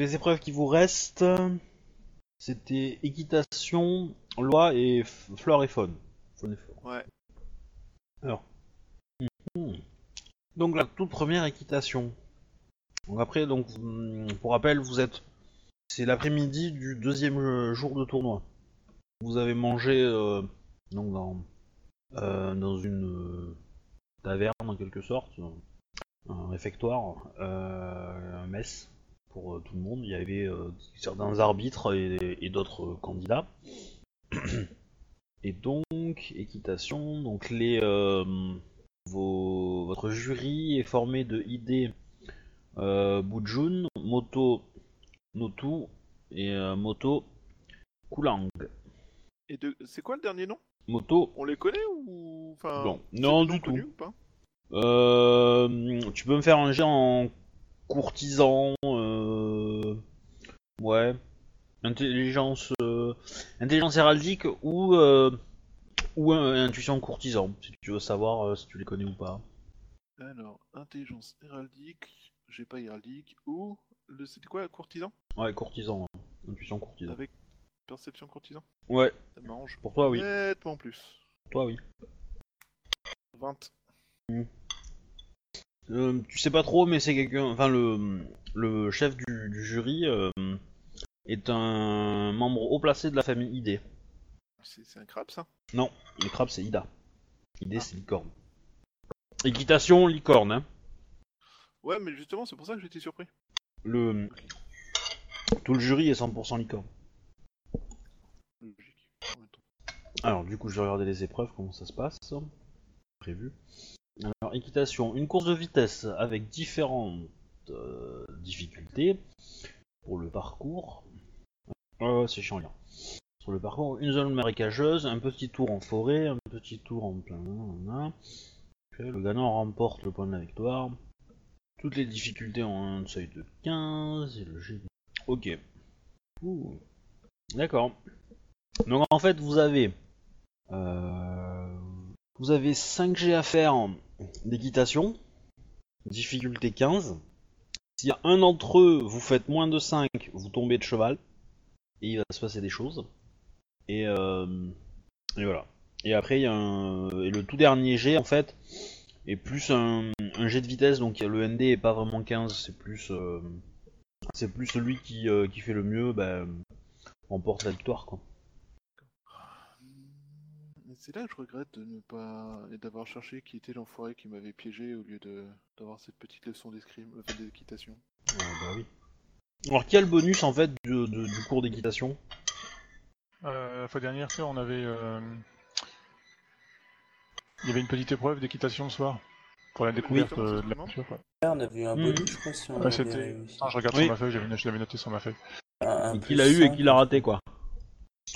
les épreuves qui vous restent, c'était équitation, loi et f- flore et faune. Faune et flore. Ouais. Alors. Mhm. Donc la toute première équitation. Donc après, donc hum, pour rappel, vous êtes, c'est l'après-midi du deuxième euh, jour de tournoi. Vous avez mangé euh, donc dans euh, dans une euh, taverne en quelque sorte, un réfectoire, euh, un mess pour euh, tout le monde. Il y avait euh, certains arbitres et, et d'autres candidats. Et donc, équitation, donc les, euh, vos, votre jury est formé de ID Bujun, Moto Notu et Moto Kulang. Et de... c'est quoi le dernier nom? Moto, On les connaît ou enfin Non. Non, du tout. ou pas? Euh, tu peux me faire un jet en courtisan, euh, ouais, intelligence, euh, intelligence héraldique ou euh, ou intuition courtisan, si tu veux savoir si tu les connais ou pas. Alors, intelligence héraldique, j'ai pas héraldique, ou le c'était quoi, courtisan? Ouais, courtisan, hein. intuition courtisan. Avec perception courtisan? Ouais, Ça m'arrange pour toi oui, nettement plus. pour toi oui. 20. Euh, tu sais pas trop, mais c'est quelqu'un. Enfin, le, le chef du, du jury euh, est un membre haut placé de la famille ID. C'est c'est un crabe ça? Non, le crabe c'est Ida. ID Ah. c'est licorne. Équitation, licorne. Hein. Ouais, mais justement, c'est pour ça que j'étais surpris. Le, tout le jury est 100% licorne. Logique. En même temps. Alors, du coup, je vais regarder les épreuves, comment ça se passe. Prévu. Alors, équitation, une course de vitesse avec différentes euh, difficultés pour le parcours. Oh, c'est chiant là. Sur le parcours, une zone marécageuse, un petit tour en forêt, un petit tour en plein. Le gagnant remporte le point de la victoire. Toutes les difficultés ont un seuil de 15 et le G. Ok. D'accord. Donc en fait, vous avez euh, vous avez 5 G à faire d'équitation, difficulté 15. S'il y a un d'entre eux, vous faites moins de 5, vous tombez de cheval, et il va se passer des choses. Et, euh, voilà. Et après, il y a le tout dernier G, en fait, est plus un, G de vitesse, donc le ND est pas vraiment 15, c'est plus, euh, c'est plus celui qui, euh, fait le mieux, ben, remporte la victoire. C'est là que je regrette de ne pas et d'avoir cherché qui était l'enfoiré qui m'avait piégé au lieu de d'avoir cette petite leçon d'escrime, euh, enfin, d'équitation. Ah bah oui. Alors quel bonus en fait de- de- du cours d'équitation? Euh, la fois dernière, tu sais, on avait. euh, Il y avait une petite épreuve d'équitation le soir. Pour la découverte euh, de la nature. Là, on a vu un Hmm. bonus, je crois, si on Ouais, avait c'était. réussi. Attends, je regarde Oui. sur ma feuille, j'avais je l'avais noté sur ma feuille. Un- un Et plus qu'il a eu et cinq, qu'il a raté quoi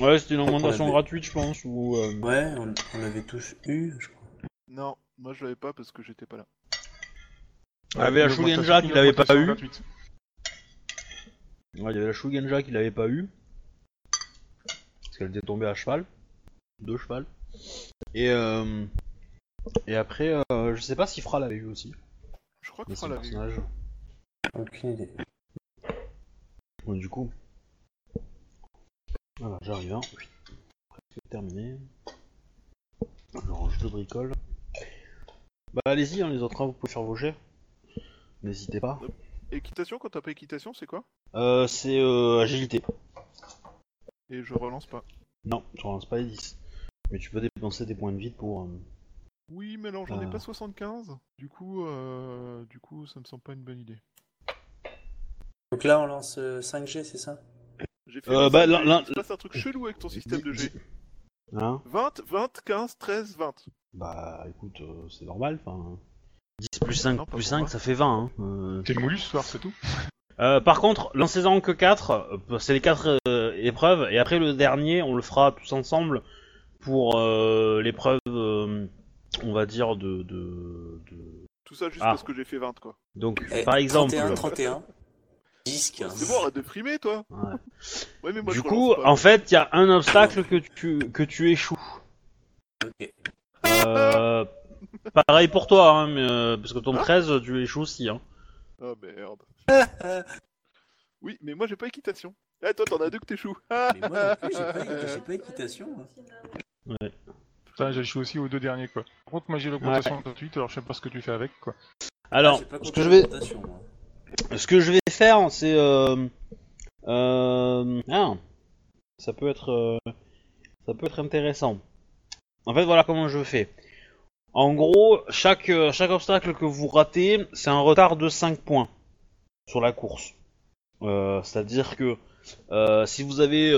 Ouais c'était une augmentation l'avait. gratuite je pense ou... euh, Ouais, on, on l'avait tous eu, je crois. Non, moi je l'avais pas parce que j'étais pas là. Il y avait la Shugenja qu'il avait pas eu. gratuite. Ouais il y avait la Shugenja qu'il avait pas eu. Parce qu'elle était tombée à cheval. Deux cheval. Et euh... Et après euh, je sais pas si Fra l'avait eu aussi. Je crois que Fra l'avait eu. personnage. Aucune idée. Bon, du coup. Voilà, j'arrive. Hein. Presque terminé. Alors, je de bricole. Bah, allez-y, hein, les autres, hein, vous pouvez faire vos jets. N'hésitez pas. Équitation, quand t'as pas équitation, c'est quoi? Euh, c'est euh, agilité. Et je relance pas. Non, tu relances pas les 10. Mais tu peux dépenser des points de vide pour. euh, Oui, mais non, j'en ai Ah. pas 75. Du coup, euh, du coup, ça me semble pas une bonne idée. Donc là, on lance euh, 5G, c'est ça? J'ai fait Euh, 25 bah, Il se passe un truc chelou avec ton système de G. dis- Hein 20, 20, 15, 13, 20. Bah, écoute, euh, c'est normal. Enfin. 10 plus 5 Non, pas plus pour 5, moi. ça fait 20. Hein. euh. T'es moulu ce soir, c'est tout? Euh, par contre, lancez-en que 4, c'est les 4 épreuves, et après le dernier, on le fera tous ensemble pour euh, l'épreuve, euh, on va dire, de... de, de- Tout ça juste Ah. parce que j'ai fait 20, quoi. Donc, Eh, par exemple... 31, 31. 10, 15. C'est bon, arrête de frimer, toi Ouais. Ouais, mais moi Du je coup, en fait, il y a un obstacle que tu, que tu échoues. Ok. Euh, Pareil pour toi, hein, mais, euh, parce que ton Hein 13, tu échoues aussi. Hein. Oh merde. Oui, mais moi j'ai pas équitation. Ah, toi t'en as deux que t'échoues. Mais moi non plus, j'ai pas, j'ai pas équitation. hein. Putain, j'échoue aussi aux deux derniers, quoi. Par contre, moi j'ai l'augmentation de 38, alors je sais pas ce que tu fais avec, quoi. Alors, Ah, ce que je vais, moi. Ce que je vais faire, c'est, euh, euh, ah, ça peut être, euh, ça peut être intéressant. En fait, voilà comment je fais. En gros, chaque, obstacle que vous ratez, c'est un retard de 5 points sur la course. C'est-à-dire que si vous avez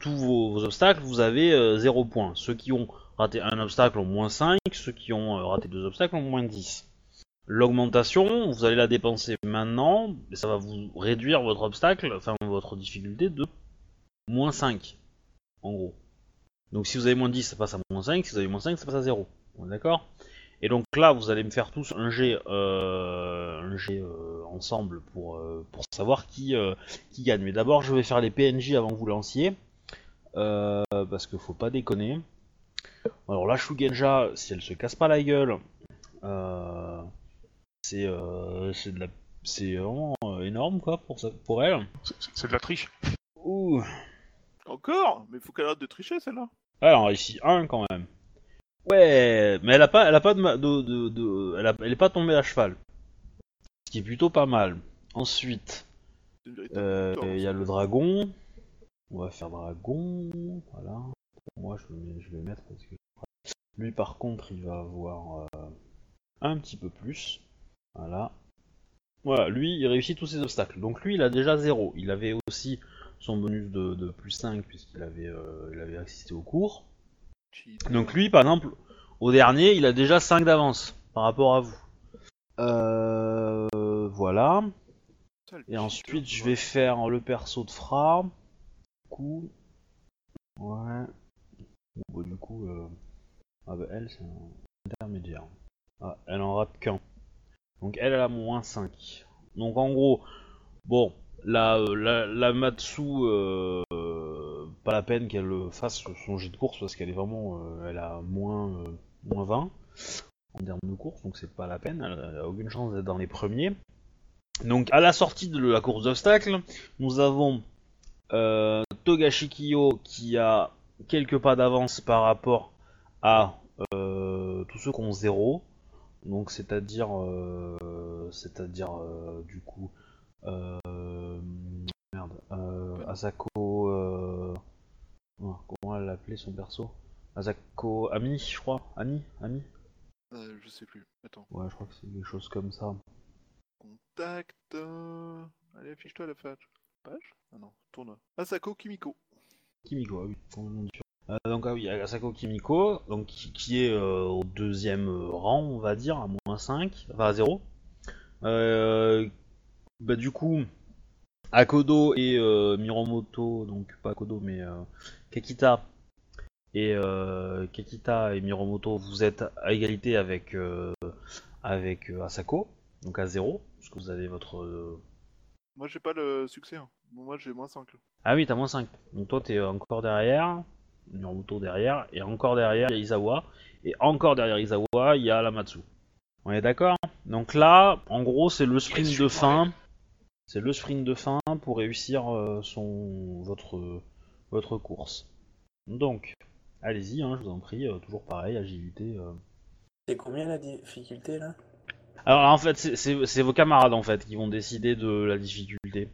tous vos, vos obstacles, vous avez 0 points. Ceux qui ont raté un obstacle ont moins 5, ceux qui ont raté deux obstacles ont moins 10. L'augmentation, vous allez la dépenser maintenant, et ça va vous réduire votre obstacle, enfin votre difficulté de moins 5, en gros. Donc si vous avez moins 10, ça passe à moins 5, si vous avez moins 5, ça passe à 0. On est d'accord? Et donc là, vous allez me faire tous un jet, euh, un jet euh, ensemble pour, euh, savoir qui, gagne. Mais d'abord, je vais faire les PNJ avant que vous lanciez, parce qu'il faut pas déconner. Alors la Shugenja, si elle se casse pas la gueule, c'est euh, c'est de la c'est vraiment euh, énorme quoi pour ça, pour elle. C'est- de la triche. Ouh. Encore? Mais faut qu'elle arrête de tricher celle-là. Alors ici un quand même. Ouais, mais elle a pas elle a pas de, ma- de, de, de- elle, a- elle est pas tombée à cheval. Ce qui est plutôt pas mal. Ensuite, euh, il y a le dragon. On va faire dragon, voilà. Moi je le mets- je vais mettre parce que lui par contre il va avoir euh, un petit peu plus. Voilà. Voilà, lui il réussit tous ses obstacles. Donc lui il a déjà 0. Il avait aussi son bonus de, de plus 5 puisqu'il avait, euh, il avait assisté au cours. Donc lui par exemple, au dernier il a déjà 5 d'avance par rapport à vous. Euh, voilà. Et ensuite, je vais faire le perso de Fra. Du coup. Ouais. Bon, bah, du coup. euh, Ah bah, elle, c'est un intermédiaire. Ah, elle en rate qu'un. Donc, elle, a moins 5. Donc, en gros, bon, la, euh, la, Matsu, euh, pas la peine qu'elle fasse son jet de course parce qu'elle est vraiment. euh, elle a moins, euh, moins 20 en termes de course, donc c'est pas la peine. Elle, elle a aucune chance d'être dans les premiers. Donc à la sortie de la course d'obstacles, nous avons euh, Togashi Kiyo qui a quelques pas d'avance par rapport à tous ceux qui ont zéro. Donc c'est-à-dire, euh, c'est-à-dire euh, du coup, euh, merde, euh, Asako, euh, oh, comment elle l'appelait son perso? Asako Ami, je crois, Ami, Ami? Euh, je sais plus. Attends. Ouais, je crois que c'est quelque chose comme ça. Contact. Allez, affiche-toi la page. Page? Ah non, tourne. Asako Kimiko. Kimiko, ah oui, son nom donc ah oui, Asako Kimiko, donc qui, qui est euh, au deuxième euh, rang, on va dire, à moins 5, enfin à 0. Euh, bah du coup, Akodo et euh, Miromoto, donc pas Akodo mais euh, Kekita et euh, Kekita et Miromoto, vous êtes à égalité avec euh, avec euh, Asako, donc à 0, parce que vous avez votre euh, Moi j'ai pas le succès. hein. Moi j'ai moins 5. Ah oui, t'as moins 5. Donc toi, t'es encore derrière. Miromoto derrière. Et encore derrière, il y a Izawa. Et encore derrière Izawa, il y a Lamatsu. On est d'accord? Donc là, en gros, c'est le sprint de fin. C'est le sprint de fin pour réussir euh, son votre votre course. Donc, allez-y, hein, je vous en prie. euh, toujours pareil, agilité. euh. C'est combien la difficulté là? Alors en fait, c'est vos camarades en fait qui vont décider de la difficulté.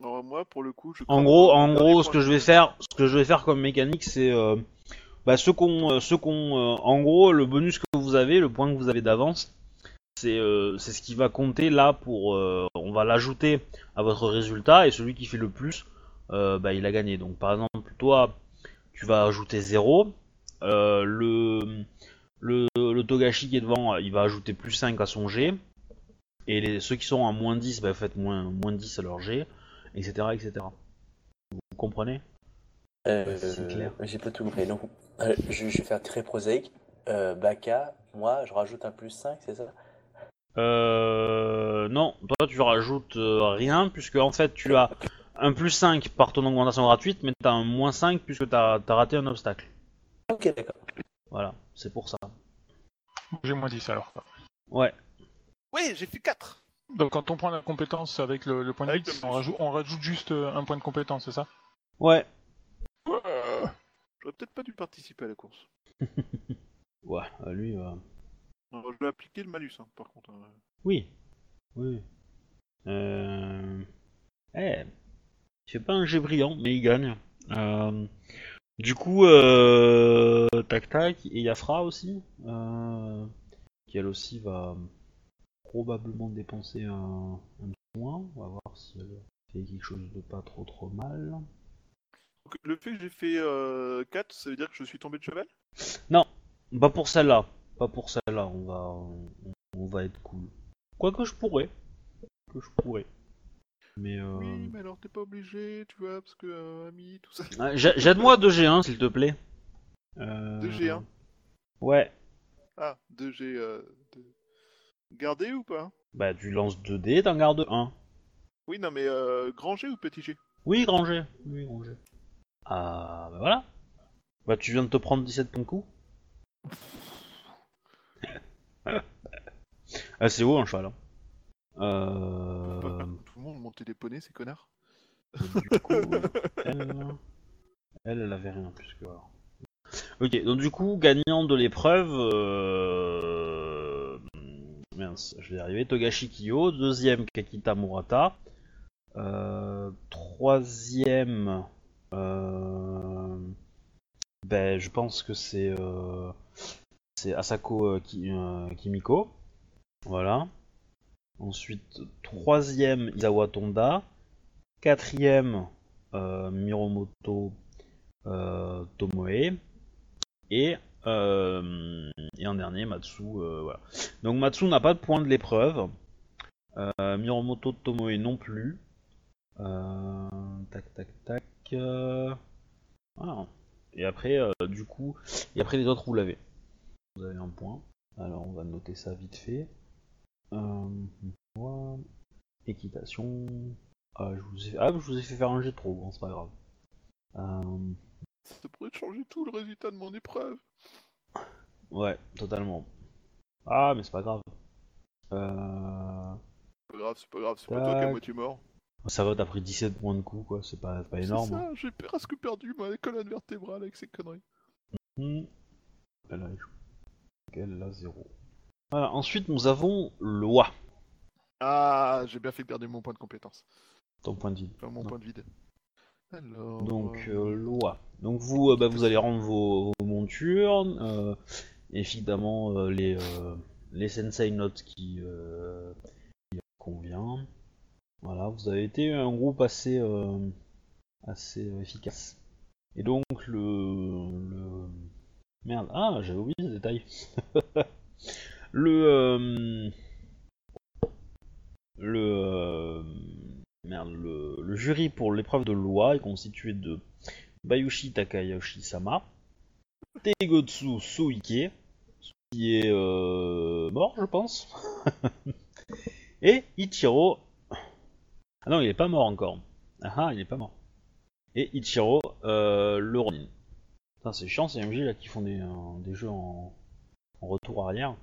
Alors moi pour le coup je. En gros, en gros, ce que je vais faire, ce que je vais faire comme mécanique, c'est euh, bah, ceux qu'on, euh, ceux qu'on, euh, en gros, le bonus que vous avez, le point que vous avez d'avance, c'est, euh, c'est ce qui va compter là pour, on va l'ajouter à votre résultat et celui qui fait le plus, bah, il a gagné. Donc, par exemple, toi, tu vas ajouter 0, euh, le, le, le Togashi qui est devant, il va ajouter plus 5 à son G, et les, ceux qui sont à moins 10, bah, faites moins, moins 10 à leur G etc., etc. Vous comprenez? Euh, c'est clair. J'ai pas tout compris. Donc, euh, je, je vais faire très prosaïque. Euh, Baka, moi, je rajoute un plus 5, c'est ça? Euh... Non, toi tu rajoutes rien, puisque en fait tu as un plus 5 par ton augmentation gratuite, mais t'as un moins 5 puisque t'as as raté un obstacle. Ok, d'accord. Voilà, c'est pour ça. J'ai moins 10 alors. Ouais. Ouais, j'ai fait 4 Donc quand on prend la compétence avec le, le point de Avec vie, le on rajoute, on rajoute juste euh, un point de compétence, c'est ça? Ouais. Ouais. J'aurais peut-être pas dû participer à la course. Ouais, lui, euh, Alors, je vais appliquer le malus, hein, par contre. hein. oui. Oui. Euh... Eh. Il fait pas un jet brillant, mais il gagne. Euh, Du coup, euh... tac tac, et Yafra aussi, euh... qui elle aussi va probablement dépenser un, point. On va voir si elle fait quelque chose de pas trop trop mal. Donc, le fait que j'ai fait euh, 4, ça veut dire que je suis tombé de cheval? Non, pas pour celle-là. Pas pour celle-là, on va, on, on va être cool. Quoique je pourrais. Que je pourrais. Mais euh... Oui, mais alors t'es pas obligé, tu vois, parce que euh, ami, tout ça. ah, j'a- J'aide-moi 2G1 s'il te plaît. Euh... 2G1 Ouais. Ah, 2G. Gardé ou pas? Bah tu lances 2D, t'en gardes 1. Oui, non, mais euh, grand G ou petit G? Oui, grand G. Oui, grand G. Ah, bah voilà. Bah tu viens de te prendre 17 points de coup. ah, c'est haut un cheval. hein. Euh... Tout le monde montait des poneys, ces connards. Du coup, elle, elle, elle avait rien plus que. Ok, donc du coup, gagnant de l'épreuve, euh... je vais y arriver. Togashi Kiyo, deuxième Kakita Murata, euh... troisième, euh... ben je pense que c'est euh... Asako Ki- Kimiko, voilà. Ensuite, troisième Isawa Tonda, quatrième Miromoto Tomoe et, et en dernier Matsu. euh, voilà. Donc Matsu n'a pas de point de l'épreuve. Euh, Miromoto Tomoe non plus. Euh, tac tac tac. euh, voilà. Et après, euh, du coup, et après les autres vous l'avez. Vous avez un point. Alors on va noter ça vite fait. Euh. Équitation. Ah je, vous ai... ah, je vous ai fait faire un jet trop, bon, c'est pas grave. Euh, Ça pourrait changer tout le résultat de mon épreuve. Ouais, totalement. Ah, mais c'est pas grave. Euh... C'est pas grave, c'est pas grave, c'est pas toi qui Tac. moitié mort. Ça va, t'as pris 17 points de coup, quoi, c'est pas, pas énorme. C'est ça, j'ai presque perdu ma colonne vertébrale avec ces conneries. Hmm. Elle a échoué. Elle a 0. Voilà, ensuite nous avons Loi, Ah, j'ai bien fait de garder mon point de compétence. ton point de vie. Enfin, mon Non. point de vide. Alors. Donc, euh, euh, Loi. Donc vous, euh, bah, vous allez rendre vos, vos montures, euh, évidemment euh, les, euh, les Sensei Notes qui, euh, qui convient. Voilà, vous avez été un groupe assez, assez efficace. Et donc le, le... Merde, ah j'avais oublié ce détail. le... Le... Merde, le, le jury pour l'épreuve de loi est constitué de Bayushi Takayoshi-sama, Tegotsu Suike, qui est euh, mort, je pense, et Ichiro. Ah non, il est pas mort encore. Ah ah, il est pas mort. Et Ichiro, euh, le Ronin. Putain, c'est chiant ces MJ là qui font des, euh, des jeux en, en retour arrière.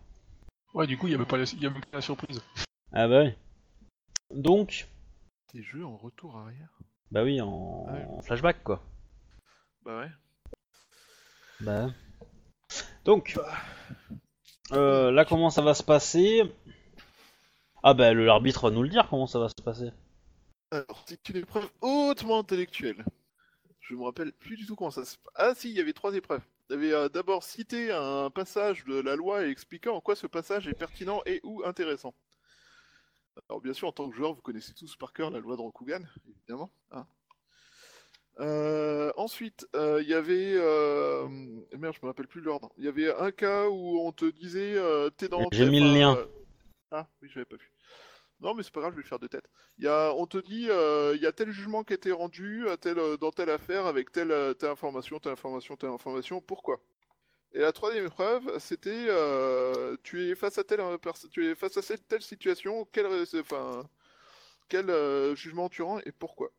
Ouais, du coup, il y avait pas la, y avait pas la surprise. Ah bah oui. Donc, Des jeux en retour arrière bah oui, en, Ouais. en flashback quoi. Bah ouais. Bah. Donc, euh, là, comment ça va se passer? Ah le- l'arbitre va nous le dire comment ça va se passer. Alors, c'est une épreuve hautement intellectuelle. Je me rappelle plus du tout comment ça se Ah si, il y avait trois épreuves. Il y avait euh, d'abord cité un passage de la loi et expliquant en quoi ce passage est pertinent et ou intéressant. Alors bien sûr, en tant que joueur, vous connaissez tous par cœur la loi de Rokugan, évidemment. hein. Euh, ensuite, euh, il y avait... Euh... Merde, je me rappelle plus l'ordre. Il y avait un cas où on te disait... t'es dans... J'ai mis le lien. Ah, oui, j'avais pas vu. Non, mais c'est pas grave, je vais le faire de tête. Y a, on te dit, il y a tel jugement qui a été rendu à tel, dans telle affaire avec telle, telle information, telle information, telle information. Pourquoi? Et la troisième épreuve, c'était, tu es face à telle, tu es face à cette telle situation. Quel, enfin, quel jugement tu rends et pourquoi?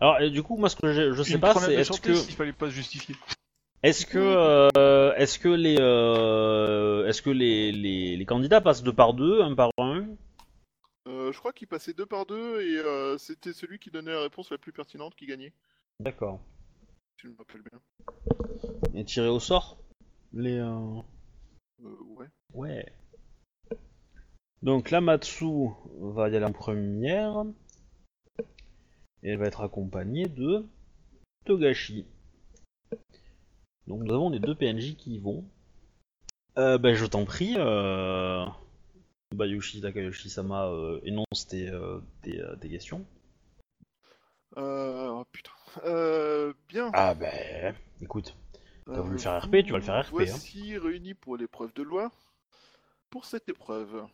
Alors, et du coup, moi, ce que je, je sais Une pas, c'est est-ce que. il fallait pas se justifier. Est-ce que, euh, est-ce que les, euh, est-ce que les, les, les candidats passent deux par deux, un par un? Euh, je crois qu'il passait deux par deux et euh, c'était celui qui donnait la réponse la plus pertinente qui gagnait. D'accord. Je me rappelle bien. Et tiré au sort? Les. euh, Euh, ouais. Ouais. Donc la Matsu va y aller en première. Et elle va être accompagnée de Togashi. Donc nous avons les deux PNJ qui y vont. Euh, ben je t'en prie, euh... Bayushi Takayoshi-sama euh, énonce tes, euh, tes, euh, tes questions. Euh, oh putain. Euh, bien. Ah ben, écoute. t'as voulu faire RP, tu vas le faire RP, hein. Voici réunis pour l'épreuve de loi. Pour cette épreuve,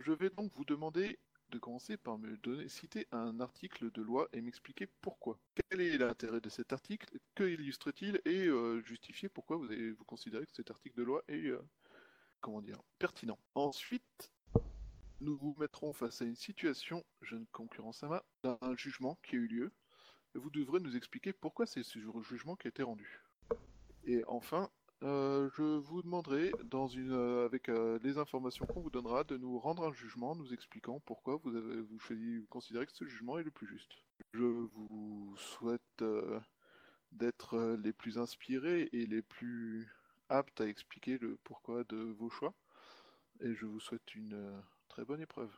je vais donc vous demander de commencer par me donner, citer un article de loi et m'expliquer pourquoi. Quel est l'intérêt de cet article? Que illustre-t-il? Et euh, justifier pourquoi vous, avez, vous considérez que cet article de loi est euh, comment dire, pertinent. Ensuite, nous vous mettrons face à une situation, jeune concurrent Sama, d'un jugement qui a eu lieu. Vous devrez nous expliquer pourquoi c'est ce jugement qui a été rendu. Et enfin, euh, je vous demanderai, dans une, euh, avec euh, les informations qu'on vous donnera, de nous rendre un jugement nous expliquant pourquoi vous, avez, vous, choisi- vous considérez que ce jugement est le plus juste. Je vous souhaite d'être les plus inspirés et les plus aptes à expliquer le pourquoi de vos choix. Et je vous souhaite une très bonne épreuve.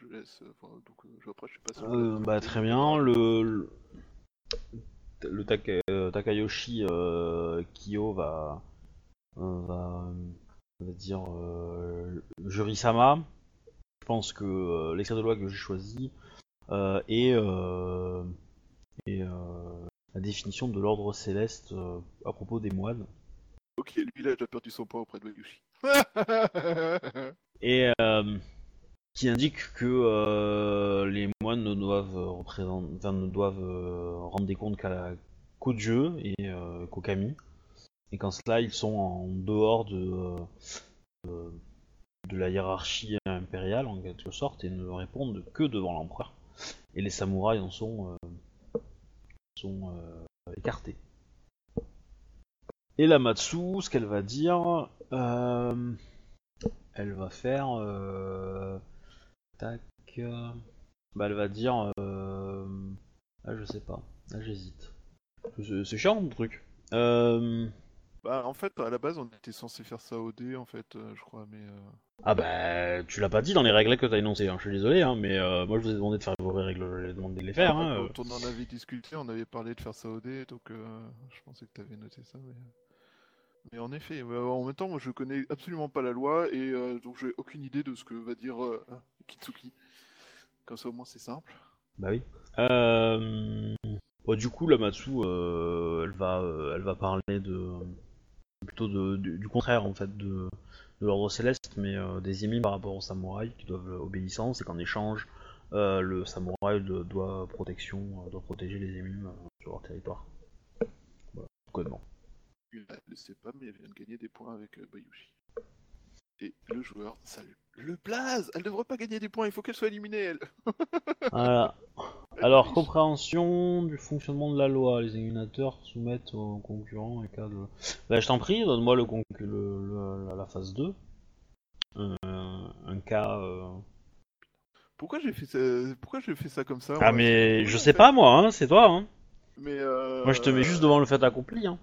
Je laisse. donc, je- après, je sais pas si bah très bien, le le, le Taka- euh, Takayoshi euh, Kyo va euh, va, va dire euh, jury sama. Je pense que l'extrait de loi que j'ai choisi est, est, la définition de l'ordre céleste à propos des moines Ok, lui, il a déjà perdu son poids auprès de Bayushi. et euh, qui indique que euh, les moines ne doivent doivent euh, rendre des comptes qu'au dieu et euh, qu'au et qu'en cela ils sont en dehors de euh, euh, la hiérarchie impériale en quelque sorte et ne répondent que devant l'empereur. Et les samouraïs en sont euh, sont euh, écartés. Et la Matsu, ce qu'elle va dire, euh, elle va faire. Tac. bah, elle va dire. Euh, ah, je sais pas. Là, j'hésite. C'est chiant, mon truc. Euh, Bah, en fait, à la base, on était censé faire ça au dé, en fait, euh, je crois, mais... euh, Ah, bah, tu l'as pas dit dans les règles que t'as énoncées. Hein. Je suis désolé, hein, mais moi, je vous ai demandé de faire vos règles, je vous ai demandé de les faire. Hein. Quand on en avait discuté, on avait parlé de faire ça au dé, donc je pensais que tu avais noté ça, mais... Mais en effet, en même temps, moi, je connais absolument pas la loi, et donc j'ai aucune idée de ce que va dire Kitsuki. Comme ça, au moins, c'est simple. Bah oui. Euh... bon, du coup, la Matsu, euh, elle va, euh, elle va parler de plutôt de, du, du contraire en fait de, de l'ordre céleste, mais des émimes par rapport aux samouraïs qui doivent obéissance et qu'en échange, le samouraï de- doit protection, doit protéger les émimes sur leur territoire. Voilà, codement. Elle ne sait pas, mais elle vient de gagner des points avec Bayushi. Et le joueur salue. Le blaze Elle devrait pas gagner des points, il faut qu'elle soit éliminée, elle Voilà. Alors, compréhension du fonctionnement de la loi. Les examinateurs soumettent aux concurrents et cas de. Bah, je t'en prie, donne-moi le, concu- le, le- la, phase 2. Euh, un cas. euh, Pourquoi j'ai fait ça... Pourquoi j'ai fait ça comme ça Ah, mais je sais pas, moi, hein, c'est toi. Hein. Mais euh... Moi, je te mets juste devant le fait accompli. Hein.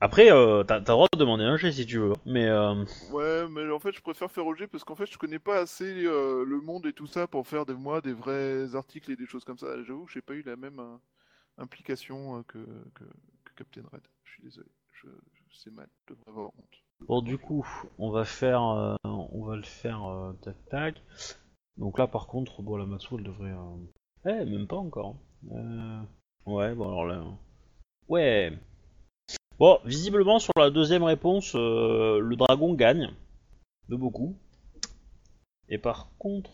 Après, euh, t'as t'as le droit de demander un jet si tu veux. Mais. Euh... Ouais, mais en fait, je préfère faire Roger parce qu'en fait, je connais pas assez euh, le monde et tout ça pour faire de moi des vrais articles et des choses comme ça. J'avoue que j'ai pas eu la même implication que, que, que Captain Red. Je suis désolé. Je, je sais mal. Je devrais avoir honte. Bon, du coup, on va faire, on va le faire euh, tac tac. Donc là, par contre, bon, la Matsu, elle devrait. Eh, même pas encore. Euh, Ouais, bon, alors là. Ouais. Bon, visiblement, sur la deuxième réponse, euh, le dragon gagne. De beaucoup. Et par contre,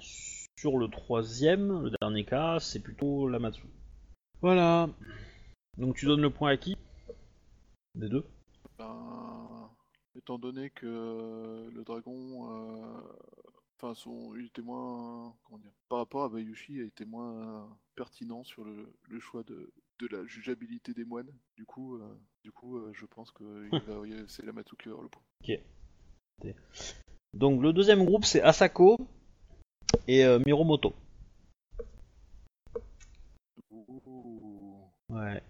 sur le troisième, le dernier cas, c'est plutôt la Matsu. Voilà. Donc tu donnes le point à qui? Des deux Ben, étant donné que euh, le dragon, euh, enfin, son, il était moins, comment dire, par rapport à Bayushi, a été moins pertinent sur le choix de, de la jugeabilité des moines. Du coup, euh, du coup, euh, je pense que c'est qui va avoir le point. Donc le deuxième groupe c'est Asako et euh, Miromoto. Ouh. Ouais.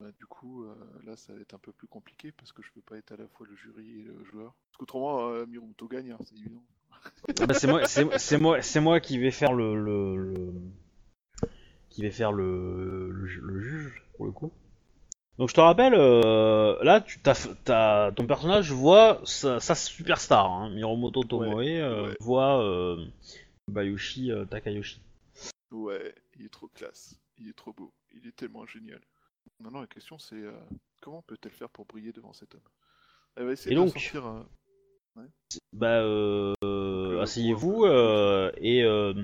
Bah, du coup, là, ça va être un peu plus compliqué parce que je peux pas être à la fois le jury et le joueur. Parce qu'autrement, Mirumoto gagne, hein, c'est évident. Ah bah, c'est moi, moi, c'est moi qui vais faire le, le, le- qui vais faire le, le, ju- le juge pour le coup. Donc je te rappelle, euh, là tu t'as- ton personnage voit sa, sa superstar, hein, Miromoto Tomoe, euh, ouais. voit euh, Bayushi euh, Takayoshi. Ouais, il est trop classe, il est trop beau, il est tellement génial. Maintenant, la question c'est comment peut-elle faire pour briller devant cet homme? Elle va essayer Et de donc sortir. Bah, euh, asseyez-vous et, euh,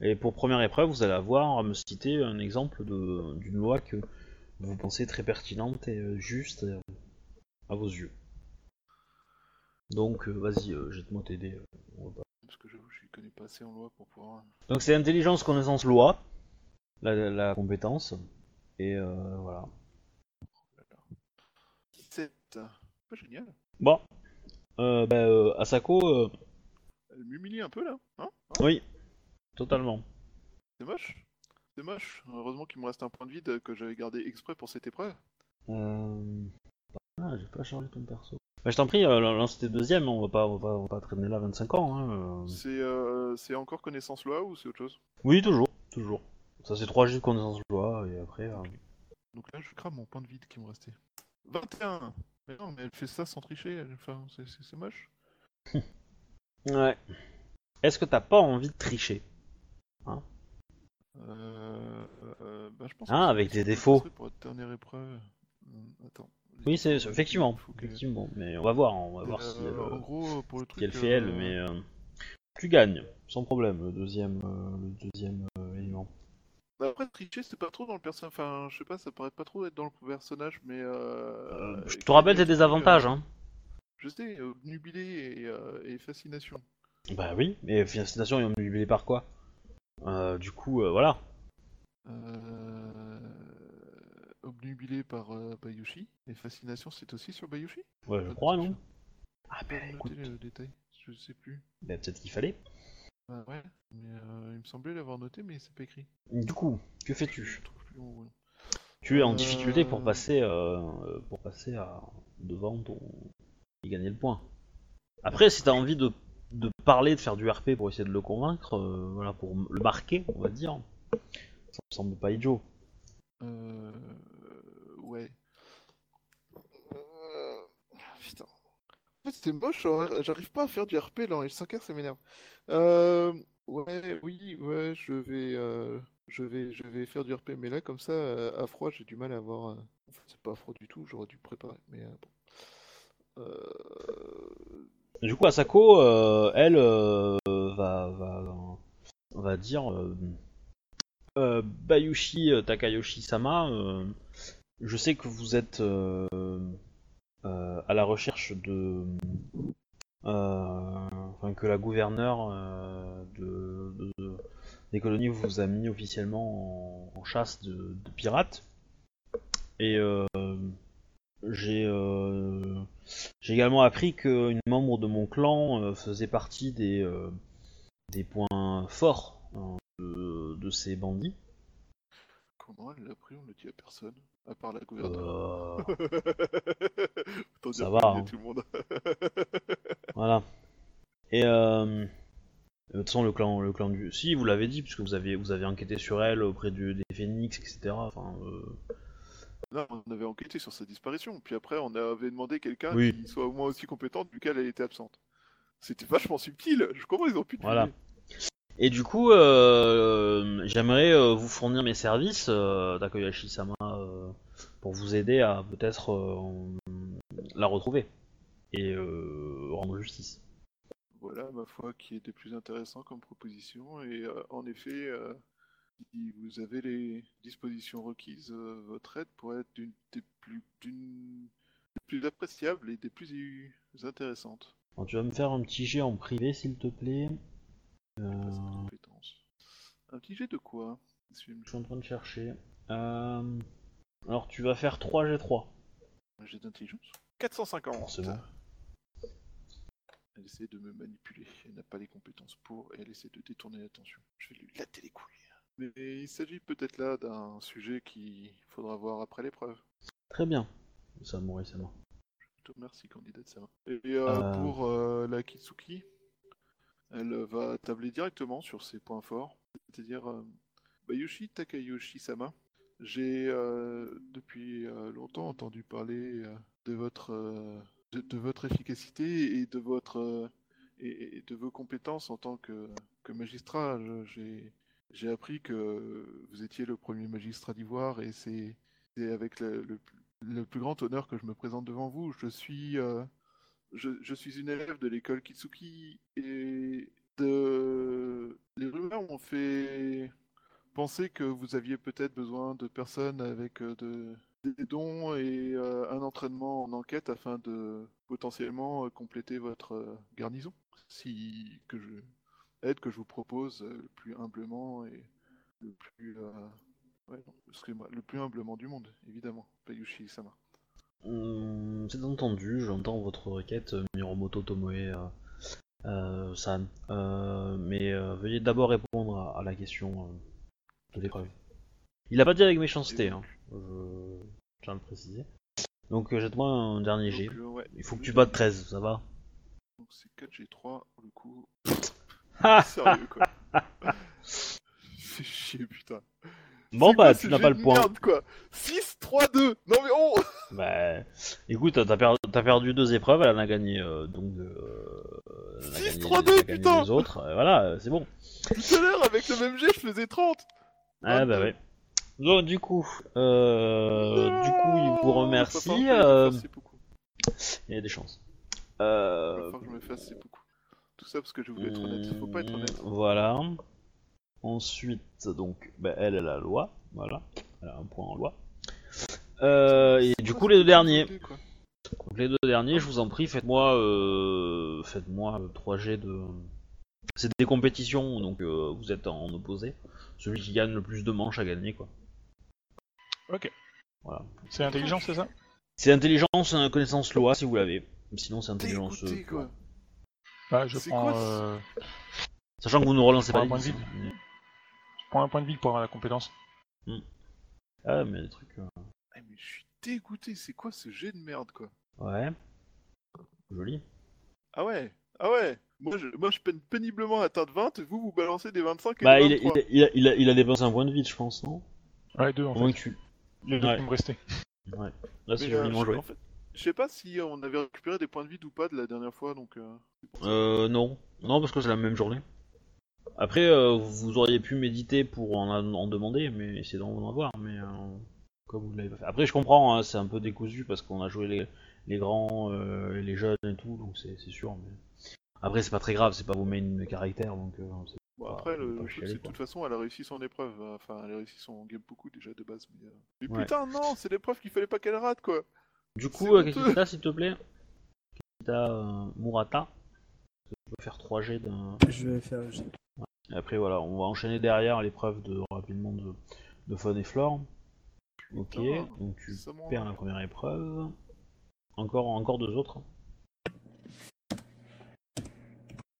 et pour première épreuve, vous allez avoir à me citer un exemple de, d'une loi que vous pensez très pertinente et euh, juste euh, à vos yeux. Donc, euh, vas-y, jette-moi va pas- Parce que j'avoue, je connais pas assez en loi pour pouvoir. Donc, c'est intelligence, connaissance, loi, la, la compétence. Et euh, voilà. 17. Pas génial. Bon, euh, bah, euh, Asako, Elle m'humilie un peu là, hein? Oui, totalement. C'est moche. C'est moche. Heureusement qu'il me reste un point de vide que j'avais gardé exprès pour cette épreuve. Euh... Ah, j'ai pas chargé ton perso. Bah, je t'en prie, euh, lance tes deuxième, on va pas, on va, on va pas traîner là 25 ans. Hein. euh. C'est euh, c'est encore connaissance loi ou c'est autre chose? Oui, toujours, toujours. Ça c'est 3 G de connaissance loi, et après... euh, Donc là, je crame mon point de vide qui me restait. 21 Mais non, mais elle fait ça sans tricher, elle- enfin, c'est- c'est c'est moche. Ouais. Est-ce que t'as pas envie de tricher? Euh, euh, bah, je pense Ah, que avec c'est- des c'est défauts. Pour être dernière épreuve. Attends. Oui, c'est effectivement, que- effectivement. Mais on va voir, on va Euh, voir si elle, en euh, gros, pour le truc. si elle fait elle, euh, mais... euh, Tu gagnes, sans problème, le deuxième, euh, le deuxième euh, élément. bah, Après, tricher, c'est pas trop dans le personnage. Enfin, je sais pas, ça paraît pas trop être dans le personnage, mais. Euh, Euh, je te rappelle tes exprime, désavantages, euh, hein. Je sais, euh, nubilé et, euh, et fascination. Bah oui, mais fascination, ont multiplié par quoi? Euh, Du coup, euh, voilà. Euh... Obnubilé par euh, Bayushi. Et fascination, c'est aussi sur Bayushi? Ouais, je crois, non Ah pas écoute, le détail, je sais plus. bah, peut-être qu'il fallait. Bah ouais, mais euh, il me semblait l'avoir noté, mais c'est pas écrit. Du coup, que Je fais-tu trouve plus mon volant. Tu es en Euh, difficulté pour passer, euh, pour passer à devant ton et gagner le point. Après, si t'as envie de, de parler, de faire du RP pour essayer de le convaincre, euh, voilà, pour le marquer, on va dire, ça me semble pas idiot. Euh... Ouais. Euh, Putain. En fait, c'est moche, hein, j'arrive pas à faire du RP dans L5R, ça m'énerve. Euh... Ouais, oui, ouais, je vais, euh, je vais, je vais faire du RP, mais là, comme ça, euh, à froid, j'ai du mal à avoir. Enfin, c'est pas froid du tout, j'aurais dû préparer, mais bon. Euh... Du coup, Asako, euh, elle, euh, va, va, va dire euh, Bayushi Takayoshi-sama, je sais que vous êtes à la recherche de. enfin, que la gouverneure de, de- des colonies vous a mis officiellement en, en chasse de, pirates. Et j'ai. euh, j'ai également appris qu'une membre de mon clan euh, faisait partie des, euh, des points forts hein, de, de ces bandits. Comment elle l'a pris On le dit à personne, à part la gouverneure. Euh, ça va, hein. tout le monde. voilà. Et euh, de toute façon, le clan, le clan du. Si, vous l'avez dit, puisque vous avez, vous avez enquêté sur elle auprès du, des phénix, etc. Enfin, euh, Non, on avait enquêté sur sa disparition, puis après on avait demandé quelqu'un Oui. qui soit au moins aussi compétente vu qu'elle elle était absente. C'était vachement subtil, je comprends ils ont pu te Voilà. Et du coup, euh, j'aimerais euh, vous fournir mes services, euh, Takoyashi-sama, euh, pour vous aider à peut-être euh, la retrouver et euh, rendre justice. Voilà, ma foi, qui était plus intéressant comme proposition, et euh, en effet, euh, si vous avez les dispositions requises, euh, votre aide pourrait être d'une des plus, d'une des plus appréciables et des plus intéressantes. Alors, tu vas me faire un petit jet en privé, s'il te plaît. Euh. Un petit jet de quoi je suis en train de chercher. Euh, Alors tu vas faire 3 G3. J'ai d'intelligence. 450. Forcément. Elle essaie de me manipuler. Elle n'a pas les compétences pour et elle essaie de détourner l'attention. Je vais lui latter les couilles. Mais il s'agit peut-être là d'un sujet qu'il faudra voir après l'épreuve. Très bien. Samurai Sama. Je te remercie, candidate Sama. Et euh, Euh. pour euh, la Kitsuki, elle va tabler directement sur ses points forts. C'est-à-dire, Bayushi Takayoshi-sama, j'ai euh, depuis longtemps entendu parler de, votre, de, de votre efficacité et de, votre, et, et de vos compétences en tant que, que magistrat. J'ai j'ai appris que vous étiez le premier magistrat d'Ivoire et c'est avec le, plus grand honneur que je me présente devant vous. Je suis, euh, une élève de l'école Kitsuki et les rumeurs m'ont fait penser que vous aviez peut-être besoin de personnes avec euh, de, des dons et euh, un entraînement en enquête afin de potentiellement compléter votre garnison. Si que je aide que je vous propose euh, le plus humblement et le plus euh, ouais, non, excusez-moi, le plus humblement du monde, évidemment, Payushi Sama. Hum, C'est entendu, j'entends votre requête, euh, Miromoto Tomoe euh, San. Euh, mais euh, veuillez d'abord répondre à, à la question de l'épreuve. Il a pas dit avec méchanceté, hein. je tiens à le préciser. Donc jette-moi un dernier G. Ouais, Il faut que tu battes 13, ça va? Donc c'est 4G3, pour le coup. Sérieux quoi. Fais chier putain. Bon C'est quoi bah ce tu n'as pas le point. Merde quoi 6, 3, 2 Non mais oh Bah écoute, t'as per- t'as perdu deux épreuves, elle en a gagné euh, donc euh, elle en a Six, gagné- trois, elle deux, a gagné putain les autres, euh, voilà, c'est bon. Tout à l'heure avec le même jet je faisais 30 Ah bah ouais. Donc du coup, euh, du coup, il vous remercie. va falloir que je me euh, seppuku. il y a des chances. Euh, falloir que je me fasse seppuku. Tout ça parce que je voulais être honnête. Faut pas être honnête. Voilà. Ensuite, donc, bah, elle, elle a la loi. Voilà. Elle a un point en loi. Euh, et du coup, les deux derniers. Donc, les deux derniers, je vous en prie, faites-moi euh, faites-moi 3 G de. C'est des compétitions, donc euh, vous êtes en opposé. Celui qui gagne le plus de manches a gagné, quoi. Ok. Voilà. C'est intelligent, c'est ça? C'est intelligence, euh, connaissance loi si vous l'avez. Sinon, c'est intelligence. Dégoûté quoi. Bah, je prends, quoi, euh, Sachant que vous ne relancez pas un point de 10, vide. hein. je prends un point de vie pour avoir la compétence. Ah, mais des trucs. euh, Ah, mais je suis dégoûté. C'est quoi ce jet de merde quoi? Ouais. Joli. Ah ouais Ah ouais moi je, moi, je peine péniblement à atteindre 20 et vous, vous balancez des 25 et Bah, des il, 23. il, il, a, il, a, il a dépensé un point de vie, je pense, non? Ouais, deux en Au moins fait. que tu. Les deux Ouais. qui me restaient. Là, c'est joliment je- joué. en fait, je sais pas si on avait récupéré des points de vide ou pas de la dernière fois, donc. euh. Euh, non. Non, parce que c'est la même journée. Après, euh, vous auriez pu méditer pour en, en demander, mais essayer d'en avoir, mais euh, comme vous l'avez pas fait. Après, je comprends, hein, c'est un peu décousu parce qu'on a joué les, les grands, euh, et les jeunes et tout, donc c'est c'est sûr. Mais... Après, c'est pas très grave, c'est pas vos main caractères, donc euh, c'est Bon, pas- après, le chialer, de toute façon, elle a réussi son épreuve. hein. Enfin, elle a réussi son game beaucoup déjà de base. Mais, mais Ouais. putain, non, c'est l'épreuve qu'il fallait pas qu'elle rate, quoi. Du coup, euh, honteux. Kakita, s'il te plaît. Kakita euh, Murata. Tu peux faire 3 G d'un. Je vais faire le jet. Et après, voilà, on va enchaîner derrière l'épreuve de rapidement de, de Faune et Flore. Ok, Putain, donc tu perds la première épreuve. Encore, encore deux autres.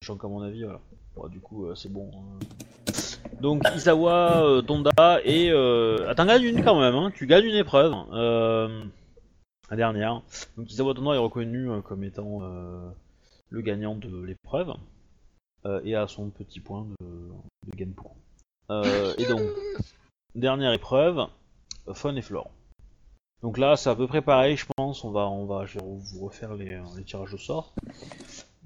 Sachant qu'à mon avis, voilà. Bon, du coup, euh, c'est bon. hein. Donc, Isawa, euh, Tonda et. Euh... Ah, t'en gagnes une quand même, hein. Tu gagnes une épreuve. Euh... La dernière. Donc, Isawa est reconnu euh, comme étant euh, le gagnant de l'épreuve. euh, et a son petit point de, de Genpoko. Euh, et donc, dernière épreuve, Faune et Flore. Donc là, c'est à peu près pareil, je pense. On va, on va, je vais vous refaire les, les tirages au sort.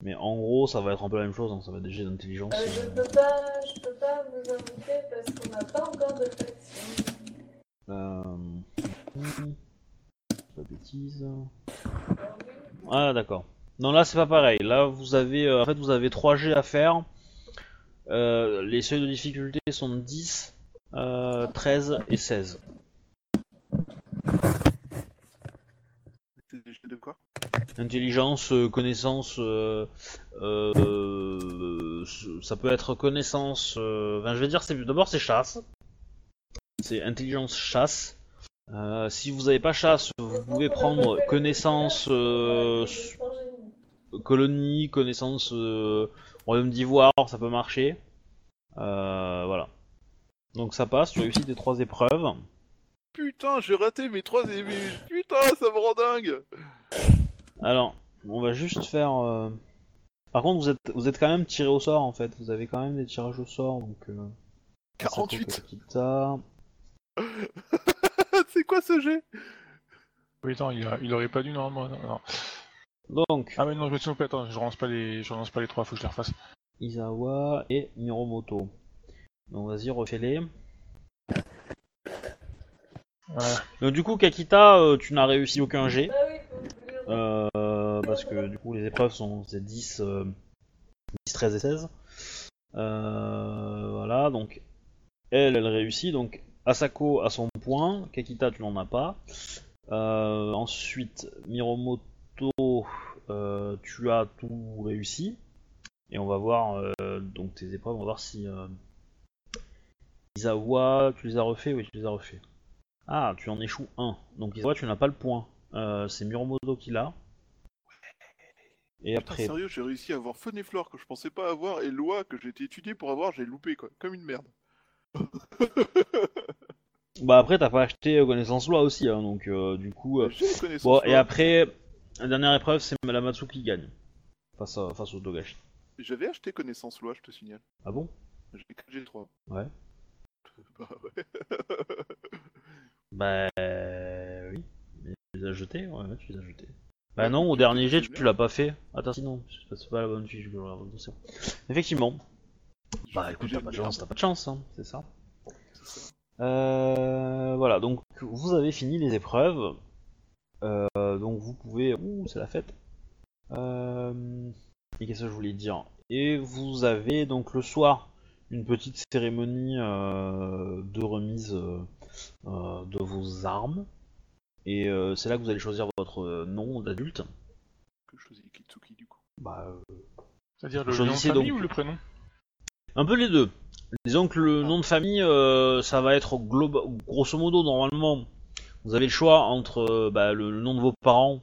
Mais en gros, ça va être un peu la même chose. hein, Ça va être des jets d'intelligence. Euh, je euh, peux pas, je peux pas vous inviter parce qu'on n'a pas encore de faction. euh, hum, Pas de bêtises. Ah d'accord. Non là c'est pas pareil. Là vous avez euh, en fait vous avez 3 G à faire. Euh, les seuils de difficulté sont de 10, euh, 13 et 16. C'est des jets de quoi? Intelligence, euh, connaissance, euh, euh, ça peut être connaissance. euh, enfin, je vais dire, c'est d'abord c'est chasse. C'est intelligence chasse. Euh, si vous n'avez pas chasse, vous pouvez prendre connaissance euh, colonie, connaissance euh, royaume d'ivoire, ça peut marcher. Voilà. Donc ça passe, tu réussis tes trois épreuves. Putain, j'ai raté mes trois émis. Putain, ça me rend dingue. Alors, on va juste faire. Par contre, vous êtes, vous êtes quand même tiré au sort en fait. Vous avez quand même des tirages au sort. Donc, euh, Asako 48. C'est quoi ce jet? Oui, attends, il, a- il aurait pas dû normalement. non, non. Donc, Ah mais non, je me suis trompé, attends, je relance pas les, je relance pas les trois, faut que je les refasse. Izawa et Miromoto. Donc, vas-y, refais-les. Ouais. Donc, du coup, Kakita, euh, tu n'as réussi aucun jet. Oui, faut oublier. Euh, parce que du coup les épreuves sont c'est 10, euh, 10, 13 et 16. Euh, voilà, donc elle, elle réussit. Donc Asako a son point, Kakita tu n'en as pas. Euh, ensuite Miromoto, euh, tu as tout réussi. Et on va voir euh, donc tes épreuves, on va voir si Izawa, tu les as refait, oui tu les as refait. Ah, tu en échoues un. Donc Izawa tu n'as pas le point. C'est Miromoto qui l'a. Et Putain, après, sérieux, j'ai réussi à avoir Fun et Flore que je pensais pas avoir et Loi que j'ai été étudié pour avoir, j'ai loupé quoi, comme une merde. bah après t'as pas acheté euh, connaissance loi aussi, hein, donc euh, du coup. euh. Bon et après, la dernière épreuve c'est la Matsu qui gagne face, à, face au Togashi. J'avais acheté connaissance loi, je te signale. Ah bon? J'ai que G3. Ouais. Bah ouais. Bah oui. Mais tu les as jetés Ouais, tu les as jetés. Bah non, au dernier jet tu, l'as pas fait. Attends, sinon, c'est pas- la bonne fiche je. Effectivement. Bah écoute, t'as pas de chance, t'as pas de chance, hein, c'est ça. Euh, voilà, donc vous avez fini les épreuves. Euh, donc vous pouvez. Ouh, c'est la fête. Euh, et qu'est-ce que je voulais dire? Et vous avez donc le soir une petite cérémonie de remise de vos armes. Et c'est là que vous allez choisir votre nom d'adulte. Que je choisis Kitsuki du coup? Bah, C'est-à-dire le nom de famille donc. ou le prénom? Un peu les deux. Disons que le nom de famille, euh, ça va être grosso modo normalement. Vous avez le choix entre euh, bah, le, le nom de vos parents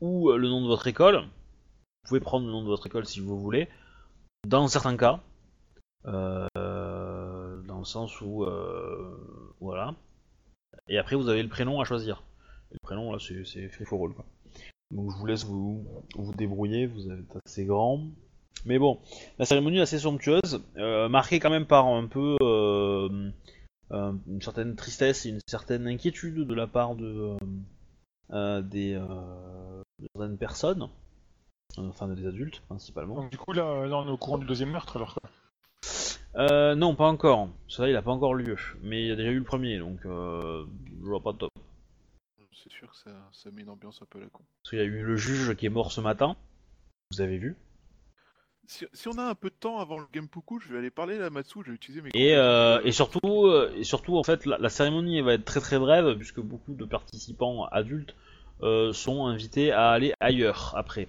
ou euh, le nom de votre école. Vous pouvez prendre le nom de votre école si vous voulez. Dans certains cas, euh, dans le sens où voilà. Et après vous avez le prénom à choisir. Et le prénom là c'est c'est free for all quoi. Donc je vous laisse vous vous débrouiller. Vous êtes assez grand. Mais bon, la cérémonie est assez somptueuse, euh, marquée quand même par un peu euh, euh, une certaine tristesse et une certaine inquiétude de la part de, euh, euh, des euh, de certaines personnes, enfin des adultes principalement. Donc du coup là, là on est au courant du deuxième meurtre alors quoi. Euh, non, pas encore. Ça, il a pas encore lieu, mais il y a déjà eu le premier, donc euh, je vois pas de top. C'est sûr que ça, ça met une ambiance un peu à la con. Parce qu'il y a eu le juge qui est mort ce matin. Vous avez vu Si, si on a un peu de temps avant le Genpuku, je vais aller parler à Matsu, je vais utiliser mes Et, euh, et surtout, euh, et surtout en fait, la, la cérémonie va être très très brève puisque beaucoup de participants adultes euh, sont invités à aller ailleurs après.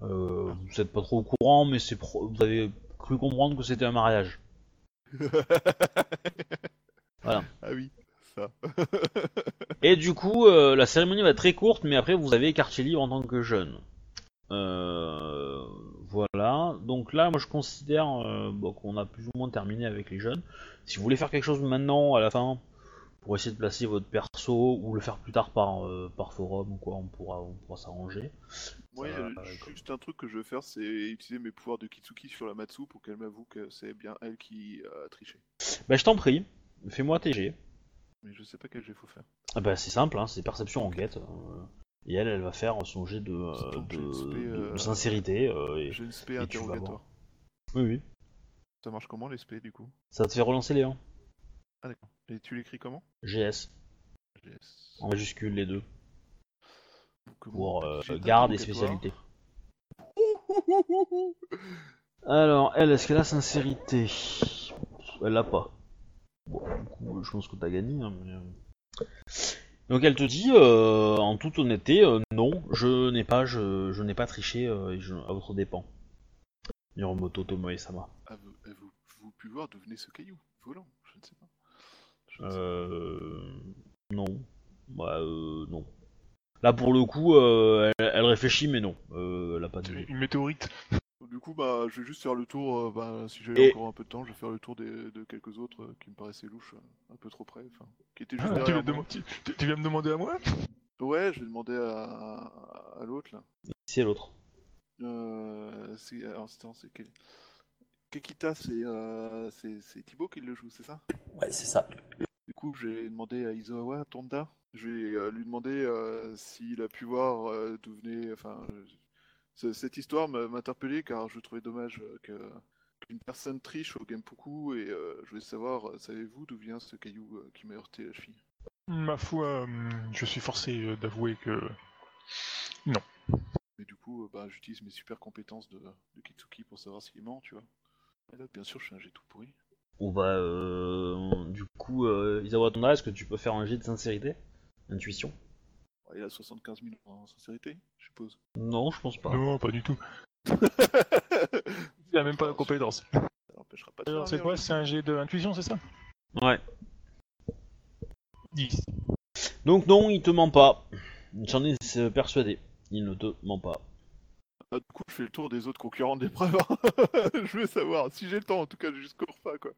Vous n'êtes pas trop au courant, mais c'est pro- vous avez cru comprendre que c'était un mariage. Voilà. Ah oui, ça. Et du coup, la cérémonie va être très courte, mais après vous avez quartier libre en tant que jeune. Euh, voilà. Donc là, moi je considère euh, bon, qu'on a plus ou moins terminé avec les jeunes. Si vous voulez faire quelque chose maintenant, à la fin, pour essayer de placer votre perso ou le faire plus tard par, euh, par forum ou quoi, on pourra, on pourra s'arranger. Moi, euh, juste un truc que je veux faire, c'est utiliser mes pouvoirs de Kitsuki sur la Matsu pour qu'elle m'avoue que c'est bien elle qui a triché. Bah je t'en prie, fais-moi TG. Mais je sais pas quel jet faut faire. Ah bah c'est simple, hein, c'est perception enquête. Et elle, elle va faire son jet de, euh, de, spé, de- euh, de sincérité. euh, et... J'ai une spé interrogatoire. Oui, oui. Ça marche comment les spé du coup? Ça te fait relancer les 1. Ah d'accord. Et tu l'écris comment? GS, GS. en majuscule les deux, pour euh, garde et spécialité. Alors, elle, est-ce qu'elle a sincérité? Elle l'a pas. Bon, du coup, je pense que t'as gagné. hein, mais. Donc elle te dit, euh, en toute honnêteté, euh, non, je n'ai pas, je, je n'ai pas triché euh, je- à votre dépens. Miromoto Tomoe-sama. Ah, vous, ah, vous, vous pouvez voir d'où venait ce caillou Volant, je ne sais pas. Je ne sais Euh... Non. Bah, euh, non. Là, pour le coup, euh, elle, elle réfléchit, mais non. Euh, elle a pas de. Une météorite. Du coup, bah, je vais juste faire le tour. euh, bah, si j'ai Et- encore un peu de temps, je vais faire le tour des, de quelques autres euh, qui me paraissaient louches, euh, un peu trop près, enfin, qui étaient juste Ah, tu, derrière viens de moi. dem- tu- tu- tu viens me demander à moi? Ouais, je vais demander à, à l'autre là. C'est l'autre. Euh, c'est, alors, attends, c'est quel... Kekita, c'est, euh, c'est, c'est Thibaut qui le joue, c'est ça? Ouais, c'est ça. Du coup, j'ai demandé à Izawa Tonda, je vais euh, lui demander euh, s'il a pu voir euh, d'où venait. Enfin, euh, cette histoire interpellé car je trouvais dommage euh, que qu'une personne triche au Genpuku et euh, je voulais savoir, euh, savez-vous d'où vient ce caillou euh, qui m'a heurté la cheville? Ma foi, je suis forcé d'avouer que. Mais du coup, euh, bah, j'utilise mes super compétences de, de Kitsuki pour savoir s'il ment, tu vois. Et là, bien sûr, je suis un jet tout pourri. On va. Euh, du coup, euh, Isawa Tonda, est-ce que tu peux faire un jet de sincérité? Intuition? Il a 75 000 en sincérité, je suppose. Non, je pense pas. Non, pas du tout. Ça Il a même pas la compétence. n'empêchera pas de c'est quoi C'est un jet d'intuition, c'est ça Ouais. 10. Donc, non, il te ment pas. J'en ai persuadé. Il ne te ment pas. Ah, du coup, je fais le tour des autres concurrents d'épreuve. je veux savoir, si j'ai le temps, en tout cas, jusqu'au repas, quoi.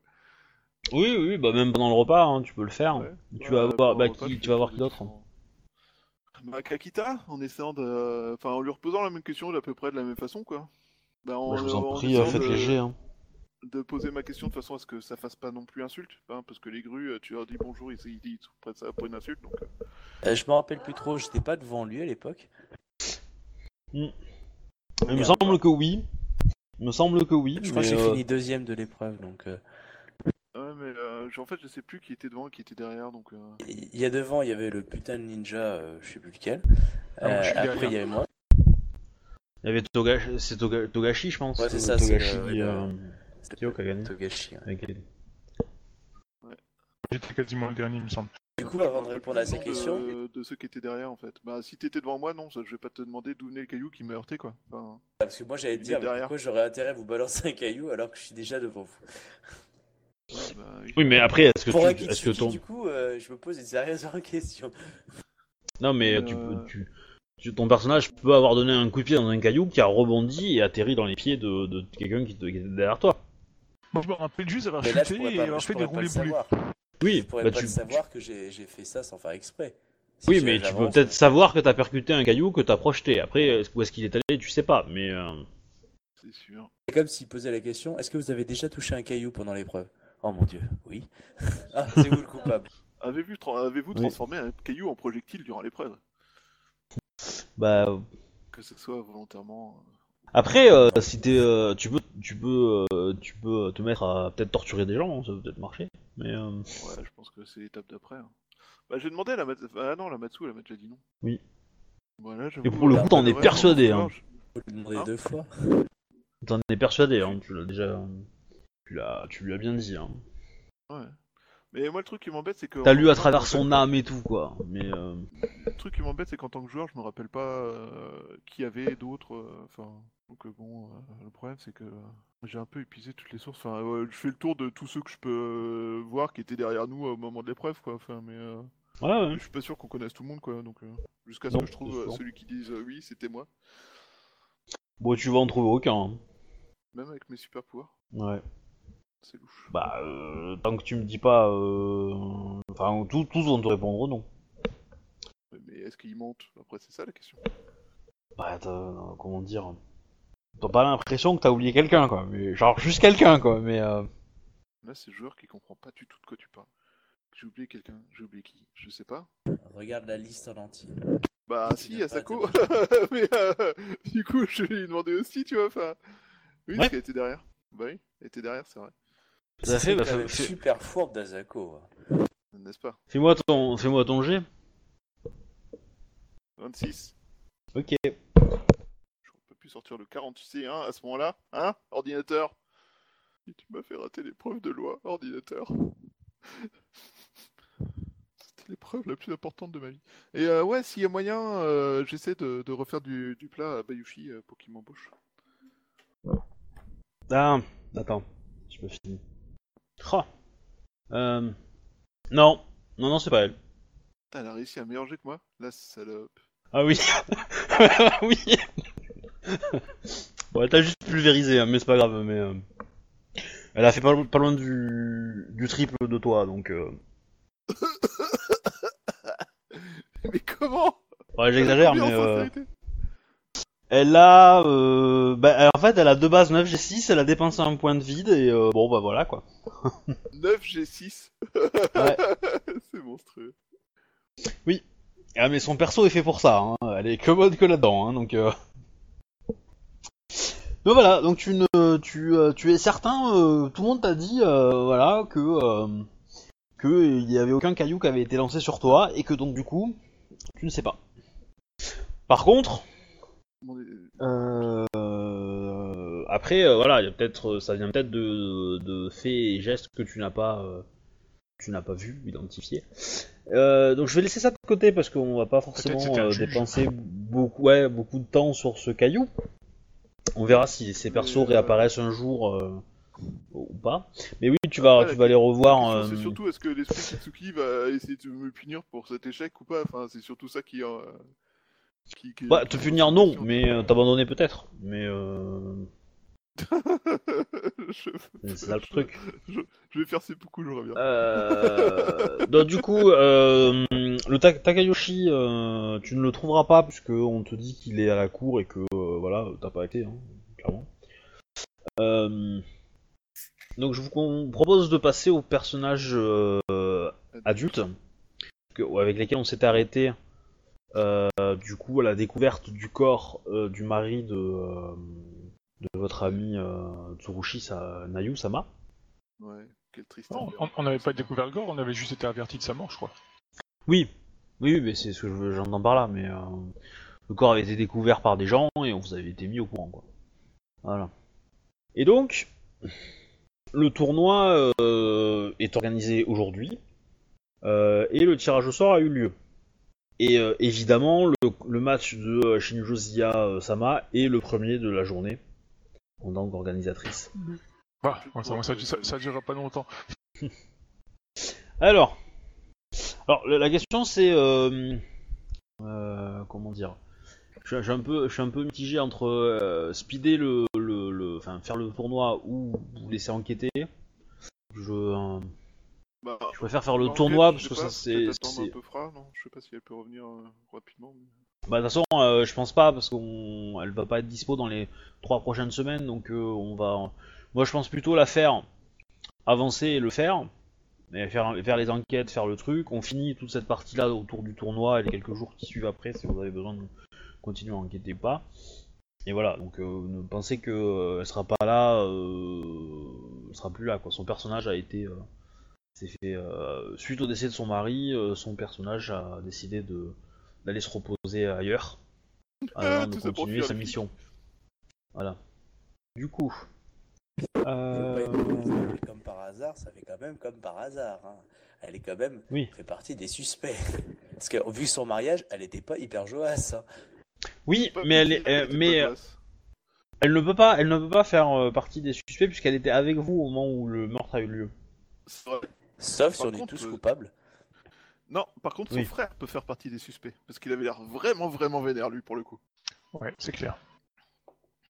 Oui, oui, bah même pendant le repas, hein, tu peux le faire. Ouais. Tu vas Bah, voir, bah, repas, qui, tu vas voir d'autre différents- Bah, Kakita, en essayant de. Enfin, en lui reposant la même question d'à peu près de la même façon, quoi. Bah, en, Je vous en en prie, faites de... jets. Hein. de poser ma question de façon à ce que ça fasse pas non plus insulte. hein, parce que les grues, euh, tu leur dis bonjour, ils, ils, ils prennent ça pour une insulte. Donc, euh, Euh, je me rappelle plus trop, j'étais pas devant lui à l'époque. Il me semble que oui. Il me semble que oui. Je crois que mais, j'ai euh, fini deuxième de l'épreuve, donc euh, mais euh, en fait, je sais plus qui était devant et qui était derrière, donc. euh, il y a devant, il y avait le putain de ninja, euh, je sais plus lequel. Ah, Euh, après, derrière. il y avait moi. Il y avait Togashi, c'est Toga- Togashi, je pense. Ouais, c'est ça, c'est Togashi euh, Kyo qui a gagné. Togashi. ouais. J'étais quasiment le dernier, il me semble. Du coup, avant de répondre à plus sa le nom question, De, de ceux qui étaient derrière, en fait. Bah, si t'étais devant moi, non, ça, je vais pas te demander d'où venait le caillou qui m'a heurté, quoi. Enfin, parce que moi j'allais te dire, mais derrière. pourquoi j'aurais intérêt à vous balancer un caillou alors que je suis déjà devant vous? Bah, oui. Mais après, est-ce que Pour tu, un est-ce que Kitsuki, ton, du coup, euh, je me pose une sérieuse question. non mais Euh, tu peux, tu, tu- ton personnage peut avoir donné un coup de pied dans un caillou qui a rebondi et atterri dans les pieds de, de quelqu'un qui, te- qui était derrière toi. Moi, je me rappelle juste avoir chuté et avoir fait des roulés. Oui, Je pourrais bah pas le savoir que j'ai j'ai fait ça sans faire exprès. Si oui, mais tu peux peut-être euh, savoir que t'as percuté un caillou que t'as projeté. Après, où est-ce qu'il est allé, tu sais pas. Mais euh, C'est sûr. C'est comme s'il posait la question est-ce que vous avez déjà touché un caillou pendant l'épreuve? Oh mon dieu, oui. ah, c'est vous le coupable. Avez-vous tra- avez-vous Oui. transformé un caillou en projectile durant l'épreuve? Bah Que ce soit volontairement. euh, après, euh, si t'es, euh, tu peux, tu peux, euh, tu peux te mettre à peut-être torturer des gens, hein, ça peut peut-être marcher. Mais euh, Ouais, je pense que c'est l'étape d'après. hein. Bah, j'ai demandé à la Matsu. Ah non, la Matsu, elle m'a déjà dit non. Oui. Voilà, Et pour le coup, t'en es persuadé, hein. Demander Hein? deux fois. t'en es persuadé, hein, tu l'as déjà, tu l'as, tu lui as bien dit. Hein. Ouais. Mais moi, le truc qui m'embête, c'est que. T'as lu à travers son âme et tout, quoi. Mais euh, Le truc qui m'embête, c'est qu'en tant que joueur, je me rappelle pas euh, qui y avait d'autres. euh, Enfin, donc euh, bon, euh, le problème, c'est que euh, j'ai un peu épuisé toutes les sources. Enfin, ouais, je fais le tour de tous ceux que je peux euh, voir qui étaient derrière nous au moment de l'épreuve, quoi. Enfin, mais. euh, ouais, ouais. Je suis pas sûr qu'on connaisse tout le monde, quoi. Donc, euh, jusqu'à ce Non, que je trouve c'est euh, celui qui dise euh, oui, c'était moi, Bon, tu vas en trouver aucun. hein. même avec mes super pouvoirs. Ouais. C'est louche. Bah, euh, tant que tu me dis pas, euh... enfin, tous, tous vont te répondre non. Mais est-ce qu'il monte Après, c'est ça la question. Bah, t'as- comment dire? T'as pas l'impression que t'as oublié quelqu'un, quoi. Mais genre juste quelqu'un, quoi. Mais euh... Là, c'est le joueur qui comprend pas du tout de quoi tu parles. J'ai oublié quelqu'un. J'ai oublié qui Je sais pas. Regarde la liste en entier. Bah, Tu si, Asako. Mais euh, du coup, je lui ai demandé aussi, tu vois. Enfin, oui, Ouais. parce qu'elle était derrière. Bah oui, elle était derrière, c'est vrai. À fait, bah, quand même super fourbe d'Azako. hein. N'est-ce pas fais-moi ton, fais-moi ton jet. 26. Ok. Je peux plus sortir le 41 à ce moment-là. Hein Ordinateur Et Tu m'as fait rater l'épreuve de loi, ordinateur. C'était l'épreuve la plus importante de ma vie. Et euh, ouais, s'il y a moyen, euh, j'essaie de, de refaire du, du plat à Bayushi euh, pour qu'il m'embauche. Ah, attends, je me finis. Euh... Non, non, non, c'est pas elle. Elle a réussi à meilleur jeu que moi La salope. Ah oui. Oui. Ouais, t'as juste pulvérisé, hein, mais c'est pas grave, mais... euh, Elle a fait pas, pas loin du... du triple de toi, donc... euh, Mais comment? Ouais, j'exagère, mais... euh, Elle a... Euh... Bah, en fait, elle a deux bases 9 G6, elle a dépensé un point de vide, et euh, bon, bah voilà, quoi. 9 G6. Ouais. c'est monstrueux. Ah, mais son perso est fait pour ça, hein. elle est que bonne que là-dedans, hein, donc... Euh... Donc voilà, donc tu ne, tu, euh, tu es certain, euh, tout le monde t'a dit, euh, voilà, que, euh, que il y avait aucun caillou qui avait été lancé sur toi, et que donc du coup, tu ne sais pas. Par contre, euh, après, euh, voilà, il y a peut-être, ça vient peut-être de, de faits et gestes que tu n'as pas, euh, tu n'as pas vu, identifié. Euh, donc je vais laisser ça de côté parce qu'on va pas forcément euh, dépenser beaucoup, ouais, beaucoup de temps sur ce caillou. On verra si ces persos euh, réapparaissent un jour euh, ou pas. Mais oui, tu vas, Après, tu vas les revoir. question, C'est euh, surtout est-ce que l'esprit Kitsuki va essayer de me punir pour cet échec ou pas? Enfin, c'est surtout ça qui. Qui, qui- Bah, te punir non, mais euh, t'abandonner peut-être. Mais euh, je, c'est ça le truc. je vais faire seppuku, je reviens. Euh, donc du coup, euh, le Ta- Takayoshi, euh, tu ne le trouveras pas puisque on te dit qu'il est à la cour et que euh, voilà, t'as pas été, hein, clairement. Euh, donc je vous propose de passer aux personnages adultes que- avec lesquels on s'était arrêté. Euh, du coup, à la découverte du corps euh, du mari de, euh, de votre ami euh, Tsurushi sa, Nayu Sama. Ouais, quelle triste. Non, on n'avait pas découvert le gore, on avait juste été averti de sa mort, je crois. Oui, oui, oui, mais c'est ce que je- j'entends par là, mais euh, le corps avait été découvert par des gens et on vous avait été mis au courant, quoi. Voilà. Et donc, le tournoi euh, est organisé aujourd'hui euh, et le tirage au sort a eu lieu. Et euh, évidemment, le, le match de euh, Shinjo Zia euh, Sama est le premier de la journée en tant qu'organisatrice. Bah, ça, ça, ça, ça durera pas longtemps. Alors, alors la la question c'est euh, comment dire? Je, je suis un peu, je suis un peu mitigé entre euh, speeder le, le, le- enfin faire le tournoi ou vous laisser enquêter. Je, euh, Bah, je préfère faire le tournoi parce que ça c'est, peut-être attendre c'est- un peu Fra, non Je sais pas si elle peut revenir euh, rapidement. mais- bah de toute façon euh, je pense pas parce qu'on, elle va pas être dispo dans les trois prochaines semaines donc euh, on va, moi je pense plutôt la faire avancer et le faire. Mais faire, faire les enquêtes, faire le truc, on finit toute cette partie-là autour du tournoi et les quelques jours qui suivent après si vous avez besoin de continuer à enquêter ou pas. Et voilà, donc euh, ne pensez que elle sera pas là, elle sera plus là quoi. Son personnage a été, s'est fait euh, suite au décès de son mari, euh, son personnage a décidé de d'aller se reposer ailleurs avant de continuer sa mission. Voilà. Du coup. Elle Euh... comme par hasard, ça fait quand même comme par hasard. hein. Elle est quand même Oui. fait partie des suspects. Parce que vu son mariage, elle était pas hyper joasse. hein. Oui, mais elle, est, euh, mais euh, elle ne peut pas, elle ne peut pas faire euh, partie des suspects puisqu'elle était avec vous au moment où le meurtre a eu lieu. Sauf si on est tous euh, coupables. Non, par contre, Oui. son frère peut faire partie des suspects. Parce qu'il avait l'air vraiment, vraiment vénère, lui, pour le coup. Ouais, c'est clair.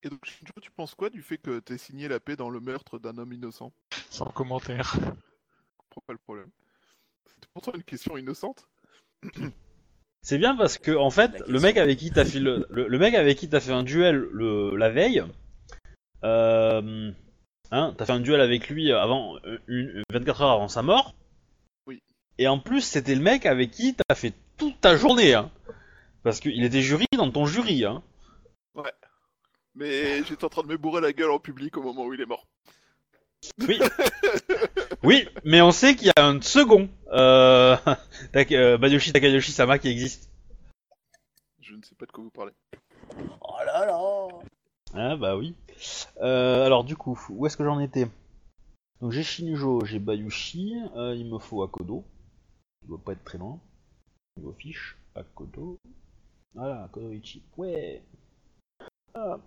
Et donc, Shinjo, tu penses quoi du fait que t'aies signé la paix dans le meurtre d'un homme innocent? Sans commentaire. Je comprends pas le problème. C'était pourtant une question innocente? C'est bien parce que en fait, le mec avec qui t'as fait le, le, le mec avec qui t'as fait un duel le, la veille, euh, hein, t'as fait un duel avec lui avant euh, une, 24 heures avant sa mort. Oui. Et en plus, c'était le mec avec qui t'as fait toute ta journée, hein, parce qu'il était jury dans ton jury, hein. Mais j'étais en train de me bourrer la gueule en public au moment où il est mort. Oui. oui, mais on sait qu'il y a un second euh, euh, Bayoshi Takayoshi Sama qui existe. Je ne sais pas de quoi vous parlez. Oh là là Ah bah oui. Euh, alors du coup, où est-ce que j'en étais? Donc j'ai Shinjo, j'ai Bayushi, euh, il me faut Akodo. Il doit pas être très loin. Niveau fiche, Akodo. Voilà, Akodo Ichi. Ouais. Ah.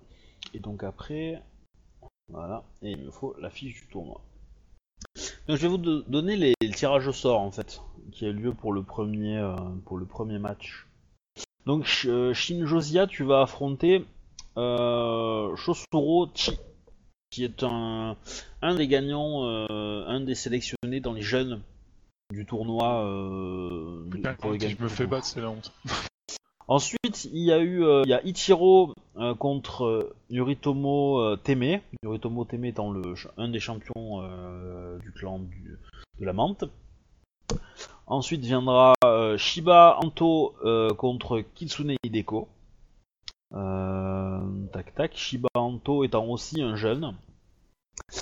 Et donc après, voilà, et il me faut la fiche du tournoi. Donc je vais vous do- donner les, les tirages au sort en fait, qui a lieu pour le premier, euh, match. Donc Sh- Shinjosia, tu vas affronter euh, Shosuro Chi, qui est un, un des gagnants, euh, un des sélectionnés dans les jeunes du tournoi. Euh, Putain, pour si je me fais battre, c'est la honte. Ensuite, il y a eu euh, il y a Ichiro euh, contre Yoritomo Teme. Yoritomo Teme étant le, un des champions du clan du- de la menthe. Ensuite viendra Shiba Anto contre Kitsune Hideko. Euh, tac tac. Shiba Anto étant aussi un jeune.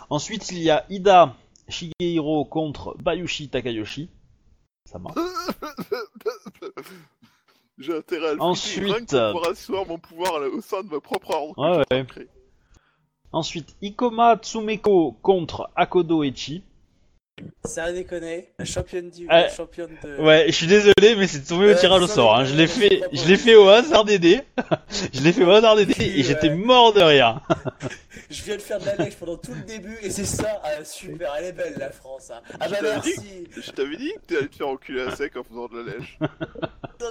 Ensuite, il y a Ida Shigehiro contre Bayushi Takayoshi. Ça marche. J'ai intérêt à le Ensuite, pour asseoir mon pouvoir au sein de ma propre ordre. Ouais, ouais. Ensuite, Ikoma Tsumeko contre Akodo Echi. Ça déconner. La championne du. Ah, la championne de. Ouais, je suis désolé, mais c'est tombé au Ouais, tirage au sort. hein. Je l'ai fait, je l'ai fait au hasard des dés. je l'ai fait au hasard des dés et Ouais. j'étais mort de rire. Je viens de faire de la neige pendant tout le début et c'est ça. Ah, super, elle est belle la France. Hein. Ah Je bah t'avais merci. Je t'avais dit que t'allais te faire enculer à sec en faisant de la neige. Non,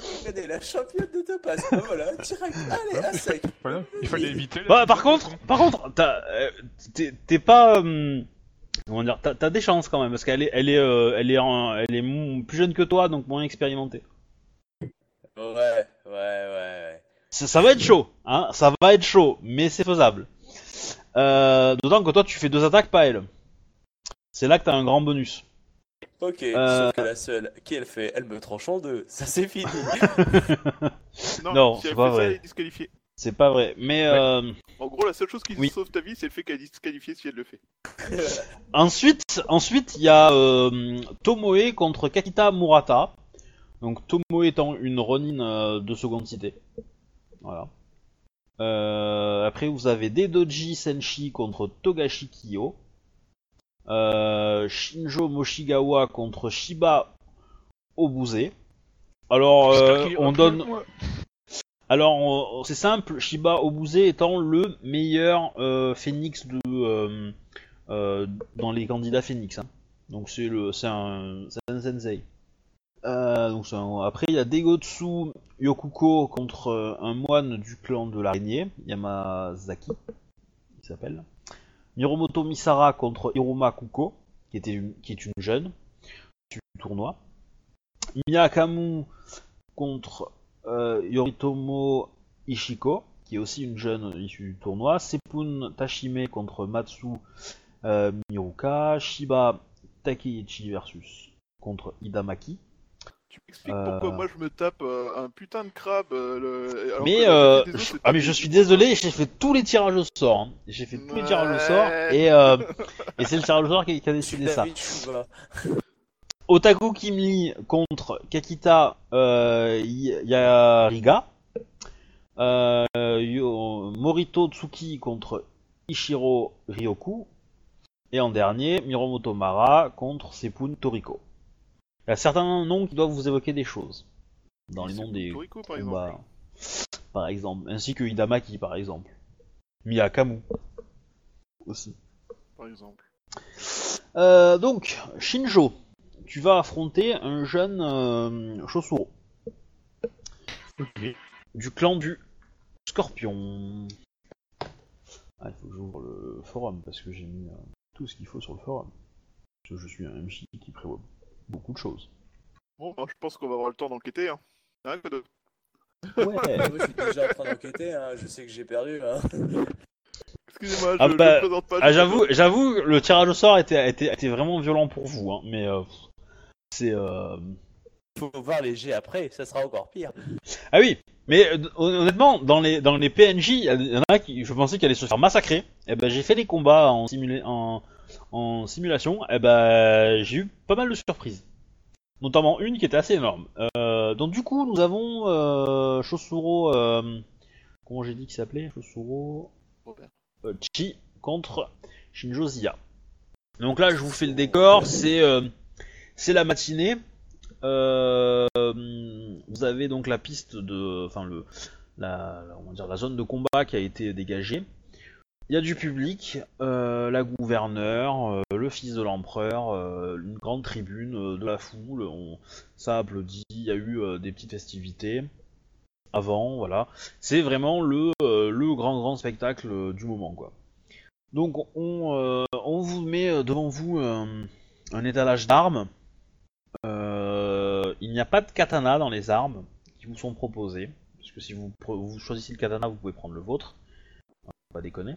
la championne de te passe. Ah, voilà, direct. Allez, à sec. Voilà, il fallait éviter. Bah, par contre, par contre, t'as, euh, t'es t'es pas, euh, comment dire, t'as des chances quand même parce qu'elle est, elle est, euh, elle est, en- elle est plus jeune que toi, donc moins expérimentée. Ouais, ouais, ouais, ouais. Ça, ça va être chaud, hein, ça va être chaud, mais c'est faisable. Euh, D'autant que toi, tu fais deux attaques, pas elle. C'est là que t'as un grand bonus. Ok, Euh, sauf que la seule qui elle fait, elle me tranche en deux. Ça c'est fini. Non, Non, si c'est pas fait ça, vrai. elle est disqualifiée. C'est pas vrai, mais Ouais. euh, En gros, la seule chose qui Oui. sauve ta vie, c'est le fait qu'elle est disqualifiée si elle le fait. Ensuite, ensuite, il y a euh, Tomoe contre Kakita Murata. Donc Tomoe étant une Ronin euh, de seconde cité. Voilà. Euh, après, vous avez Dedoji Senshi contre Togashi Kiyo. Euh, Shinjo Moshigawa contre Shiba Obuse. Alors, euh, on plus donne. Alors, c'est simple, Shiba Obuse étant le meilleur euh, phénix de, euh, euh, dans les candidats phénix. hein. Donc c'est un, un sensei. Euh, après, il y a Degotsu Yokuko contre euh, un moine du clan de l'araignée, Yamazaki, il s'appelle. Miromoto Misara contre Hiruma Kuko, qui, une, qui est une jeune du tournoi. Miyakamu contre euh, Yoritomo Ishiko, qui est aussi une jeune issue du tournoi. Sepun Tashime contre Matsu euh, Miruka. Shiba Takeichi versus contre Hidamaki. Tu m'expliques Euh. pourquoi moi je me tape euh, un putain de crabe euh, le... alors que Mais, euh, autres, je- ah mais je suis désolé, j'ai fait tous les tirages au sort. hein. J'ai fait tous les tirages au sort et, euh, et c'est le tirage au sort qui, qui a décidé ça. Otaku Kimli contre Kakita euh, Yariga. Euh, Morito Tsuki contre Ishiro Ryoku. Et en dernier, Miromoto Mara contre Sepun Toriko. Il y a certains noms qui doivent vous évoquer des choses. Dans les noms des Toriko, par combats. exemple. Par exemple. Ainsi que Hidamaki, par exemple. Miyakamu. Aussi. Par exemple. Euh, donc, Shinjo, tu vas affronter un jeune euh, Chosuro, du clan du Scorpion. Ah, il faut que j'ouvre le forum parce que j'ai mis euh, tout ce qu'il faut sur le forum. Parce que je suis un MJ qui prévoit beaucoup de choses. Bon, bah, je pense qu'on va avoir le temps d'enquêter. Hein. Hein, Ouais. Moi je suis déjà en train d'enquêter, hein. je sais que j'ai perdu là. Excusez-moi, je, Ah bah, présente pas. Ah, j'avoue, j'avoue, le tirage au sort était, était, était vraiment violent pour vous, hein, mais euh, c'est. Euh... Faut voir les G après, ça sera encore pire. Ah oui, mais euh, honnêtement, dans les, dans les PNJ, il y en a qui, je pensais qu'ils allaient se faire massacrer. Et ben, j'ai fait les combats en, simulé, en, en simulation, et ben, j'ai eu pas mal de surprises. Notamment une qui était assez énorme. Euh, donc du coup, nous avons euh, Chosuro, euh, comment j'ai dit qu'il s'appelait? Chosuro Chi contre Shinjo Zia. Donc là, je vous fais le décor, c'est c'est la matinée. Euh, vous avez donc la piste de, enfin le, la, on va dire la zone de combat qui a été dégagée. il y a du public, euh, la gouverneure, euh, le fils de l'empereur, euh, une grande tribune euh, de la foule, on, ça applaudit, il y a eu euh, des petites festivités avant, voilà. C'est vraiment le, le grand grand spectacle du moment, quoi. Donc on, on vous met devant vous un étalage d'armes. Euh, il n'y a pas de katana dans les armes qui vous sont proposées, parce que si vous, choisissez le katana, vous pouvez prendre le vôtre. Pas déconner.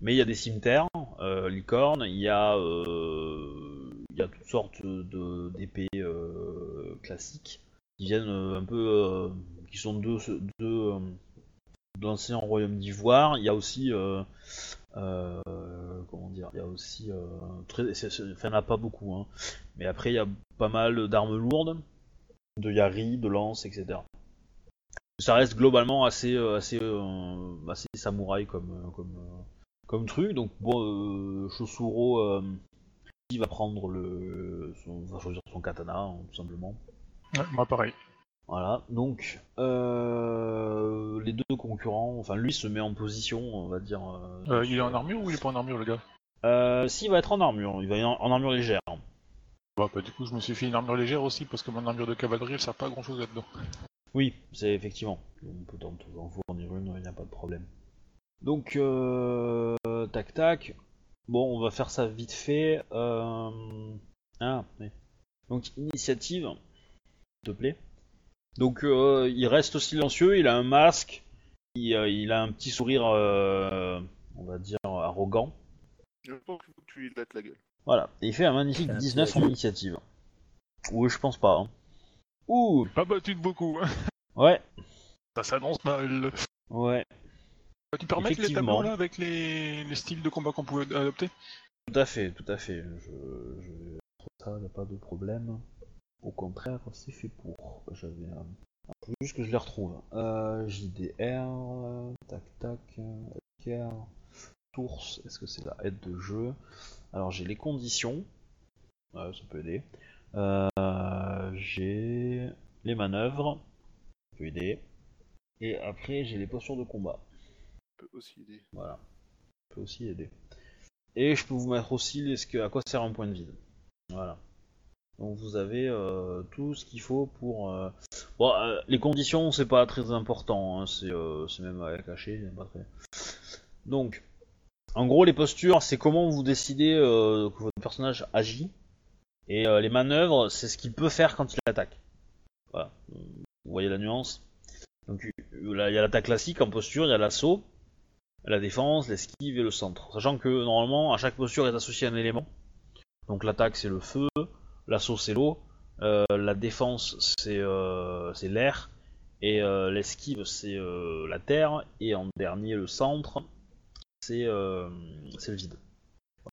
Mais il y a des cimetières, euh, licornes, il y a, euh, toutes sortes d'épées euh, classiques qui viennent un peu, qui sont de, de, euh, de l'ancien royaume d'Ivoire. Il y a aussi, comment dire, il y a aussi, euh, très, enfin, il n'y en a pas beaucoup, hein. mais après il y a pas mal d'armes lourdes, de yari, de lances, etc. Ça reste globalement assez, euh, assez, euh, assez samouraï comme, comme, comme truc. Donc bon, Chosuro, euh, il va prendre le, son, va choisir son katana, hein, tout simplement. Ouais, moi pareil. Voilà, donc euh, les deux concurrents, enfin lui se met en position, on va dire. euh, Euh, il est en armure ou il est pas en armure le gars? Euh, S'il va être en armure, il va être en, en armure légère. Bah, bah du coup je me suis fait une armure légère aussi parce que mon armure de cavalerie elle sert pas à grand chose là-dedans. Oui, c'est effectivement. On peut en, en fournir une, il n'y a pas de problème. Donc, euh, tac tac. Bon, on va faire ça vite fait. Ah, oui. Donc, initiative, s'il te plaît. Donc, euh, il reste silencieux, il a un masque, il, euh, il a un petit sourire, euh, on va dire, arrogant. Je pense qu'il faut que tu lui lattes la gueule. Voilà, et il fait un magnifique Un petit 19 en initiative. Oui, je pense pas. Hein. Ouh, Pas battu de beaucoup. hein. ouais, Ça s'annonce mal. ouais. Tu peux remettre les Effectivement. tableaux là avec les, les styles de combat qu'on pouvait adopter? Tout à fait, tout à fait. Je, je... Ça, y a pas de problème. Au contraire, c'est fait pour. J'avais un. Faut juste que je les retrouve. Euh, JDR, tac tac, LKR, source, est-ce que c'est la aide de jeu? Alors j'ai les conditions, ça peut aider. Euh, j'ai les manœuvres, ça peut aider. Et après j'ai les postures de combat. Ça peut aussi aider. Voilà. Ça peut aussi aider. Et je peux vous mettre aussi les- ce que- à quoi sert un point de vide. Voilà. Donc vous avez euh, tout ce qu'il faut pour. euh, Bon, euh, les conditions, c'est pas très important, hein, c'est c'est même à cacher, pas très. Donc, en gros, les postures, c'est comment vous décidez que votre personnage agit. Et les manœuvres, c'est ce qu'il peut faire quand il attaque. Voilà. Vous voyez la nuance Donc, il y a l'attaque classique en posture, il y a l'assaut, la défense, l'esquive et le centre. Sachant que normalement, à chaque posture est associé un élément. Donc l'attaque c'est le feu, l'assaut c'est l'eau, euh, la défense c'est euh, l'air, et euh, l'esquive c'est la terre, et en dernier le centre c'est le vide.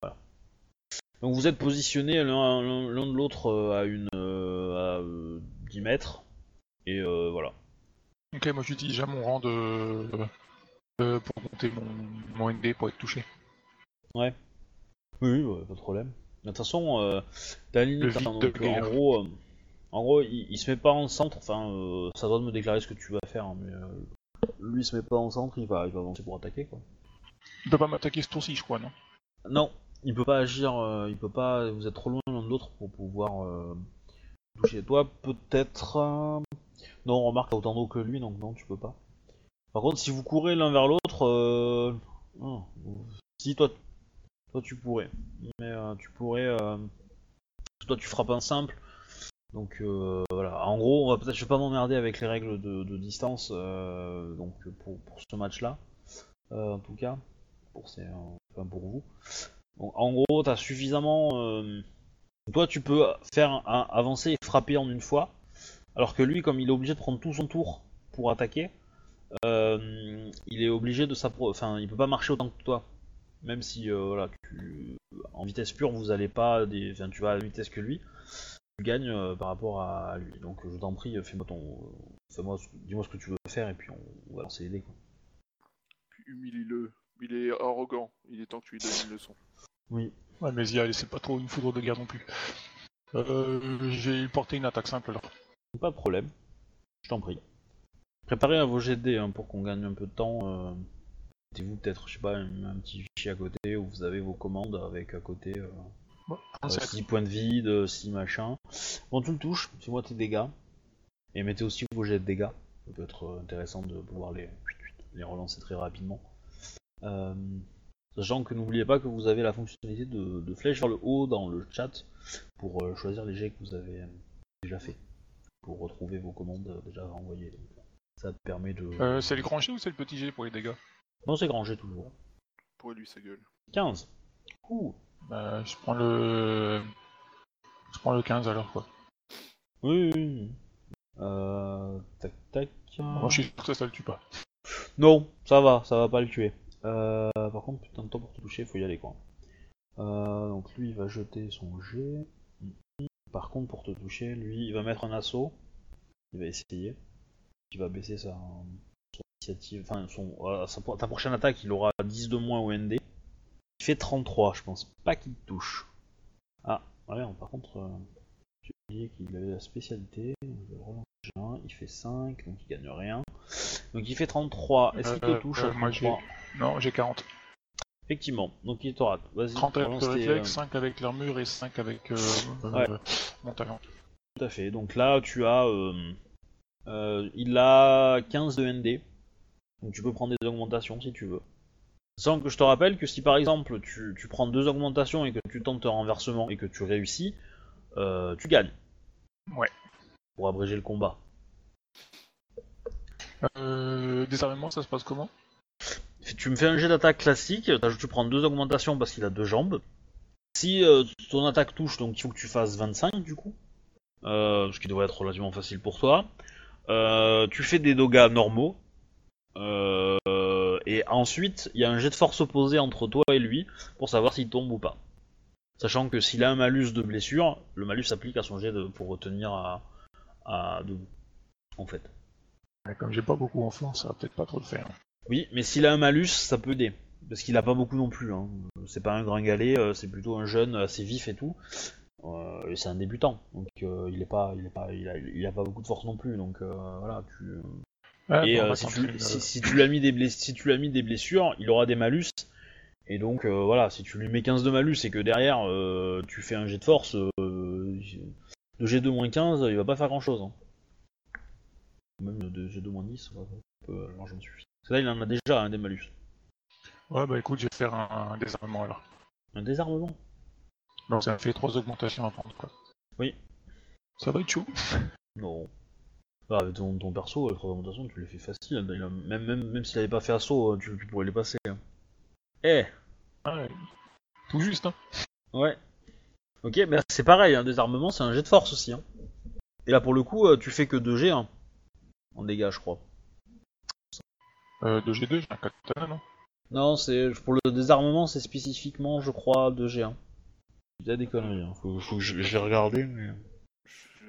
Voilà. Donc vous êtes positionnés l'un de l'autre à une euh, à euh, 10 mètres, et euh, voilà. Ok, moi j'utilise déjà mon rang de. pour monter mon, mon ND pour être touché. Oui, oui, ouais, pas de problème. De toute façon, euh, limite, hein, donc, en gros, euh, en gros, il, il se met pas en centre. Enfin, euh, ça doit me déclarer ce que tu vas faire, hein, mais euh, lui il se met pas en centre, il va, il va avancer pour attaquer quoi. Il peut pas m'attaquer ce tour-ci, je crois, non? Non, il peut pas agir, il peut pas. Vous êtes trop loin l'un de l'autre pour pouvoir toucher. Toi, peut-être. Non, remarque, t'as autant d'eau que lui, donc non, tu peux pas. Par contre, si vous courez l'un vers l'autre, vous- si toi, toi tu pourrais, mais euh, tu pourrais. euh, Toi, tu frappes un simple. Donc euh, voilà. En gros, on va peut-être, je vais pas m'emmerder avec les règles de, distance. euh, donc pour, pour ce match-là, en tout cas, pour ces, enfin, pour vous. Donc, en gros, t'as suffisamment. Toi, tu peux faire un, avancer et frapper en une fois, alors que lui, comme il est obligé de prendre tout son tour pour attaquer, il est obligé de s'appro... Enfin, il peut pas marcher autant que toi. Même si, euh, voilà, tu... en vitesse pure, vous allez pas. Des... Enfin, tu vas à la vitesse que lui. Tu gagnes euh, par rapport à lui. Donc, je t'en prie, fais-moi ton. Fais-moi... Dis-moi ce que tu veux faire et puis on, on va lancer les dés. Quoi. Puis humilie-le. Il est arrogant. Il est temps que tu lui donnes une leçon. Oui. Ouais, mais Zia, c'est pas trop une foudre de guerre non plus. Euh, j'ai porté une attaque simple alors. Pas de problème. Je t'en prie. Préparez à vos GD hein, pour qu'on gagne un peu de temps. Euh. mettez-vous peut-être, je sais pas, un, un petit fichier à côté où vous avez vos commandes avec à côté euh, Bon, euh, 37. 6 points de vide, 6 machin. Bon, tu le touches, fais-moi tes dégâts. Et mettez aussi vos jets de dégâts. Ça peut être euh, intéressant de pouvoir les, les relancer très rapidement. Euh, sachant que n'oubliez pas que vous avez la fonctionnalité de, de flèche vers le haut dans le chat pour euh, choisir les jets que vous avez euh, déjà fait. Pour retrouver vos commandes euh, déjà envoyées. Donc, ça te permet de. Euh, c'est le grand G ou c'est le petit G pour les dégâts? Non, c'est grand jet toujours. Pour lui, sa gueule. 15. Ouh. Bah, je prends le. Je prends le 15 alors quoi. Oui, oui, oui. Euh, tac, tac. Moi je suis sûr que ça, ça le tue pas. Non, ça va, ça va pas le tuer. Euh, par contre, putain de temps pour te toucher, faut y aller quoi. Euh, donc lui, il va jeter son G. Par contre, pour te toucher, lui, il va mettre un assaut. Il va essayer. Il va baisser sa initiative. Enfin, son, euh, sa- ta prochaine attaque, il aura 10 de moins au ND. Il fait 33, je pense pas qu'il te touche. Ah, ouais, par contre, euh, j'ai oublié qu'il avait la spécialité. Je vais le relancer un, il fait 5, donc il gagne rien. Donc il fait 33. Est-ce qu'il Euh, te touche à euh, moi, j'ai- 33 Non, j'ai 40. Effectivement, donc il te rate. Vas-y, 30 avec le réflexe, euh, 5 avec l'armure et 5 avec euh, Ouais. euh, mon talent. Tout à fait. Donc là, tu as. euh, euh, il a 15 de ND. Donc tu peux prendre des augmentations si tu veux. Sans que je te rappelle que si par exemple tu, tu prends deux augmentations et que tu tentes un renversement et que tu réussis, euh, tu gagnes. Ouais. Pour abréger le combat. Euh, désarmement, ça se passe comment? Si tu me fais un jet d'attaque classique, tu prends deux augmentations parce qu'il a deux jambes. Si euh, ton attaque touche, donc il faut que tu fasses 25 du coup. Euh, ce qui devrait être relativement facile pour toi. Tu fais des dégâts normaux. Euh, et ensuite, il y a un jet de force opposé entre toi et lui pour savoir s'il tombe ou pas. Sachant que s'il a un malus de blessure, le malus s'applique à son jet de, pour retenir à, à debout. En fait. Comme j'ai pas beaucoup en flanc, ça va peut-être pas trop le faire. Oui, mais s'il a un malus, ça peut aider. Parce qu'il a pas beaucoup non plus. Hein. C'est pas un gringalet, euh, c'est plutôt un jeune assez vif et tout. Euh, et c'est un débutant, donc euh, il est pas, il est pas, il a, il a pas beaucoup de force non plus. Donc euh, voilà, tu. Ouais, et bon, euh, bah, si, tu, il, si, si tu lui as mis des bless- si tu lui as mis des blessures, il aura des malus. Et donc euh, voilà, si tu lui mets 15 de malus et que derrière euh, tu fais un jet de force, de G2 moins 15, il va pas faire grand chose. Même de G2 moins 10, ça peut largement suffire. Parce que là il en a déjà un des malus. Ouais, bah écoute, je vais faire un, un désarmement alors. Un désarmement? Donc ça me fait 3 augmentations à prendre quoi. Oui. Ça va être chaud. Non. Ah, avec ton, ton perso, les trois augmentations, tu les fais facile. Il a- même même, même s'il avait pas fait assaut, tu, tu pourrais les passer. hein. Eh Ouais. Tout juste, hein. Ouais. Ok, mais c'est pareil, un désarmement, c'est un jet de force aussi. Hein. Et là, pour le coup, euh, tu fais que 2 G hein, en dégâts, je crois. Euh, de G2, j'ai un katana, non? Non, c'est pour le désarmement, c'est spécifiquement, je crois, 2 G. Hein. Il y a des conneries, hein. faut, faut que je, je vais regarder, mais... Je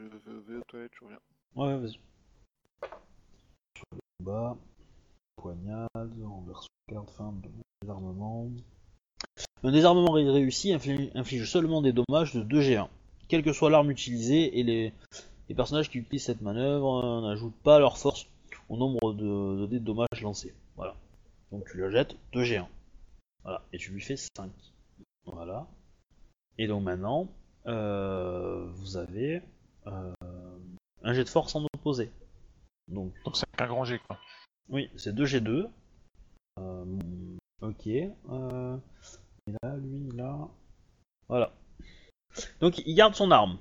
vais aux toilettes, je reviens. Ouais, vas-y. Sur le bas, poignade, renverse carte, fin de désarmement. Un désarmement ré- réussi inflige, seulement des dommages de 2G1. Quelle que soit l'arme utilisée, et les, les personnages qui utilisent cette manœuvre euh, n'ajoutent pas leur force au nombre de, de dés de dommages lancés. Voilà. Donc tu le jettes 2G1. Voilà. Et tu lui fais 5. Voilà. Et donc maintenant, euh, vous avez euh, un jet de force en opposé. Donc, Donc c'est un grand G quoi. oui, c'est 2G2. Euh, ok. Euh, et là, lui, là. Voilà. Donc, il garde son arme.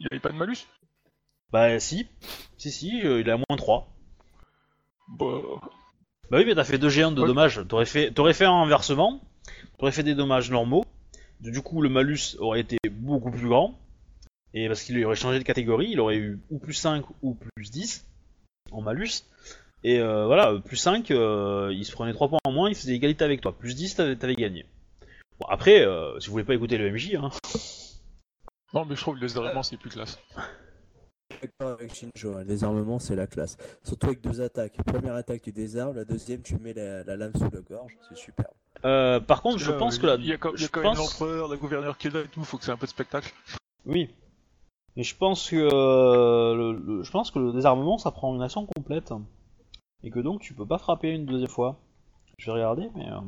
Il avait pas de malus? Bah, si. Si, si, euh, il a moins 3. Bah. Bah oui, mais t'as fait 2G1 de Ouais. dommages. T'aurais fait, t'aurais fait un renversement. T'aurais fait des dommages normaux. Du coup, le malus aurait été beaucoup plus grand. Et parce qu'il aurait changé de catégorie, il aurait eu ou plus 5 ou plus 10 en malus. Et euh, voilà, plus 5, euh, il se prenait 3 points en moins, il faisait égalité avec toi. Plus 10, t'avais, t'avais gagné. Bon, après, euh, si vous voulez pas écouter le MJ, hein. Non, mais je trouve que le désarmement c'est plus classe. D'accord avec Shinjo, hein, le désarmement c'est la classe. Surtout avec deux attaques. Première attaque tu désarmes, la deuxième tu mets la, la lame sous la gorge, c'est super. Euh, par contre, je Là, pense que la. Il y a quand, il y a je quand même l'empereur, la gouverneure qui est là et tout, faut que c'est un peu de spectacle. Oui. Mais je pense que euh, le, le- je pense que le désarmement ça prend une action complète et que donc tu peux pas frapper une deuxième fois. Je vais regarder, mais euh,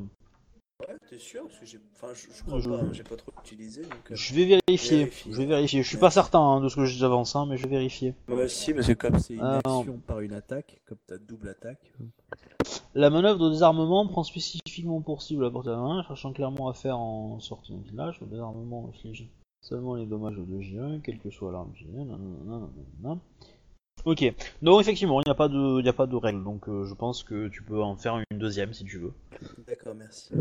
Ouais, t'es sûr Parce que j'ai. Enfin, je, je crois Je- pas, j'ai pas trop utilisé. Donc, euh, je vais vérifier. Vérifie. Je vais vérifier. Je suis pas certain hein, de ce que j'avance, hein, mais je vais vérifier. Moi aussi, parce que comme c'est une Ah, non. action par une attaque, comme t'as double attaque. La manœuvre de désarmement prend spécifiquement pour cible la portée à la main, cherchant clairement à faire en sortie d'un village. Le désarmement inflige seulement les dommages au 2J1, quelle que soit l'arme J1. nanana, nanana. Ok, donc effectivement, il n'y a pas de, a pas de règle, donc euh, je pense que tu peux en faire une deuxième si tu veux. D'accord, merci.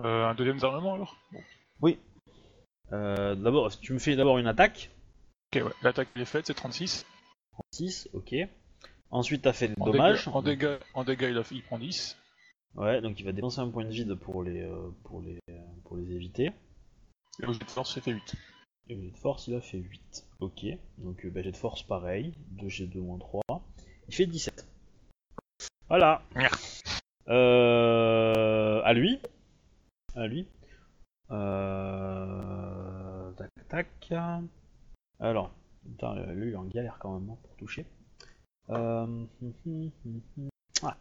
Euh, un deuxième désarmement alors? Bon. Euh, d'abord, tu me fais d'abord une attaque, Ok, ouais. L'attaque est faite, c'est 36. 6, ok. Ensuite, t'as fait des En dommages. dégâts, en dégâts, en dégâts, il, a- il prend 10. Ouais, donc il va dépenser un point de vide pour les, euh, pour les, pour les éviter. Et au jet de force, c'est fait 8. Et le jet de force, il a fait 8. Ok. Donc euh, bah, jet de force, pareil. 2G2 moins 3. Il fait 17. Voilà. Euh, à lui. À lui. Euh... Tac, tac. Alors. Putain, lui, il est en galère quand même hein, pour toucher. Euh... Ah.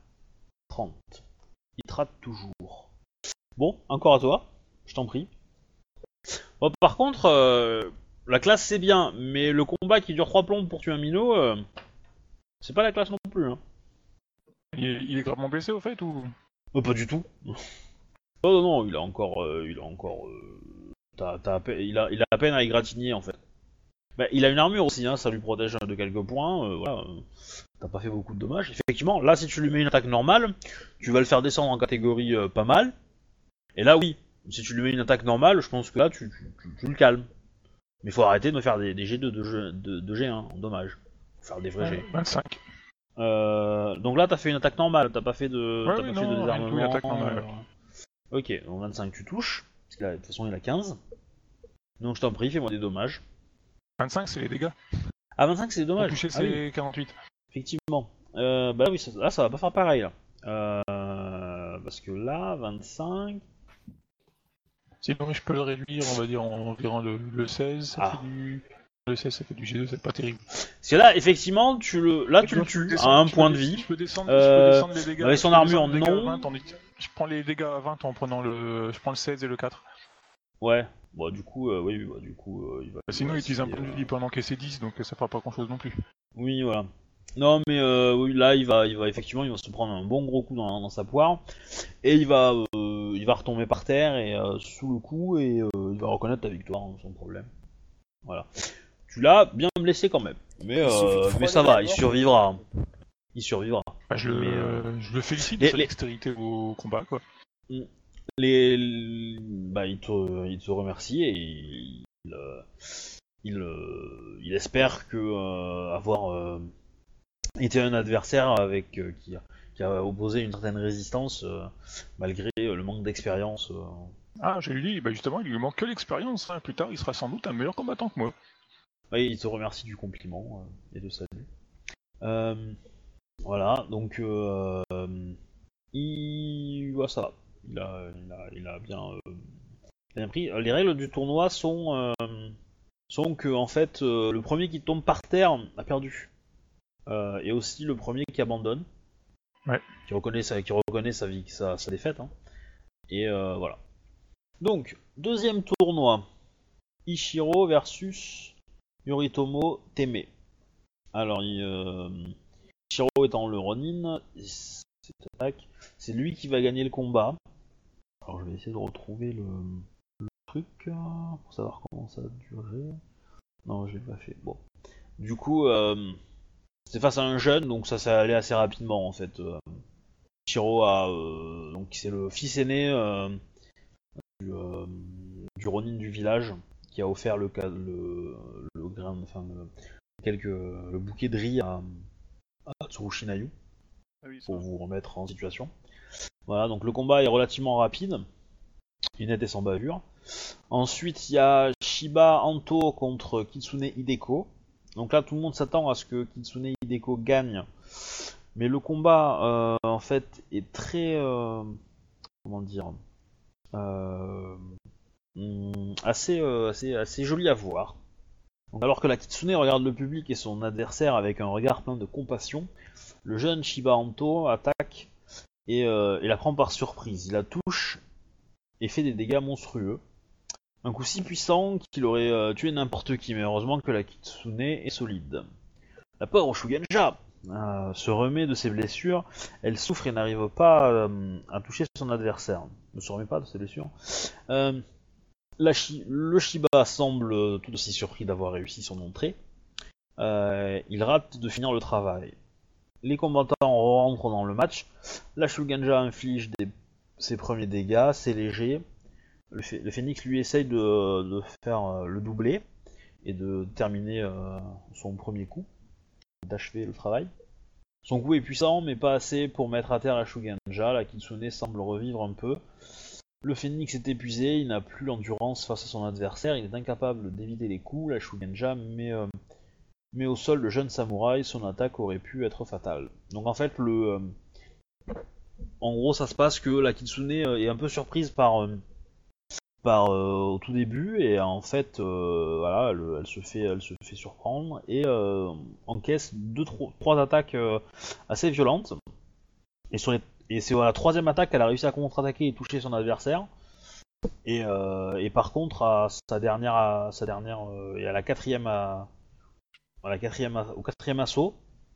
30. Il te rate toujours. Bon, encore à toi. Je t'en prie. Bon, par contre, euh, la classe c'est bien, mais le combat qui dure 3 plombes pour tuer un minot, euh, c'est pas la classe non plus. Hein. Il est, il est gravement blessé au fait ou? Euh, pas du tout. Oh non, non, il a encore. euh, il a encore. peine- il, a, il a à peine à égratigner en fait. Bah, il a une armure aussi, hein, ça lui protège de quelques points. voilà. T'as pas fait beaucoup de dommages. Effectivement, là, si tu lui mets une attaque normale, tu vas le faire descendre en catégorie pas mal. Et là, oui, si tu lui mets une attaque normale, je pense que là, tu, tu- tu- tu le calmes. Mais faut arrêter de me faire des, des G2 de, G, de, de G1 en dommage. Faut faire des vrais G. 25. Euh, donc là, t'as fait une attaque normale, t'as pas fait de, Ouais, t'as oui, pas fait non, de tout, désarmement. une attaque normale. euh, Ok, donc 25 tu touches, parce que là, de toute façon il a 15. Donc je t'en prie, fais-moi des dommages. 25, c'est les dégâts. Ah 25 c'est Pour dommages. toucher, Ah oui, c'est 48. effectivement. Euh, bah oui, ça- là ça va pas faire pareil là. Parce que là, 25. Sinon, je peux le réduire, on va dire, en environ le, le 16. Ça Ah. fait du... Le 16, ça fait du G2, c'est pas terrible. Parce que là, effectivement, tu le, là tu le tues descendre- à un point de vie. Je peux descendre, Euh, je peux descendre les dégâts. avec je son peux armure, descendre les dégâts à non. 20 en Je prends les dégâts à 20 en prenant le. Je prends le 16 et le 4. Ouais. Bon, du coup, euh, oui, bah, du coup, euh, il va. Sinon, il utilise un point de euh, vie, il peut en encaisser 10, donc ça fera pas grand chose non plus. Oui, voilà. Non, mais euh, oui, là, il va, il va effectivement, il va se prendre un bon gros coup dans, dans sa poire, et il va, euh, il va retomber par terre et euh, sous le coup, et euh, il va reconnaître ta victoire hein, sans problème. Voilà. Tu l'as bien blessé quand même, mais, euh, mais ça va, il survivra. Il survivra. Bah, je, le... Mais, euh, je le félicite les- de sa les- dextérité au combat, quoi. Les, les- bah, il te, il te remercie et il, il, il espère que euh, avoir été un adversaire avec euh, qui, a- qui a opposé une certaine résistance euh, malgré euh, le manque d'expérience. Ah, j'ai lu, bah justement, il lui manque que l'expérience. hein. Plus tard, il sera sans doute un meilleur combattant que moi. Ouais, il te remercie du compliment et de salut. Voilà, donc il, ouais, ça. Il a, il a, il a bien, bien pris. Les règles du tournoi sont, sont que en fait, euh, le premier qui tombe par terre a perdu. Euh, et aussi le premier qui abandonne. Ouais. Qui reconnaît sa, qui reconnaît sa, vie, sa, sa défaite. hein. Et euh, voilà. Donc, deuxième tournoi. Ishiro versus Yoritomo Teme. Alors, il, euh, Ishiro étant le Ronin, c'est lui qui va gagner le combat. Alors, je vais essayer de retrouver le, le truc pour savoir comment ça a duré. Non, je l'ai pas fait. Bon. Du coup, euh, c'est face à un jeune, donc ça s'est allé assez rapidement en fait. Euh, Ishiro a, euh, donc c'est le fils aîné euh, du, du Ronin du village qui a offert le, le, le grain, enfin le, quelques, le bouquet de riz à, à Tsurushi Nayu Ah oui, pour vous remettre en situation. Voilà, donc le combat est relativement rapide, il net et sans bavure. Ensuite, il y a Shiba Anto contre Kitsune Hideko. Donc là, tout le monde s'attend à ce que Kitsune Hideko gagne, mais le combat, euh, en fait, est très, euh, comment dire, euh, hum, assez, assez, assez joli à voir. Alors que la Kitsune regarde le public et son adversaire avec un regard plein de compassion, le jeune Shiba Anto attaque et, la prend par surprise. Il la touche et fait des dégâts monstrueux. Un coup si puissant qu'il aurait tué n'importe qui, mais heureusement que la Kitsune est solide. La pauvre Shugenja euh, se remet de ses blessures, elle souffre et n'arrive pas euh, à toucher son adversaire. Ne se remet pas de ses blessures. Euh, le Shiba semble tout aussi surpris d'avoir réussi son entrée. Il rate de finir le travail. Les combattants rentrent dans le match. La Shuganja inflige ses premiers dégâts, c'est léger. Le, Phoenix lui essaye de, faire le doublé et de terminer son premier coup, d'achever le travail. Son coup est puissant, mais pas assez pour mettre à terre la Shuganja. La Kitsune semble revivre un peu. Le Phoenix est épuisé, il n'a plus l'endurance face à son adversaire, il est incapable d'éviter les coups. La Shuganja met, euh, au sol le jeune samouraï, son attaque aurait pu être fatale. Donc en fait, le, euh, en gros, ça se passe que la Kitsune euh, est un peu surprise par, par euh, au tout début et en fait, euh, voilà, elle, se fait, elle se fait surprendre et euh, encaisse deux, tro- trois attaques assez violentes. Et sur les et la troisième attaque qu'elle a réussi à contre-attaquer et toucher son adversaire. Et, par contre, à sa dernière, à sa dernière et la quatrième, à la quatrième, au quatrième assaut,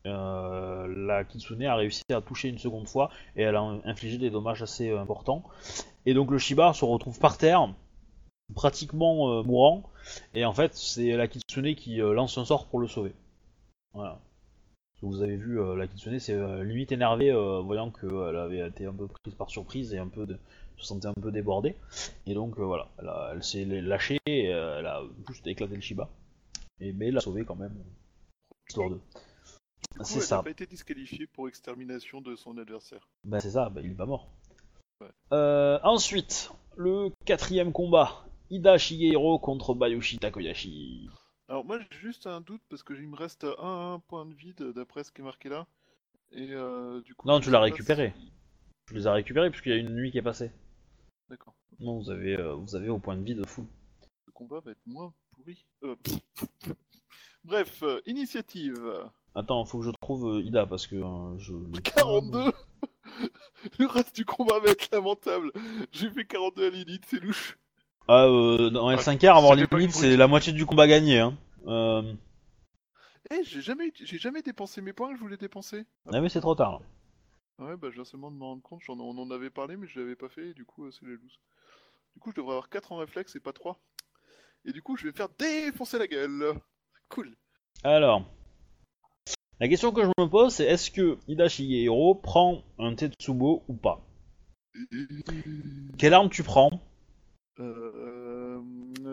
euh, la Kitsune a réussi à toucher une seconde fois et elle a infligé des dommages assez importants. Et donc le Shiba se retrouve par terre, pratiquement euh, mourant. Et en fait, c'est la Kitsune qui euh, lance un sort pour le sauver. Voilà. Vous avez vu, la Kitsune euh, limite énervée, voyant qu'elle avait été un peu prise par surprise et un peu se sentait un peu débordée. Et donc voilà, elle, s'est lâchée et elle a juste éclaté le Shiba. Et, mais l'a sauvé quand même. Histoire de. C'est ça. n'a pas été disqualifiée pour extermination de son adversaire. Bah c'est ça, bah, il est pas mort. Ouais. Euh, ensuite, le quatrième combat. Ida Shigehiro contre Bayushi Takoyashi. Alors moi j'ai juste un doute parce que il me reste un, un point de vide d'après ce qui est marqué là. Et euh, du coup. Non, tu l'as récupéré. si- Je les ai récupérés puisqu'il y a une nuit qui est passée. D'accord. Non, vous avez, euh, vous avez au point de vie de fou. Le combat va être moins pourri. Bref, initiative. Attends, faut que je trouve euh, Ida parce que euh, je. l'ai pas. 42 Le reste du combat va être lamentable. J'ai fait 42 à Lilith, c'est louche. Ah, euh, dans Ah, L5R, avoir les limites, c'est la moitié du combat gagné. Hein. Euh... Eh, j'ai jamais, j'ai jamais dépensé mes points que je voulais dépenser. Ah, mais c'est trop tard. Ouais, bah je viens seulement de me rendre compte, j'en- on en avait parlé, mais je l'avais pas fait, et du coup, euh, c'est les looses. Du coup, je devrais avoir 4 en réflexe et pas 3. Et du coup, je vais me faire défoncer la gueule. Cool. Alors, la question que je me pose, c'est est-ce que Ida Shigehiro prend un Tetsubo ou pas? Quelle arme tu prends? Euh,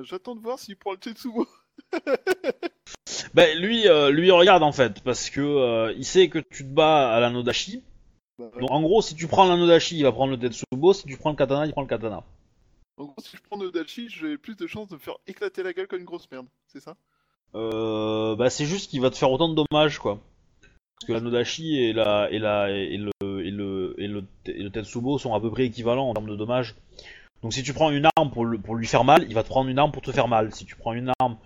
J'attends de voir s'il prend le Tetsubo. Ben lui, euh, lui regarde en fait, parce que euh, il sait que tu te bats à la Nodashi. Bah, Donc en gros, si tu prends la Nodashi, il va prendre le Tetsubo. Si tu prends le Katana, il prend le Katana. En gros, si je prends Nodachi, j'ai plus de chances de me faire éclater la gueule comme une grosse merde, c'est ça? Euh, bah c'est juste qu'il va te faire autant de dommages quoi. Parce que la Nodashi et la et la et le et le et le, et le Tetsubo sont à peu près équivalents en termes de dommages. Donc si tu prends une arme pour, le- pour lui faire mal, il va te prendre une arme pour te faire mal. Si tu prends une arme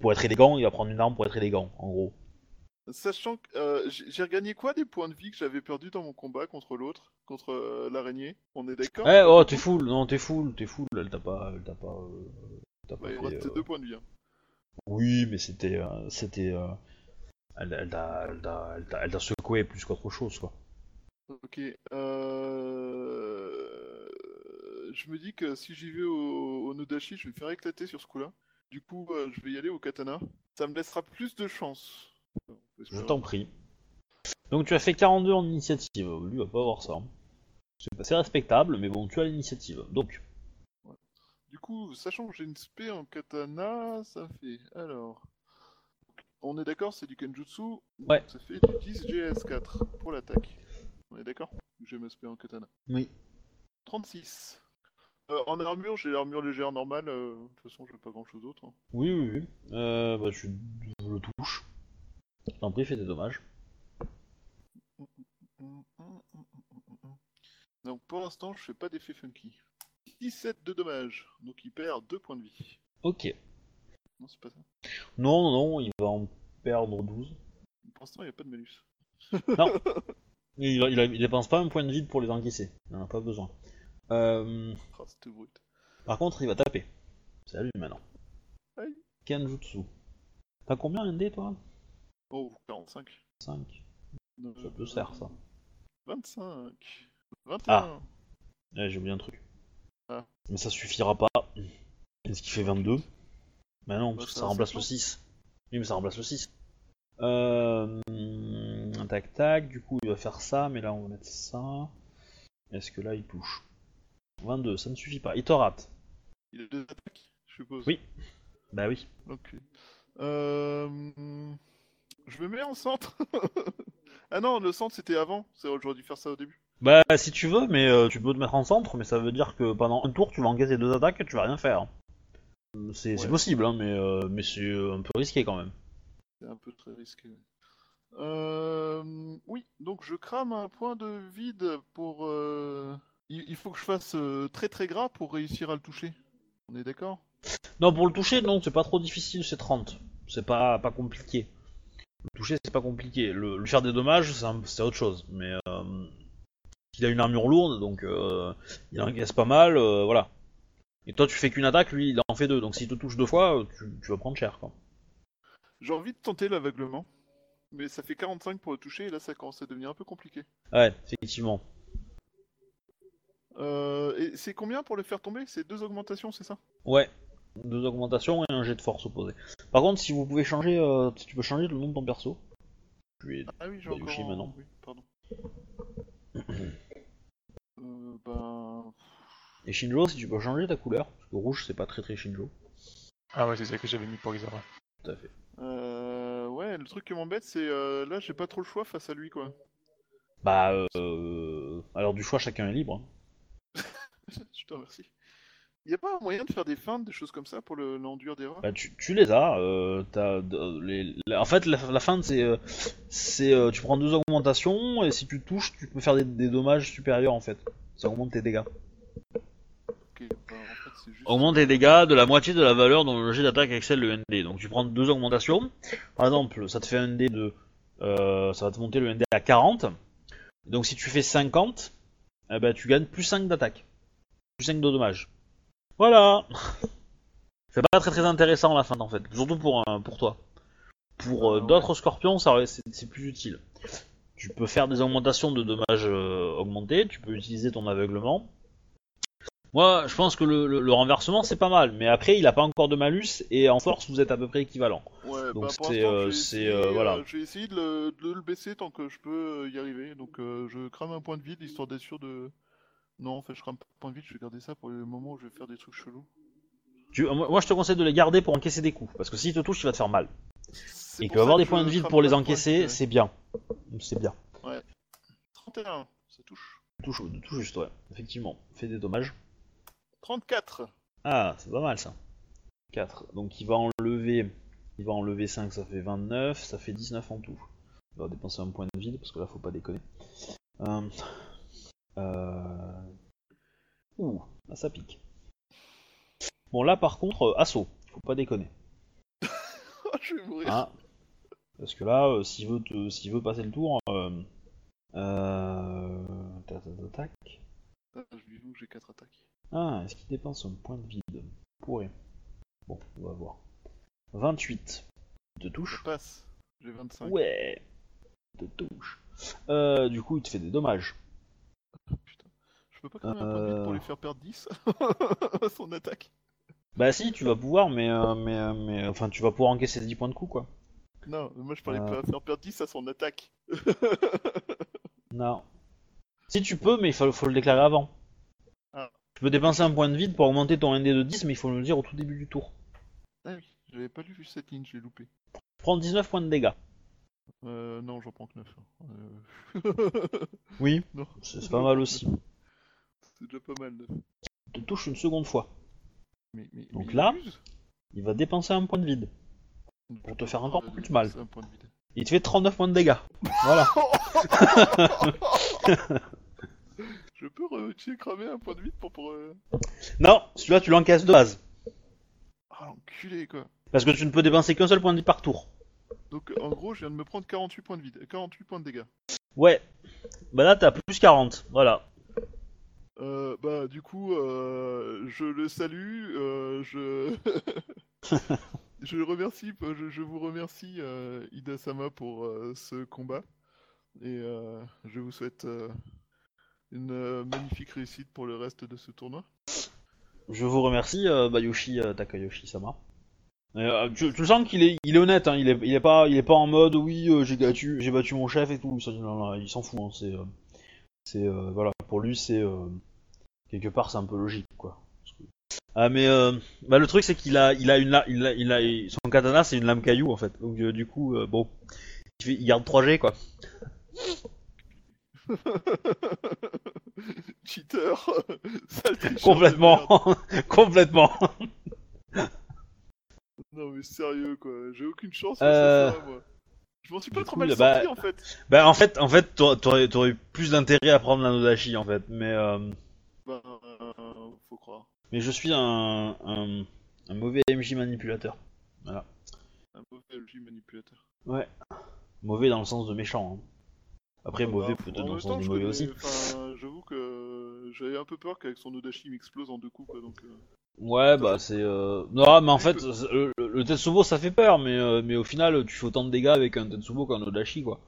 pour être élégant, il va prendre une arme pour être élégant, en gros. Sachant que euh, j'ai regagné quoi des points de vie que j'avais perdus dans mon combat contre l'autre, contre euh, l'araignée? On est d'accord? Eh oh t'es full, non t'es full, t'es full, elle t'a pas, elle t'a pas, euh, t'a pas Bah, il fait, restait euh, deux points de vie. hein. Oui, mais c'était, euh, c'était, euh, elle, elle t'a, secoué plus qu'autre chose quoi. Ok. Euh... Je me dis que si j'y vais au, au Nodashi, je vais me faire éclater sur ce coup-là. Du coup, euh, je vais y aller au katana. Ça me laissera plus de chance. Je t'en prie. Donc tu as fait 42 en initiative. Lui va pas avoir ça. hein. C'est assez respectable, mais bon, tu as l'initiative. Donc, Du coup, sachant que j'ai une spé en katana, ça fait. Alors. On est d'accord, c'est du Kenjutsu. Ouais. Ça fait du 10 GS4 pour l'attaque? On est d'accord? J'ai ma spé en katana. oui. 36. Euh, en armure, j'ai l'armure légère normale. euh, De toute façon, j'ai pas grand chose d'autre. hein. Oui, oui, oui. Euh, bah, je, je le touche. Je t'en prie, fais des dommages. Donc pour l'instant, je fais pas d'effet funky. 17 de dommages, donc il perd 2 points de vie. Ok. Non, c'est pas ça. Non, non, non, il va en perdre 12. Pour l'instant, il n'y a pas de malus. Non. Il, il, il dépense pas un point de vide pour les encaisser. Il en a pas besoin. Euh, brut. par contre, il va taper. C'est à lui maintenant. Aïe. Kenjutsu. T'as combien un dé toi? Oh, 45. 5. Euh, Ça peut se faire ça. 25. 21. Ah. Ouais, j'ai oublié un truc. Ah. Mais ça suffira pas. Est-ce qu'il fait 22 Bah non, Bah, parce que ça remplace le bon. 6. Oui, mais ça remplace le 6. Euh... Tac tac, du coup il va faire ça, mais là on va mettre ça. Est-ce que là il touche? 22, ça ne suffit pas. Il te rate. Il a deux attaques, je suppose. Oui. Bah oui. Ok. Euh... Je me mets en centre. ah non, le centre c'était avant. C'est j'aurais dû faire ça au début. Bah si tu veux, mais euh, tu peux te mettre en centre, mais ça veut dire que pendant un tour tu vas encaisser deux attaques et tu vas rien faire. C'est Ouais. possible, hein, mais, euh, mais c'est euh, un peu risqué quand même. C'est un peu très risqué. ouais. Euh... Oui, donc je crame un point de vide pour. euh, Il, il faut que je fasse très très gras pour réussir à le toucher. On est d'accord? Non, pour le toucher, non, c'est pas trop difficile, c'est 30. C'est pas, pas compliqué. Le toucher, c'est pas compliqué. Le, lui faire des dommages, c'est autre chose. Mais il a une armure lourde, donc il encaisse pas mal, voilà. Et toi, tu fais qu'une attaque, lui, il en fait deux. Donc s'il te touche deux fois, tu, tu vas prendre cher, quoi. J'ai envie de tenter l'aveuglement. Mais ça fait 45 pour le toucher et là ça commence à devenir un peu compliqué. Ouais, effectivement. Euh, et c'est combien pour le faire tomber? C'est deux augmentations, c'est ça? Ouais. Deux augmentations et un jet de force opposé. Par contre, si vous pouvez changer, euh, si tu peux changer le nom de ton perso. Lui ai- Ah oui, j'ai encore... Maintenant. Oui, pardon. euh, ben... Et Shinjo, si tu peux changer ta couleur, parce que rouge, c'est pas très très Shinjo. Ah ouais, c'est ça que j'avais mis pour Isara. Tout à fait. Euh, ouais, le truc qui m'embête, c'est euh, là, j'ai pas trop le choix face à lui, quoi. Bah, euh, alors du choix, chacun est libre. hein. Je te remercie. Y a pas un moyen de faire des feintes, des choses comme ça pour le- l'enduire des rats? Bah, tu, tu les as. Euh, t'as de- les, la- en fait, la, la fin, c'est, euh, c'est, euh, tu prends deux augmentations et si tu touches, tu peux faire des, des dommages supérieurs en fait. Ça augmente tes dégâts. Ok, bah, en fait, c'est juste... Augmente tes dégâts de la moitié de la valeur dont le jet d'attaque excelle le ND. Donc tu prends deux augmentations. Par exemple, ça te fait un ND de, euh, ça va te monter le ND à 40. Donc si tu fais 50, eh ben, tu gagnes plus 5 d'attaque, plus 5 de dommages. Voilà. C'est pas très très intéressant la fin en fait, surtout pour un- pour toi. Pour euh, Ah d'autres scorpions, c'est c'est plus utile. Tu peux faire des augmentations de dommages euh, augmentés, tu peux utiliser ton aveuglement. Moi, je pense que le, le- le renversement c'est pas mal, mais après il a pas encore de malus et en force vous êtes à peu près équivalent. Ouais, Donc bah, c'est, euh, euh, voilà. euh, je vais essayer de le, de le baisser tant que je peux euh, y arriver. Donc je crame un point de vide histoire d'être sûr de. Non, en fait, je crame pas un point de vide, je vais garder ça pour le moment où je vais faire des trucs chelous. Tu, moi moi, je te conseille de les garder pour encaisser des coups, parce que s'il te touche il va te faire mal. Et que avoir des points de vide pour les de de encaisser, c'est bien. C'est bien. ouais. 31, ça touche. Touche, tout juste, ouais, effectivement. Fait des dommages. 34. Ah, c'est pas mal ça. 4. Donc il va enlever. Il va enlever 5, ça fait 29, ça fait 19 en tout. Il va dépenser un point de vide parce que là faut pas déconner. Euh... Euh... Ouh, là ça pique. Bon là par contre, euh, assaut, faut pas déconner. Je vais mourir. Hein parce que là, euh, s'il veut, te- s'il veut passer le tour, euh... Euh... tac, tac, tac, tac. Ah, je lui que j'ai 4 attaques. Ah, est-ce qu'il dépense un point de vide Pourrait. Bon, on va voir. 28. Il te Ça touche passe. J'ai 25. Ouais. Te touche. Euh, du coup, il te fait des dommages. Putain. Je peux pas cramer un point de vide pour Euh. lui faire perdre 10 Son attaque. Bah si, tu vas pouvoir, mais, euh, mais, euh, mais enfin, tu vas pouvoir encaisser 10 points de coup, quoi. Non, moi je parlais Euh. pas faire perdre 10 à son attaque. Non. Si tu peux, mais il faut, faut le déclarer avant. Tu peux dépenser un point de vide pour augmenter ton ND de 10, mais il faut le dire au tout début du tour. ah oui, j'avais pas lu cette ligne, j'ai loupé. Prends 19 points de dégâts. Euh, non, j'en prends que 9. Euh... Oui. non, C'est pas mal aussi. c'est déjà pas mal. 9. Il te touche une seconde fois. Mais, mais, Donc mais là-. Il va dépenser un point de vide. Pour te faire encore plus c'est mal. un point de vide. Il te fait 39 points de dégâts. Voilà. Je peux re- cramer un point de vide pour. pour euh... Non, celui-là tu l'encaisses de base. Ah, l'enculé quoi. Parce que tu ne peux dépenser qu'un seul point de vie par tour. Donc en gros, je viens de me prendre 48 points de vide, 48 points de dégâts. Ouais. Bah là, t'as plus 40. Voilà. Euh, bah, du coup, euh, je le salue, euh, je... je le remercie, je, je vous remercie, Ida Sama, pour ce combat. Et je vous souhaite une euh, magnifique réussite pour le reste de ce tournoi. Je vous remercie, euh, Bayushi euh, Takayoshi-sama. Euh, tu, tu sens qu'il est, il est honnête, hein, il, est, il est pas, il est pas en mode oui, euh, j'ai battu, j'ai battu mon chef et tout. Il s'en fout. Hein, c'est, c'est, voilà, pour lui, c'est quelque part, c'est un peu logique, quoi. Ah mais bah, le truc c'est qu'il a, il a une, il a, son katana c'est une lame caillou en fait. Donc du coup, bon, il, il garde 3G quoi. Cheater Complètement, complètement. Non mais sérieux quoi, j'ai aucune chance Euh, ça, moi. Je m'en suis pas du trop coup, mal bah- sorti en fait. Bah en fait, en fait, t'aurais- eu plus d'intérêt à prendre la Nodashi en fait, mais euh, Ben, euh, faut croire. mais je suis un, un, un mauvais MJ manipulateur. Un mauvais LG manipulateur. Ouais. Mauvais dans le sens de méchant. hein. Après mauvais Bah, peut-être en dans le temps, sens mauvais aussi. J'avoue que j'avais un peu peur qu'avec son Odachi il m'explose en deux coups quoi donc. euh, Ouais, bah c'est. Euh... Non, mais en fait, le, le Tetsubo ça fait peur, mais, euh, mais au final, tu fais autant de dégâts avec un Tetsubo qu'un Odashi quoi.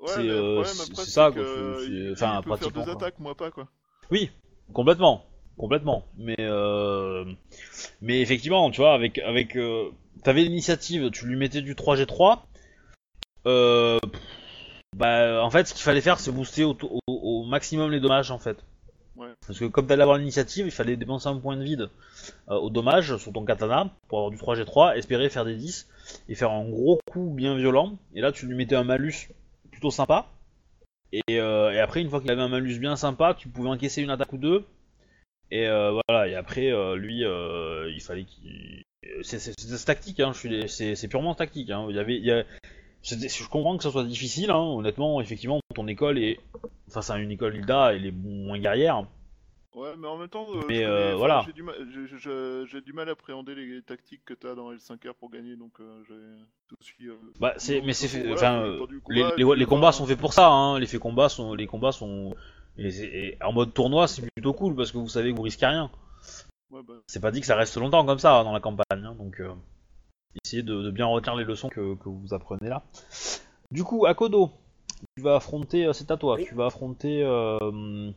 Ouais, C'est, euh, ça, quoi, il- enfin, il peut faire deux attaques, moi pas quoi. Oui, complètement, complètement. Mais euh... mais effectivement, tu vois, avec avec euh... t'avais l'initiative, tu lui mettais du 3G3. Euh... Bah, en fait, ce qu'il fallait faire, c'est booster au, au- au maximum les dommages, en fait. Ouais. Parce que comme t'allais avoir l'initiative, il fallait dépenser un point de vide euh, au dommage sur ton katana pour avoir du 3G3, espérer faire des 10 et faire un gros coup bien violent. Et là, tu lui mettais un malus plutôt sympa. Et, euh, et après, une fois qu'il avait un malus bien sympa, tu pouvais encaisser une attaque ou deux. Et euh, voilà, et après, euh, lui, euh, il fallait qu'il. C'est tactique, hein, c'est purement tactique. Hein. Il y avait, il y a- c'était- Je comprends que ça soit difficile, hein, honnêtement, effectivement, ton école est. Enfin, c'est une école Hilda, elle est moins guerrière. Ouais, mais en même temps, euh, Mais, euh, voilà. j'ai du, mal, j'ai- j'ai- j'ai du mal à appréhender les tactiques que t'as dans L5R pour gagner, donc euh, j'ai tout de suite. euh, Bah, c'est, mais c'est fait. Enfin, les, combats sont faits pour ça, hein. Les faits combats sont, les combats sont. Et, en mode tournoi, c'est plutôt cool parce que vous savez que vous risquez rien. Ouais, bah, C'est pas dit que ça reste longtemps comme ça dans la campagne, hein, donc euh, essayez de, de bien retenir les leçons que, que vous apprenez là. Du coup, Akodo, tu vas affronter, euh, c'est à toi, Oui. tu vas affronter euh,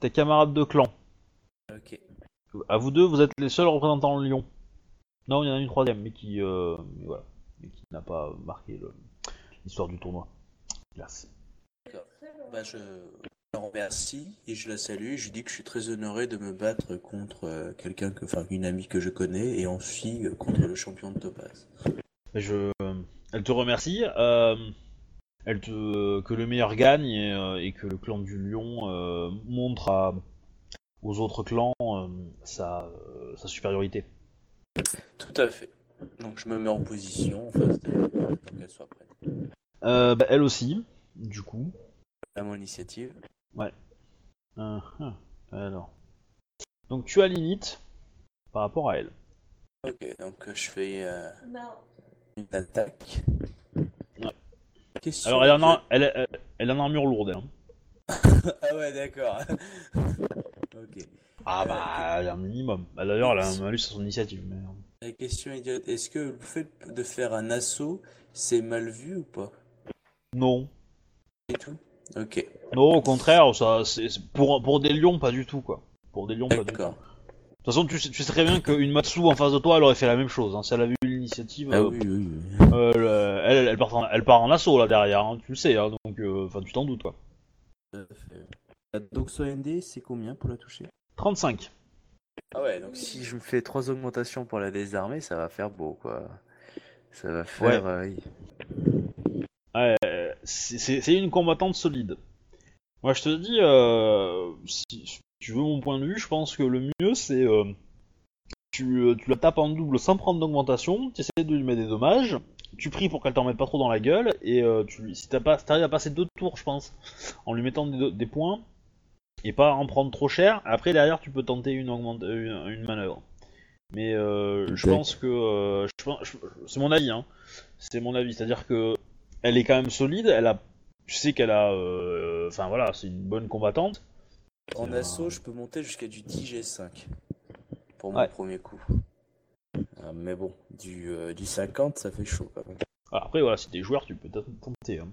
tes camarades de clan. Ok. À vous deux, vous êtes les seuls représentants de Lyon. Non, il y en a une troisième, mais qui, euh, mais voilà, mais qui n'a pas marqué l'histoire du tournoi. Hélas. Bah, je la remercie et je la salue. Je lui dis que je suis très honoré de me battre contre euh, quelqu'un que, enfin, une amie que je connais et ensuite euh, contre le champion de Topaz. Je, elle te remercie. euh, elle te, que le meilleur gagne et, euh, et que le clan du lion euh, montre à- aux autres clans euh, sa, euh, sa supériorité. Tout à fait. Donc je me mets en position en face d'elle pour qu'elle soit prête. Euh, bah, elle aussi, du coup. À mon initiative. Euh, hum, alors. Donc tu as l'init par rapport à elle. Ok, donc euh, je fais euh, Non. une attaque. Ouais. Question. Alors elle, en a, elle, elle, elle a une armure lourde. elle, hein. Ah ouais, d'accord. ok. Ah Euh, bah, il y a un minimum. Bah, D'ailleurs, elle a un malus à son initiative. Mais... euh, La question idiote, est-ce que le fait de faire un assaut, c'est mal vu ou pas? Non. Et tout? Ok, Non, au contraire, ça, c'est pour, pour des lions, pas du tout, quoi. Pour des lions, pas du tout. De toute façon, tu sais, tu sais très bien qu'une Matsu en face de toi, elle aurait fait la même chose. Hein. Si elle avait eu l'initiative, Ah euh, oui, oui, oui. euh, le- elle, elle, part en, elle part en assaut là derrière, hein, tu le sais, hein, donc euh, enfin tu t'en doutes quoi. Tout à fait. La Doxo ND, c'est combien pour la toucher? 35. Ah ouais, donc si je me fais trois augmentations pour la désarmer, ça va faire beau, quoi. Ça va faire... euh, c'est- une combattante solide. Moi je te dis, euh, si tu veux mon point de vue, je pense que le mieux c'est euh, tu, euh, tu la tapes en double sans prendre d'augmentation, tu essaies de lui mettre des dommages, tu pries pour qu'elle t'en mette pas trop dans la gueule, et euh, tu, si t'as pas, si t'arrives à passer deux tours, je pense, en lui mettant des, des points, et pas en prendre trop cher, après derrière tu peux tenter une, augmente, une, une manœuvre. Mais je pense que, je pense- je- c'est mon avis, hein, c'est mon avis, c'est-à-dire que elle est quand même solide, elle a tu sais qu'elle a, euh, enfin voilà, c'est une bonne combattante. En assaut, je peux monter jusqu'à du 10G5 pour mon Ouais. premier coup. Ah, mais bon, du, euh, du 50, ça fait chaud quand même. Alors après voilà, si t'es joueur, tu peux peut-être tenter. hein.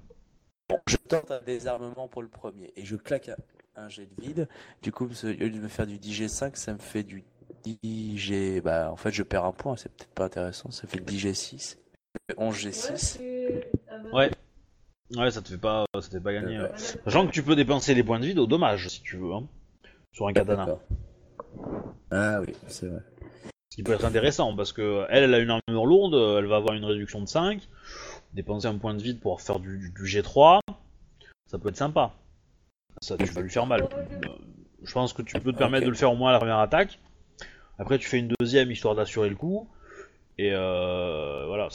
Je tente un désarmement pour le premier et je claque un, un jet de vide. Du coup, au lieu de me faire du 10G5, ça me fait du 10G. Bah, en fait, je perds un point, c'est peut-être pas intéressant. Ça fait 10G6. 11G6. Ouais. Ouais, ça te fait pas, ça te fait pas gagner. Ouais. ouais. Sachant que tu peux dépenser les points de vie au dommage si tu veux, hein, sur un katana. Ah oui, c'est vrai. Ce qui peut être intéressant parce que elle, elle a une armure lourde, elle va avoir une réduction de 5. Dépenser un point de vie pour faire du, du- du G3, ça peut être sympa. Ça, tu vas lui faire mal. Euh, Je pense que tu peux te permettre de le faire au moins à la première attaque. Après, tu fais une deuxième histoire d'assurer le coup. Et euh, voilà.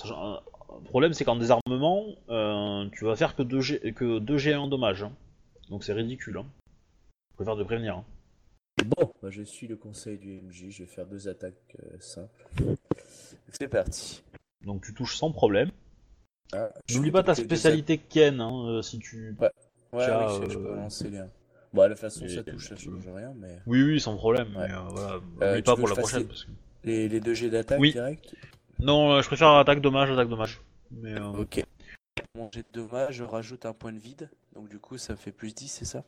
Le problème, c'est qu'en désarmement, euh, tu vas faire que 2 G, que 2 G en dommage. hein. Donc c'est ridicule. Hein. Je préfère te prévenir. hein. Bon, bah, je suis le conseil du MJ. Je vais faire deux attaques euh, simples. C'est parti. Donc tu touches sans problème. Ah, N'oublie pas ta spécialité Ken, hein, euh, si tu... Ouais, oui, je, je peux lancer les. Bon, de toute façon, ça touche, ça change rien, mais. Oui, oui, sans problème, Ouais. mais euh, voilà, Euh, pas pour la prochaine. les- parce que- Les, les deux jets d'attaque Oui. direct? Non, euh, je préfère attaque dommage, attaque dommage. Mais euh, Ok. Mon jet de dommage, je rajoute un point de vide. Donc, du coup, ça me fait plus 10, c'est ça?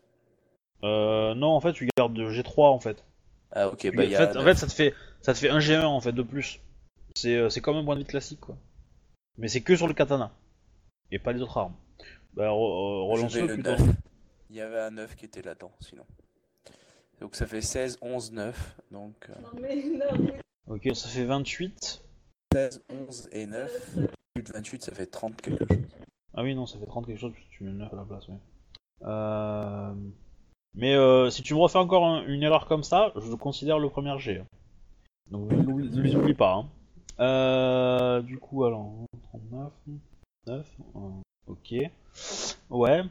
euh, non, en fait, tu gardes de G3 en fait. Ah, ok, Tu- bah, il y en, a. fait, en fait, ça te fait, ça te fait un G1 en fait de plus. C'est, euh, c'est comme un point de vie classique quoi. Mais c'est que sur le katana et pas les autres armes. Bah, re- euh, le plutôt. 9. Il y avait un 9 qui était là-dedans, sinon. Donc, ça fait 16, 11, 9. Donc, euh, Non mais non, mais Ok, ça fait 28. 16, 11 et 9. Plus de 28, ça fait 30 quelque chose. Ah oui, non, ça fait 30 quelque chose puisque tu mets le 9 à la place. Oui. Euh... Mais euh, si tu me refais encore un- une erreur comme ça, je considère le premier G. hein. Donc ne l'oublie- ne les oublie pas. hein. Euh, du coup, alors, 39, 9, euh, ok. Ouais,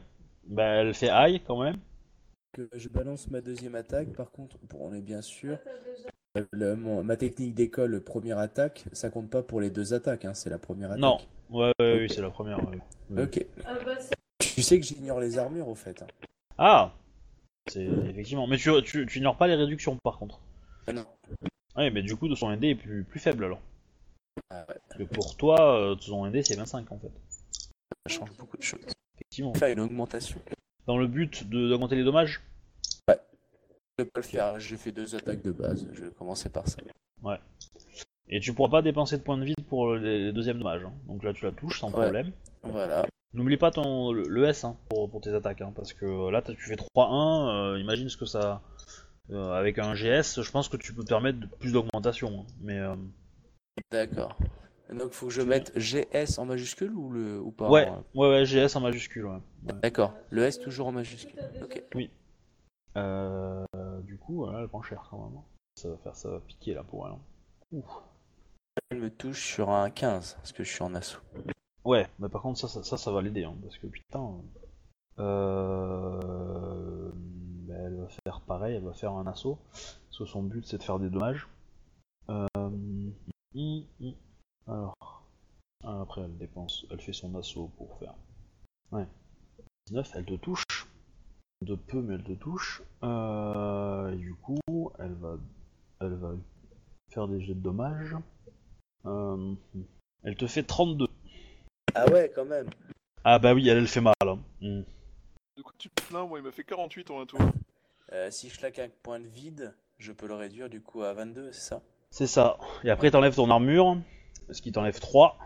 bah elle fait aïe quand même. Que je balance ma deuxième attaque, par contre, pour on est bien sûr. Le- mon- ma technique d'école, première attaque, ça compte pas pour les deux attaques, hein, c'est la première attaque. Non. Ouais, ouais, oui, c'est la première. ouais. Ok. Ah bah Tu sais que j'ignore les armures au fait. hein. Ah C'est effectivement. Mais tu, tu, tu ignores pas les réductions par contre. Ah non. Ouais, mais du coup, de son ND est plus, plus faible alors. Ah ouais, Parce que pour toi, euh, son ND c'est 25 en fait. ça change beaucoup de choses. Effectivement. Faire une augmentation. Dans le but de- d'augmenter les dommages? Je peux le faire, j'ai fait deux attaques de base, je vais commencer par ça. Et tu pourras pas dépenser de points de vie pour les, les deuxièmes dommages. hein. Donc là, tu la touches sans Ouais. problème. Voilà. N'oublie pas ton, le, le S hein, pour, pour tes attaques. hein, parce que là, t'as- tu fais 3-1. euh, imagine ce que ça. euh, avec un GS, je pense que tu peux te permettre de- plus d'augmentation. hein. Mais euh, D'accord. Donc faut que je mette GS en majuscule ou le ou pas ouais, ouais, ouais, GS en majuscule. Ouais. Ouais. D'accord. Le S toujours en majuscule. Ok. Euh, du coup, voilà, elle prend cher quand même. hein. Ça va faire, ça va piquer là pour elle. hein. Ouh. Elle me touche sur un 15 parce que je suis en assaut. Ouais, mais par contre, ça, ça, ça, ça va l'aider, hein, parce que putain. Euh... bah, elle va faire pareil, elle va faire un assaut. Parce que son but, c'est de faire des dommages. Euh... Alors. Ah, Après, elle dépense, elle fait son assaut pour faire. Ouais. 19, elle te touche. De peu, mais elle te touche. Euh... Et du coup, elle va, elle va faire des jets de dommages. Euh... Elle te fait 32. Ah ouais, quand même. Ah bah oui, elle, elle fait mal. hein. Hmm. Du coup, tu te plains, moi, il m'a fait 48 en un tour. Euh, si je claque un point de vide, je peux le réduire du coup à 22, c'est ça? C'est ça. Et après, t'enlèves ton armure, ce qui t'enlève 3.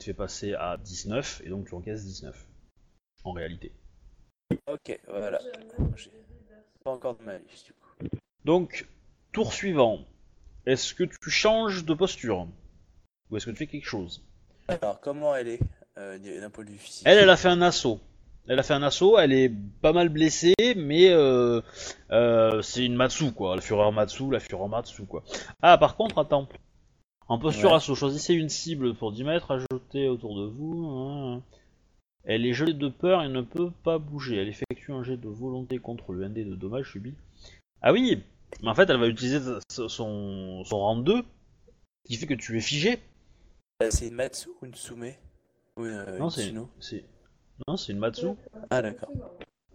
Tu fais passer à 19, et donc tu encaisses 19. En réalité. Ok, voilà. pas encore de malus du coup. Donc, tour suivant. Est-ce que tu changes de posture? Ou est-ce que tu fais quelque chose? Alors, comment elle est euh, d'un point de vue physique? Elle, elle a fait un assaut. Elle a fait un assaut, elle est pas mal blessée, mais euh, euh, c'est une Matsu, quoi. La fureur Matsu, la fureur Matsu, quoi. Ah, par contre, attends. En posture Ouais. assaut, choisissez une cible pour 10 mètres, ajoutez autour de vous. hein. Elle est gelée de peur et ne peut pas bouger. Elle effectue un jet de volonté contre le ND de dommage subi. Ah oui Mais en fait, elle va utiliser son, son rang 2, ce qui fait que tu es figé. Euh, C'est une Matsu ou une Sume Ou une, euh, Non, c'est Non, une Matsu. Ah, d'accord.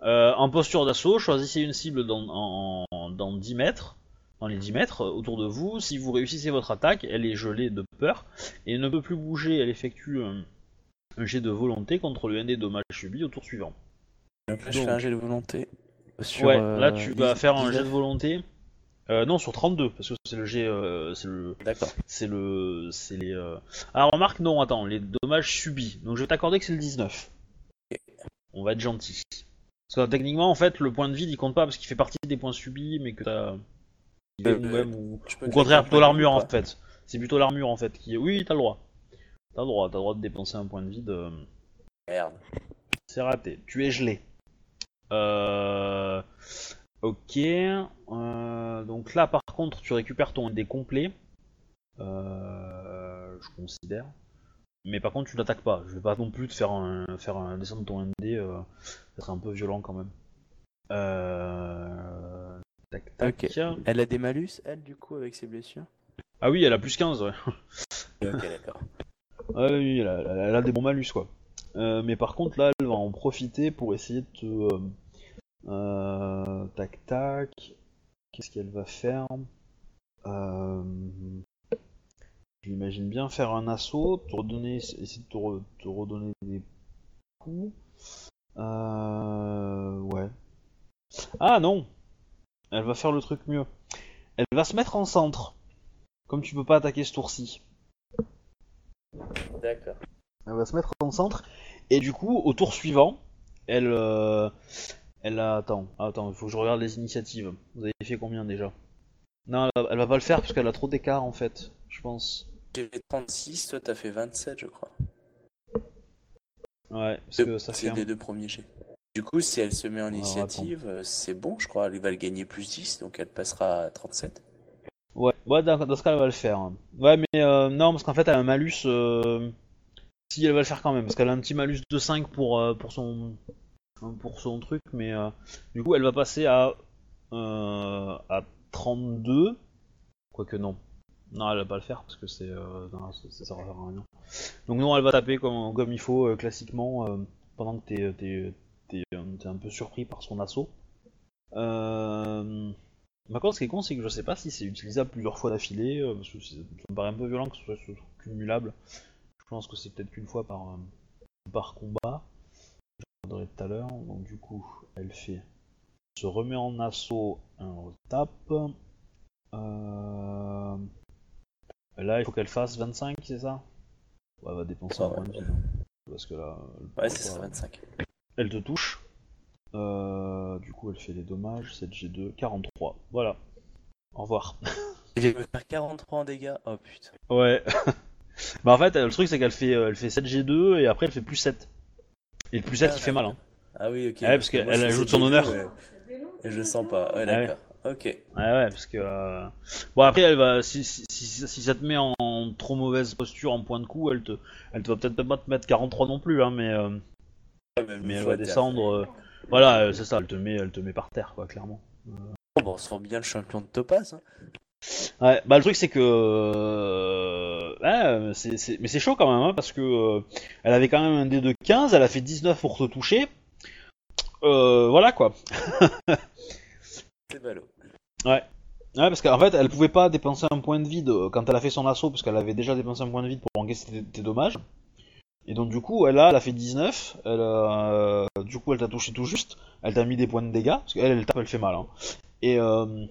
Euh, en posture d'assaut, choisissez une cible dans, en- en- dans 10 mètres, dans les 10 mètres euh, autour de vous. Si vous réussissez votre attaque, elle est gelée de peur et ne peut plus bouger. Elle effectue un, un jet de volonté contre le 1 des dommages subis au tour suivant. Donc je fais un jet de volonté. Sur, ouais, euh, là tu vas faire un 19. jet de volonté. Euh, non, sur 32, parce que c'est le jet, euh, c'est le, D'accord. c'est le, c'est les. euh, Ah remarque, non, attends, les dommages subis. Donc je vais t'accorder que c'est le 19. Ok. On va être gentil. Parce que techniquement, en fait, le point de vide il compte pas parce qu'il fait partie des points subis, mais que t'as. Euh, ou même, ou... Au contraire, plutôt l'armure en fait. C'est plutôt l'armure en fait qui est. Oui, t'as le droit. T'as le droit, t'as le droit de dépenser un point de vide. euh, pas Merde. C'est raté. Tu es gelé. Euh... Ok. Euh, Donc là, par contre, tu récupères ton dé complet. Euh... Je considère. Mais par contre, tu n'attaques pas. Je vais pas non plus te faire un, faire un descendre ton ND. Euh... Ça serait un peu violent quand même. Euh... Tac, tac. Elle a des malus, elle, du coup, avec ses blessures? Ah oui, elle a plus 15, ouais. Ok, d'accord. Elle a, des bons malus, quoi. Euh, mais par contre, là, elle va en profiter pour essayer de te... euh, euh, tac, tac... Qu'est-ce qu'elle va faire? Je l'imagine bien faire un assaut, te redonner, essayer de te, te redonner des coups. Ouais. Ah non Elle va faire le truc mieux. Elle va se mettre en centre. Comme tu peux pas attaquer ce tour-ci. D'accord. Elle va se mettre en centre et du coup au tour suivant, elle, euh, elle a attends, attends, il faut que je regarde les initiatives. Vous avez fait combien déjà? Non, elle va, elle va pas le faire parce qu'elle a trop d'écart en fait, je pense. J'ai fait 36, toi t'as fait 27, je crois. Ouais, parce que ça fait. C'est un- les deux premiers jets. Du coup, si elle se met en Alors, initiative, euh, c'est bon, je crois. Elle va le gagner plus 10, donc elle passera à 37. Ouais, dans, dans ce cas elle va le faire. hein. Ouais, mais euh, non, parce qu'en fait elle a un malus. euh, Si elle va le faire quand même, parce qu'elle a un petit malus de 5 pour euh, pour son pour son truc, mais euh, du coup elle va passer à euh, à 32. Quoique non. Non, elle va pas le faire parce que c'est non, ça, sert à rien. Donc non, elle va taper comme, comme il faut classiquement pendant que t'es t'es t'es un peu surpris par son assaut. Euh... Par contre, ce qui est con, c'est que je sais pas si c'est utilisable plusieurs fois d'affilée, euh, parce que ça me paraît un peu violent que ce soit cumulable. Je pense que c'est peut-être qu'une fois par, euh, par combat. Je regarderai tout à l'heure. Donc du coup, elle fait se remet en assaut, un retape. Euh... Là, il faut qu'elle fasse 25, c'est ça? Ouais, Elle va dépenser un point de vie. Parce que là, Ouais, c'est ça, pas- 25. elle te touche. Euh, du coup, elle fait les dommages. 7G2, 43. Voilà. Au revoir. De faire 43 en dégâts. Oh putain. Ouais. bah en fait, le truc c'est qu'elle fait, euh, elle fait 7G2 et après elle fait plus 7. Et le plus 7 Ah, il fait mal. Hein. Ah oui, ok. Ouais, parce que qu'elle ajoute son des honneur. ouais. Et je le sens pas. Ouais, ouais. d'accord. Ok. Ouais, ouais, parce que. euh, Bon, après, elle va. Si, si, si, si ça te met en, trop mauvaise posture en point de coup, elle te, elle te va peut-être pas te mettre 43 non plus, hein, mais, euh, mais elle va descendre. Euh, Voilà, euh, c'est ça, elle te, met, elle te met par terre, quoi, clairement. Bon, on se rend bien le champion de Topaz. Hein. Ouais, bah le truc c'est que. euh, ouais, c'est- mais c'est chaud quand même, hein, parce que. euh, Elle avait quand même un dé de 15, elle a fait 19 pour te toucher. Euh, voilà quoi. C'est ballot. Ouais. Ouais, parce qu'en fait, elle pouvait pas dépenser un point de vide euh, quand elle a fait son assaut, parce qu'elle avait déjà dépensé un point de vide pour encaisser tes, tes dommages. Et donc, du coup, elle a, elle a fait 19, elle a, euh, du coup, elle t'a touché tout juste, elle t'a mis des points de dégâts, parce qu'elle, elle tape, elle fait mal. Hein. Et euh,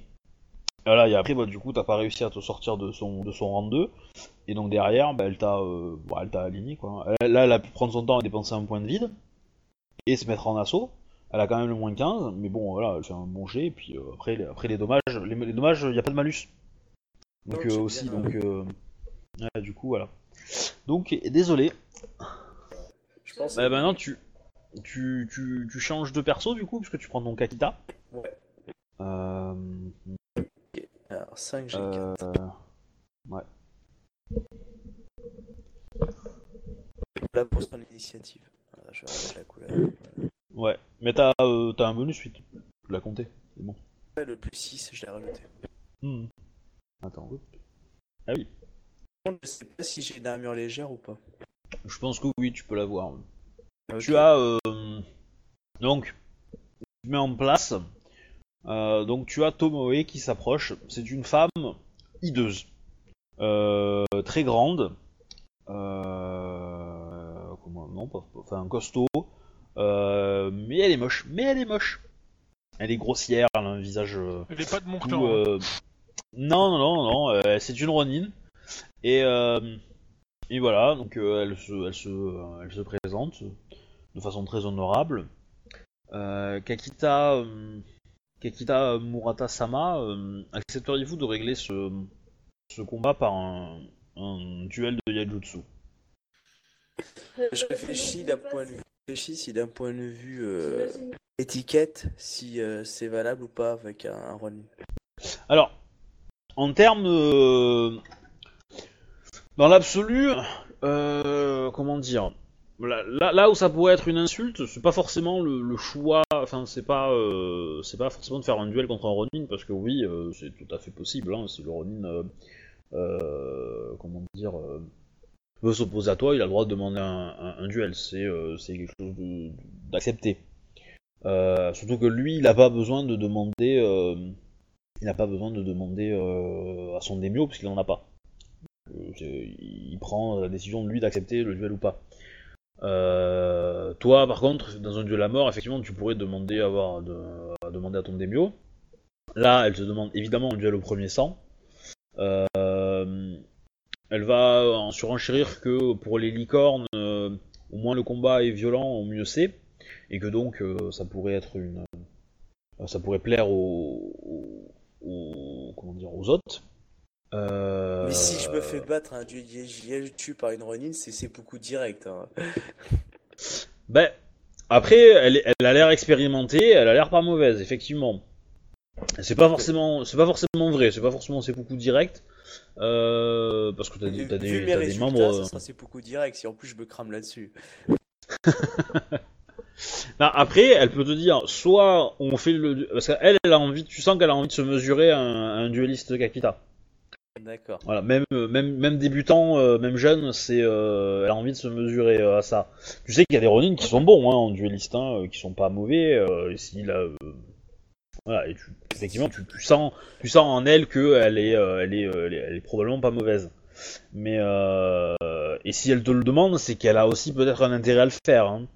voilà, et après, bah, du coup, t'as pas réussi à te sortir de son, de son rang 2, et donc derrière, bah, elle t'a euh, elle t'a aligné, quoi. Elle- là, elle a pu prendre son temps à dépenser un point de vide, et se mettre en assaut. Elle a quand même le moins 15, mais bon, voilà, elle fait un bon jet, et puis euh, après, les, après les dommages, les, les dommages, il n'y a pas de malus. Donc aussi, bien, donc ouais, du coup, voilà. Donc, désolé. Je pense. Bah, maintenant, tu, tu, tu, tu changes de perso, du coup, puisque tu prends ton Kakita. Ouais. Euh, Alors, 5 G4. euh, Là, pour son initiative. Alors, je vais la couleur. ouais, mais t'as euh, t'as un bonus 8. Tu l'as compté, c'est bon. Ouais, Le plus 6, je l'ai rajouté. Hmm. Attends. Ah oui. Je sais pas si j'ai une armure légère ou pas. Je pense que oui, tu peux l'avoir. Ok. Tu as euh, donc tu mets en place. euh, donc tu as Tomoe qui s'approche. C'est une femme hideuse, Euh, très grande. Euh, comment non pas, pas- enfin costaud. Mais elle est moche. Mais elle est moche. Elle est grossière. Elle a un visage. Elle est pas de mon clan. hein. Non non non non. c'est une Ronin. Et et voilà. Donc euh, elle se elle se euh, elle se présente de façon très honorable. Euh, Kakita, euh, Kakita Murata-sama, euh, accepteriez-vous de régler ce, ce combat par un, un duel de Yajutsu? Je réfléchis d'un point de vue. si d'un point de vue euh, étiquette, si euh, c'est valable ou pas avec un, un Ronin. Alors, en termes... euh, dans l'absolu, euh, comment dire là, où ça pourrait être une insulte, c'est pas forcément le, choix, enfin c'est pas, euh, pas forcément de faire un duel contre un Ronin, parce que oui, euh, c'est tout à fait possible, hein, si le Ronin, euh, euh, comment dire, veut s'opposer à toi, il a le droit de demander un, duel, c'est quelque chose d'accepté. Surtout que lui, il a pas besoin de demander, il n'a pas besoin de demander à son démio, parce qu'il en a pas. Il prend la décision de lui d'accepter le duel ou pas. Euh, toi, par contre, dans un duel à mort, effectivement, tu pourrais demander à, avoir, de, à demander à ton démio. Là, elle te demande évidemment un duel au premier sang. Euh, elle va en surenchérir que pour les licornes, euh, au moins le combat est violent, au mieux c'est, et que donc ça pourrait être une, ça pourrait plaire aux, aux- comment aux hôtes. Euh, Mais si je me fais battre un dieu tue par une Ronin, c'est seppuku direct. Hein. Ben, après, elle, a l'air expérimentée, elle a l'air pas mauvaise, effectivement. C'est pas forcément, c'est pas forcément vrai, c'est pas forcément c'est beaucoup direct, euh, parce que t'as des, Vu des, résultats, membres. ça euh, sera seppuku direct. Si en plus je me crame là-dessus. Non, après, elle peut te dire, soit on fait le, parce qu'elle, elle a envie, tu sens qu'elle a envie de se mesurer à un, à un dueliste Kakita. D'accord. Voilà, même, euh, même, même débutant, euh, même jeune, c'est, euh, elle a envie de se mesurer euh, à ça. Tu sais qu'il y a des Ronin qui sont bons, hein, en dueliste, hein, qui sont pas mauvais. Et voilà, et tu, effectivement, tu, tu sens, tu sens en elle que elle est, elle est, elle est, elle est probablement pas mauvaise. Mais et si elle te le demande, c'est qu'elle a aussi peut-être un intérêt à le faire. Hein.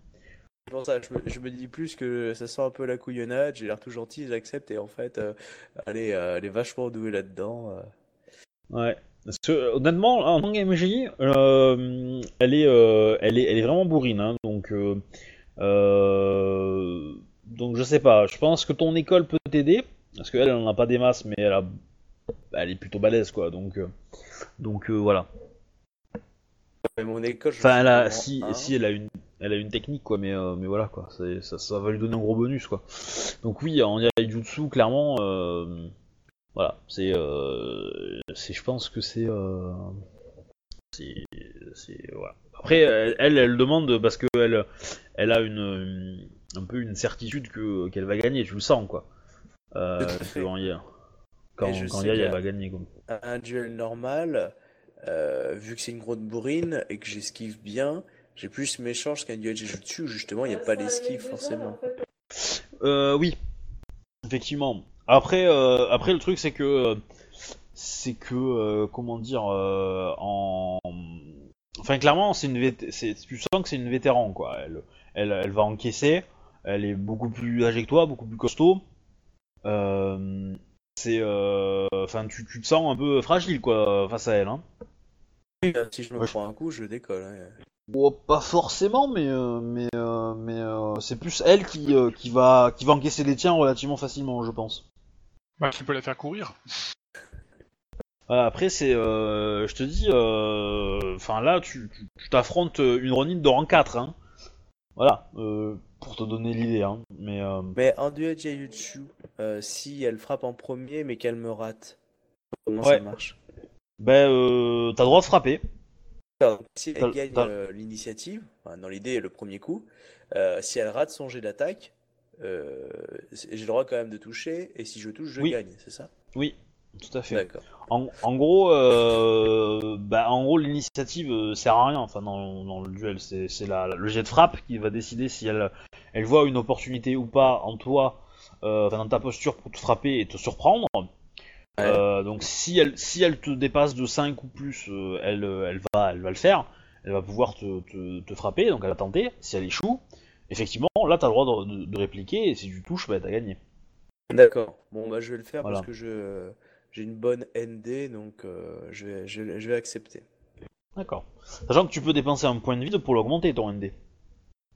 C'est pour ça, je me, je me dis plus que ça sent un peu la couillonnade. J'ai l'air tout gentil, j'accepte. Et en fait, elle, est, elle est vachement douée là-dedans. Ouais. Parce que honnêtement, en tant qu'MJ, euh, elle est, euh, elle est, elle est vraiment bourrine. Hein, donc, euh, euh, donc je sais pas. Je pense que ton école peut t'aider parce qu'elle, elle en a pas des masses, mais elle a, elle est plutôt balèze quoi. Donc, donc voilà. Mais mon école, je Enfin, elle a, si, un. si elle a une, elle a une technique quoi, mais, euh, mais voilà quoi. Ça, ça va lui donner un gros bonus quoi. Donc oui, en Yaijutsu, clairement, euh, voilà, c'est, euh, c'est, je pense que c'est, euh, c'est, c'est, voilà. Après, elle, elle, elle demande parce que elle, elle a une, une- un peu une certitude que qu'elle va gagner, tu le sens quoi. Euh, quand il y a, quand, je quand sais il y a, qu'il y a- elle va gagner quoi. un duel normal, euh, vu que c'est une grosse bourrine et que j'esquive bien, j'ai plus mes chances qu'un duel Jujutsu où justement il n'y a pas l'esquive forcément. Euh, oui, effectivement. Après, euh, après le truc c'est que euh, c'est que euh, comment dire euh, en enfin clairement c'est une vét- c'est tu sens que c'est une vétéran quoi. Elle, elle elle va encaisser. Elle est beaucoup plus âgée que toi, beaucoup plus costaud. Euh, c'est euh, enfin tu, tu te sens un peu fragile quoi face à elle. Hein. Si je me Ouais, je- prends un coup, je décolle. hein. Bon, pas forcément, mais euh, mais euh, mais euh, c'est plus elle qui euh, qui va qui va encaisser les tiens relativement facilement, je pense. Bah, tu peux la faire courir. Voilà, après c'est, euh, je te dis, euh, enfin là tu t'affrontes une Ronin de rang 4, hein. Voilà, euh, pour te donner l'idée, hein. Mais euh, Mais en duel euh, si elle frappe en premier mais qu'elle me rate, comment Ouais. ça marche? ben euh, t'as le droit de frapper. Alors, si elle gagne euh, l'initiative, enfin, dans l'idée le premier coup, euh, si elle rate son jet d'attaque, euh, j'ai le droit quand même de toucher et si je touche, je Oui. gagne, c'est ça? Oui, Tout à fait. D'accord. En, en gros, euh, bah, en gros, l'initiative euh, sert à rien. Enfin, dans, dans le duel, c'est le jet de frappe qui va décider si elle, elle voit une opportunité ou pas en toi, euh, dans ta posture pour te frapper et te surprendre. Euh, donc, si elle, si elle te dépasse de 5 ou plus, elle, elle va, elle va le faire. Elle va pouvoir te, te, te frapper. Donc, elle va tenter. Si elle échoue, effectivement, là, t'as le droit de, de- de répliquer. Et si tu touches, bah, t'as gagné. D'accord. Bon, bah, je vais le faire Voilà. parce que je j'ai une bonne ND, donc euh, je, vais, je, vais- je vais accepter. D'accord. Sachant que tu peux dépenser un point de vide pour l'augmenter ton ND.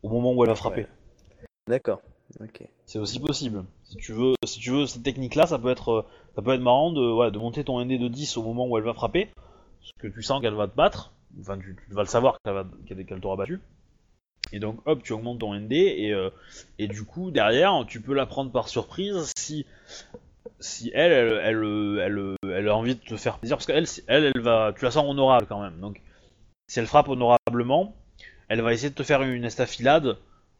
Au moment où elle va frapper. Ouais. D'accord. Ok. C'est aussi possible. Si tu veux, si tu veux cette technique-là, ça peut être, euh, ça peut être marrant de, ouais, de monter ton ND de 10 au moment où elle va frapper, parce que tu sens qu'elle va te battre. Enfin, tu, tu vas le savoir qu'elle va, qu'elle, qu'elle t'aura battu. Et donc, hop, tu augmentes ton ND et, euh, et du coup derrière, tu peux la prendre par surprise si, si elle, elle, elle, elle, a envie de te faire plaisir, parce qu'elle, elle, elle va, tu la sens honorable quand même. Donc, si elle frappe honorablement, elle va essayer de te faire une estafilade.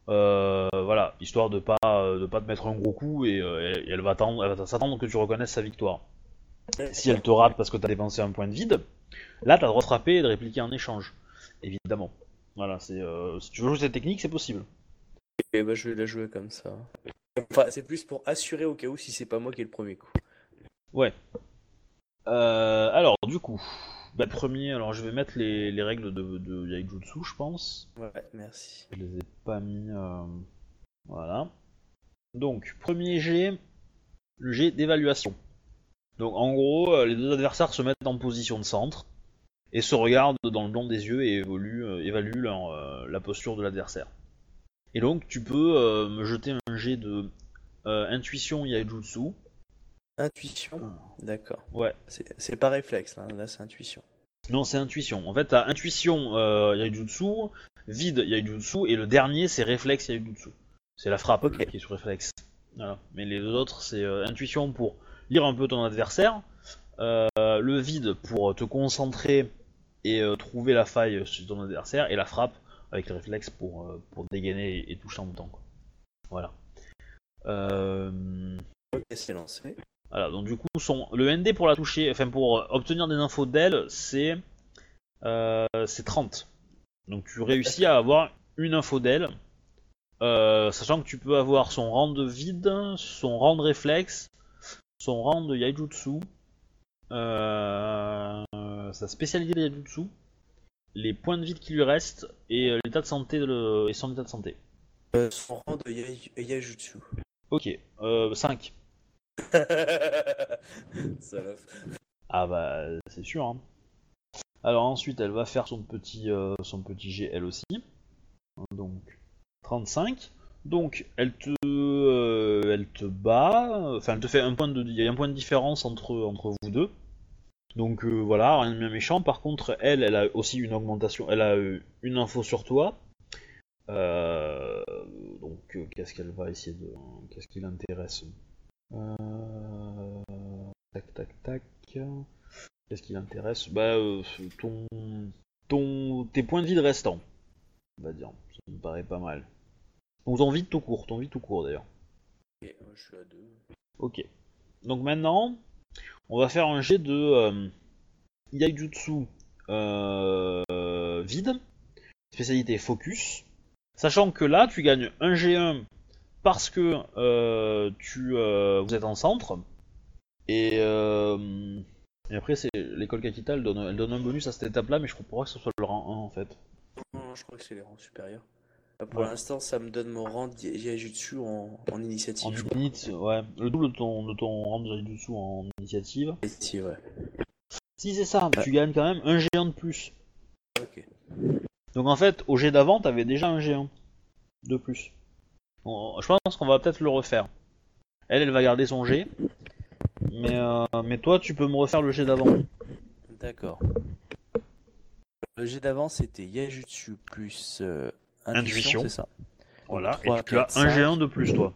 Euh, voilà, histoire de pas de pas te mettre un gros coup et, euh, et elle va attendre, elle va s'attendre que tu reconnaisses sa victoire. Si elle te rate parce que t'as dépensé un point de vide, là t'as le droit de frapper et de répliquer en échange, évidemment. Voilà, c'est euh, si tu veux jouer cette technique, c'est possible. Et bah, je vais la jouer comme ça. Enfin, c'est plus pour assurer au cas où si c'est pas moi qui ai le premier coup. Euh, alors du coup, bah, premier, alors je vais mettre les, les règles de, de Yaijutsu, je pense. Ouais, merci. Je les ai pas mis. euh, Voilà. Donc, premier jet, le jet d'évaluation. Donc, en gros, les deux adversaires se mettent en position de centre et se regardent dans le blanc des yeux et évoluent, euh, évaluent leur, euh, la posture de l'adversaire. Et donc, tu peux euh, me jeter un jet de intuition Yaijutsu. Intuition. D'accord. Ouais. C'est c'est pas réflexe là, là c'est intuition. Non, c'est intuition. En fait, t'as intuition euh, Yaijutsu, vide Yaijutsu, et le dernier, c'est réflexe Yaijutsu. C'est la frappe qui est sur réflexe. Voilà. Mais les deux autres, c'est euh, intuition pour lire un peu ton adversaire, euh, le vide pour te concentrer et euh, trouver la faille sur ton adversaire, et la frappe avec le réflexe pour, euh, pour dégainer et, et toucher en même temps. quoi. Voilà. Euh, Ok, c'est lancé. voilà, donc du coup, son, le ND pour la toucher, enfin pour euh, obtenir des infos d'elle, c'est euh, c'est 30. Donc tu réussis à avoir une info d'elle, euh, sachant que tu peux avoir son rang de vide, son rang de réflexe, son rang de Yaijutsu, euh, sa spécialité de Yaijutsu, les points de vide qui lui restent et euh, l'état de santé de le- et son état de santé. Euh, son rang de Yaijutsu. Ok, euh, 5. Salope. Ah bah c'est sûr. Hein. Alors ensuite elle va faire son petit euh, son petit G elle aussi. Donc 35. Donc elle te euh, elle te bat. Enfin elle te fait un point de il y a un point de différence entre entre vous deux. Donc euh, voilà rien de bien méchant. Par contre elle elle a aussi une augmentation. Elle a euh, une info sur toi. Donc qu'est-ce qu'elle va essayer de qu'est-ce qui l'intéresse? Tac tac tac. Qu'est-ce qui l'intéresse? Bah ton ton tes points de vide restants. On va dire. Ça me paraît pas mal. Donc ton vide tout court, ton vide tout court d'ailleurs. Ok, moi, je suis à deux. Ok. Donc maintenant, on va faire un jet de euh, Yaijutsu euh, vide, spécialité focus. Sachant que là, tu gagnes un G1 parce que euh, tu, euh, vous êtes en centre. Et, et après, c'est l'école Kakita, elle donne, elle donne un bonus à cette étape-là, mais je crois pas que ce soit le rang 1 en fait. Non, je crois que c'est les rangs supérieurs. Pour Ouais. l'instant, ça me donne mon rang de Yaijutsu en, en initiative. En unit, ouais, le double de ton, de ton rang en initiative. Si, ouais. Si c'est ça, Ouais. tu gagnes quand même un G1 de plus. Ok. Donc en fait, au jet d'avant, t'avais déjà un G1 de plus. Bon, je pense qu'on va peut-être le refaire. Elle, elle va garder son G. Mais, euh, mais toi, tu peux me refaire le jet d'avant. D'accord. Le jet d'avant, c'était Yaijutsu plus euh, Intuition. intuition, c'est ça Voilà, et tu as quatre, un cinq. G1 de plus, toi.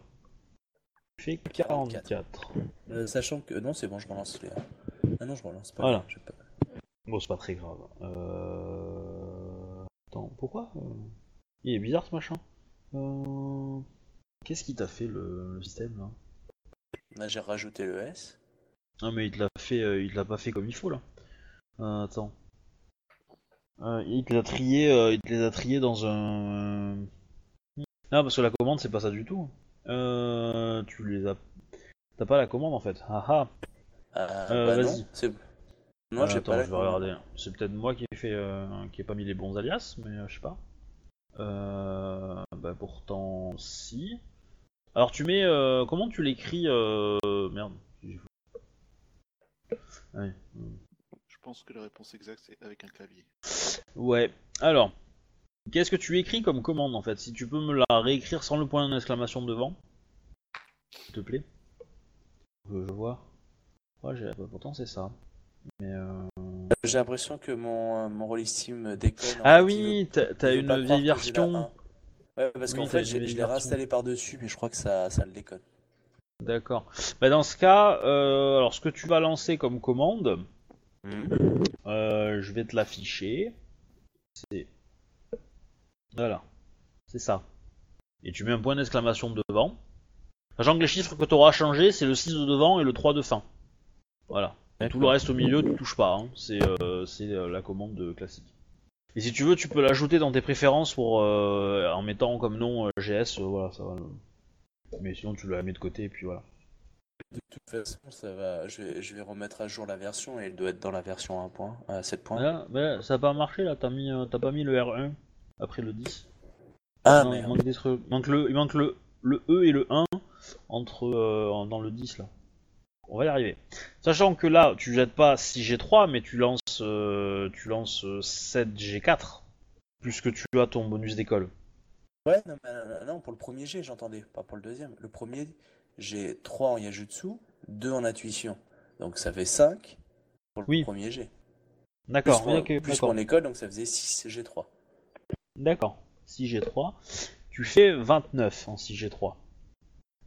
Tu fais 44. 44. Euh, Sachant que. Non, c'est bon, je relance les. Ah non, je relance pas. Voilà. pas- Bon, c'est pas très grave. Euh... Attends, pourquoi euh, Il est bizarre ce machin? Euh... Qu'est-ce qui t'a fait le, le système là? Là, j'ai rajouté le S. Non mais il te l'a fait, euh, il l'a pas fait comme il faut là. Euh, attends. Euh, il te l'a trié, euh, il te les a triés dans un. Non parce que la commande c'est pas ça du tout. Euh, tu les as. T'as pas la commande en fait. Ah ah. Euh, Euh, bah vas-y. j'ai pas la je vais regarder. C'est peut-être moi qui ai fait, euh, qui ai pas mis les bons alias, mais euh, je sais pas. Euh, bah pourtant si. Alors tu mets, euh, comment tu l'écris euh, Merde. Ouais. Je pense que la réponse exacte c'est avec un clavier. Ouais. Alors, qu'est-ce que tu écris comme commande en fait Si tu peux me la réécrire sans le point d'exclamation devant, s'il te plaît? Euh, je vois. Ouais, j'ai- bah, pourtant c'est ça. Mais euh... J'ai l'impression que mon, euh, mon rôle Steam déconne. Ah fait, oui, t'as une vieille version. un. Ouais, parce Oui, qu'en fait, je l'ai réinstallé par-dessus, mais je crois que ça, ça le déconne. D'accord. Bah dans ce cas, euh, alors ce que tu vas lancer comme commande, euh, je vais te l'afficher. C'est voilà, c'est ça. Et tu mets un point d'exclamation devant. Sachant que les chiffres que tu auras changés, c'est le 6 de devant et le 3 de fin. Voilà. Et tout le reste au milieu, tu touches pas. hein. C'est euh, euh, la commande de classique. Et si tu veux, tu peux l'ajouter dans tes préférences pour euh, en mettant comme nom euh, GS. euh, voilà, ça va. Mais sinon, tu la mets de côté et puis voilà. De toute façon, ça va. Je vais, je vais remettre à jour la version et elle doit être dans la version 1 point, à 7 points. Là, bah, ça a pas marché là, t'as mis, euh, t'as pas mis le R1 après le 10. Ah, Non, il manque, des trucs. Il manque le, il manque le, le E et le 1 entre euh, dans le 10 là. On va y arriver. Sachant que là, tu jettes pas 6G3, mais tu lances, euh, tu lances euh, 7G4, puisque tu as ton bonus d'école. Ouais, non, euh, non, pour le premier G, j'entendais, pas pour le deuxième. Le premier, j'ai 3 en Yajutsu, 2 en intuition. Donc ça fait 5 pour le Oui. premier G. D'accord, plus, oui, plus mon école, donc ça faisait 6 G3. D'accord. 6G3. Tu fais 29 en 6G3.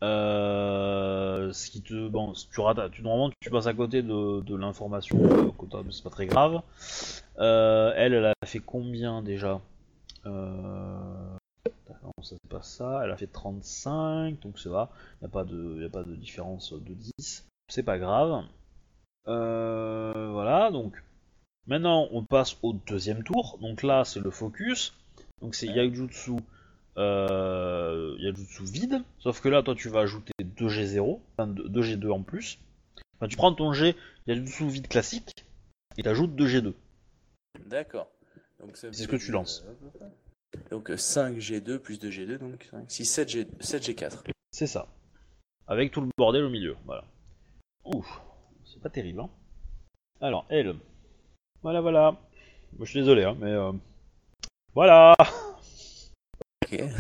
Euh, ce qui te. Bon, tu rates. Tu, normalement, tu passes à côté de, de l'information, euh, mais c'est pas très grave. Euh, elle, elle a fait combien déjà? Euh... Non, ça c'est pas ça? Elle a fait 35, donc ça va. Il n'y a, pas de- y a pas de différence de 10. C'est pas grave. Euh, voilà, donc. Maintenant, on passe au deuxième tour. Donc là, c'est le focus. Donc c'est Yajutsu, euh, Yajutsu vide, sauf que là toi tu vas ajouter 2G0, enfin 2G2 en plus. Enfin, tu prends ton G Yajutsu vide classique et t'ajoutes 2G2. D'accord. C'est ce que tu lances. Donc 5 G2 plus 2 G2, donc 5, 6, 7 G, 7 G4. C'est ça. Avec tout le bordel au milieu, voilà. Ouf, c'est pas terrible, hein. Alors, elle. Voilà, voilà. Moi, je suis désolé, hein, mais... euh, Voilà Ok.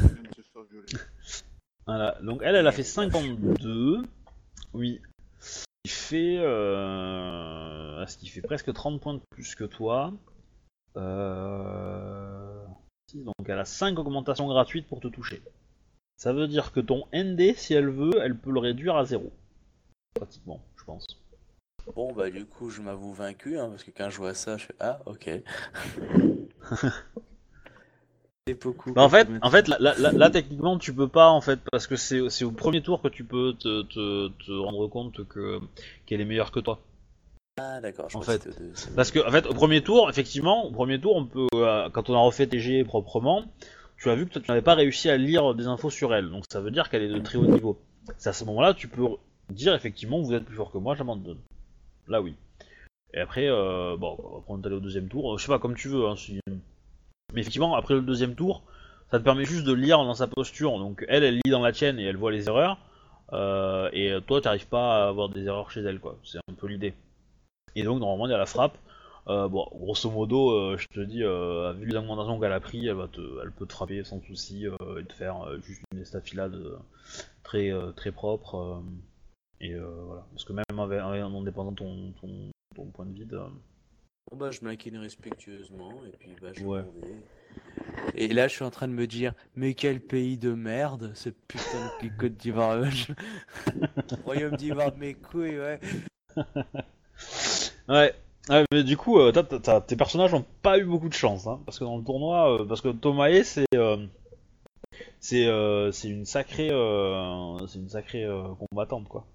Voilà, donc elle, elle a fait 52. Oui. Ce qui fait, euh... ce qui fait presque 30 points de plus que toi. Euh... Donc elle a 5 augmentations gratuites pour te toucher. Ça veut dire que ton ND, si elle veut, elle peut le réduire à 0. Pratiquement, je pense. Bon, bah du coup, je m'avoue vaincu, hein, parce que quand je vois ça, je fais Ah, ok. C'est beaucoup. Bah, en fait, en fait là, là- techniquement, tu peux pas, en fait, parce que c'est c'est au premier tour que tu peux te, te- te rendre compte que qu'elle est meilleure que toi. Ah, d'accord. je en que fait, au deux- Parce que, en fait, au premier tour, effectivement, au premier tour, on peut, euh, quand on a refait tes G proprement, tu as vu que toi, tu n'avais pas réussi à lire des infos sur elle. Donc ça veut dire qu'elle est de très haut niveau. C'est à ce moment-là, tu peux dire effectivement, vous êtes plus fort que moi, j'abandonne. Là, oui. Et après, euh, bon, on va prendre aller au deuxième tour. Je sais pas, comme tu veux. Hein, si- Mais effectivement, après le deuxième tour, ça te permet juste de lire dans sa posture. Donc elle, elle lit dans la tienne et elle voit les erreurs. Euh, et toi, tu n'arrives pas à avoir des erreurs chez elle, quoi. C'est un peu l'idée. Et donc, normalement, il y a la frappe. Euh, bon, grosso modo, euh, je te dis, euh, vu les augmentations qu'elle a pris, elle, va te, elle peut te frapper sans souci euh, et te faire juste une estafilade très, très propre. et voilà. Parce que même avec- en dépendant ton, ton, ton point de vide. Bon, bah, je m'incline respectueusement, et puis, bah, je Ouais. Et là, je suis en train de me dire, mais quel pays de merde, ce putain de Côte d'Ivoire. Royaume d'Ivoire de mes couilles, ouais. Ouais. Ouais, mais du coup, euh, t'as- t'as- t'as- tes personnages n'ont pas eu beaucoup de chance, hein, parce que dans le tournoi, euh, parce que Tomae, c'est euh, c'est euh, c'est une sacrée, euh, c'est une sacrée euh, combattante, quoi.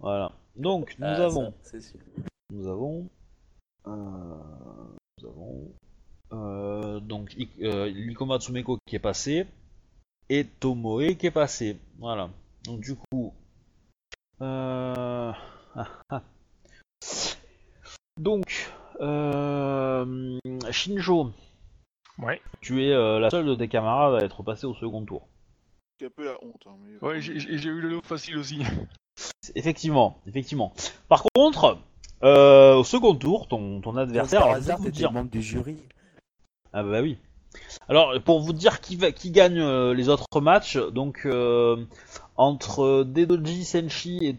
Voilà. Donc, nous Ah, ça, avons. c'est sûr. Nous avons. euh, nous avons. euh, donc, Ik- euh, Likoma Tsumeko qui est passé. Et Tomoe qui est passé. Voilà. Donc, du coup. euh, ah, ah. Donc. euh, Shinjo, Ouais, tu es euh, la seule de tes camarades à être passée au second tour. C'est un peu la honte. Hein, mais... ouais j'ai eu le lot facile aussi. Effectivement, effectivement. Par contre, euh, au second tour, ton, ton adversaire. Par hasard, vous dire- membre du jury. Ah bah oui. Alors pour vous dire qui va, qui gagne euh, les autres matchs, donc euh, entre Dedoji Senshi et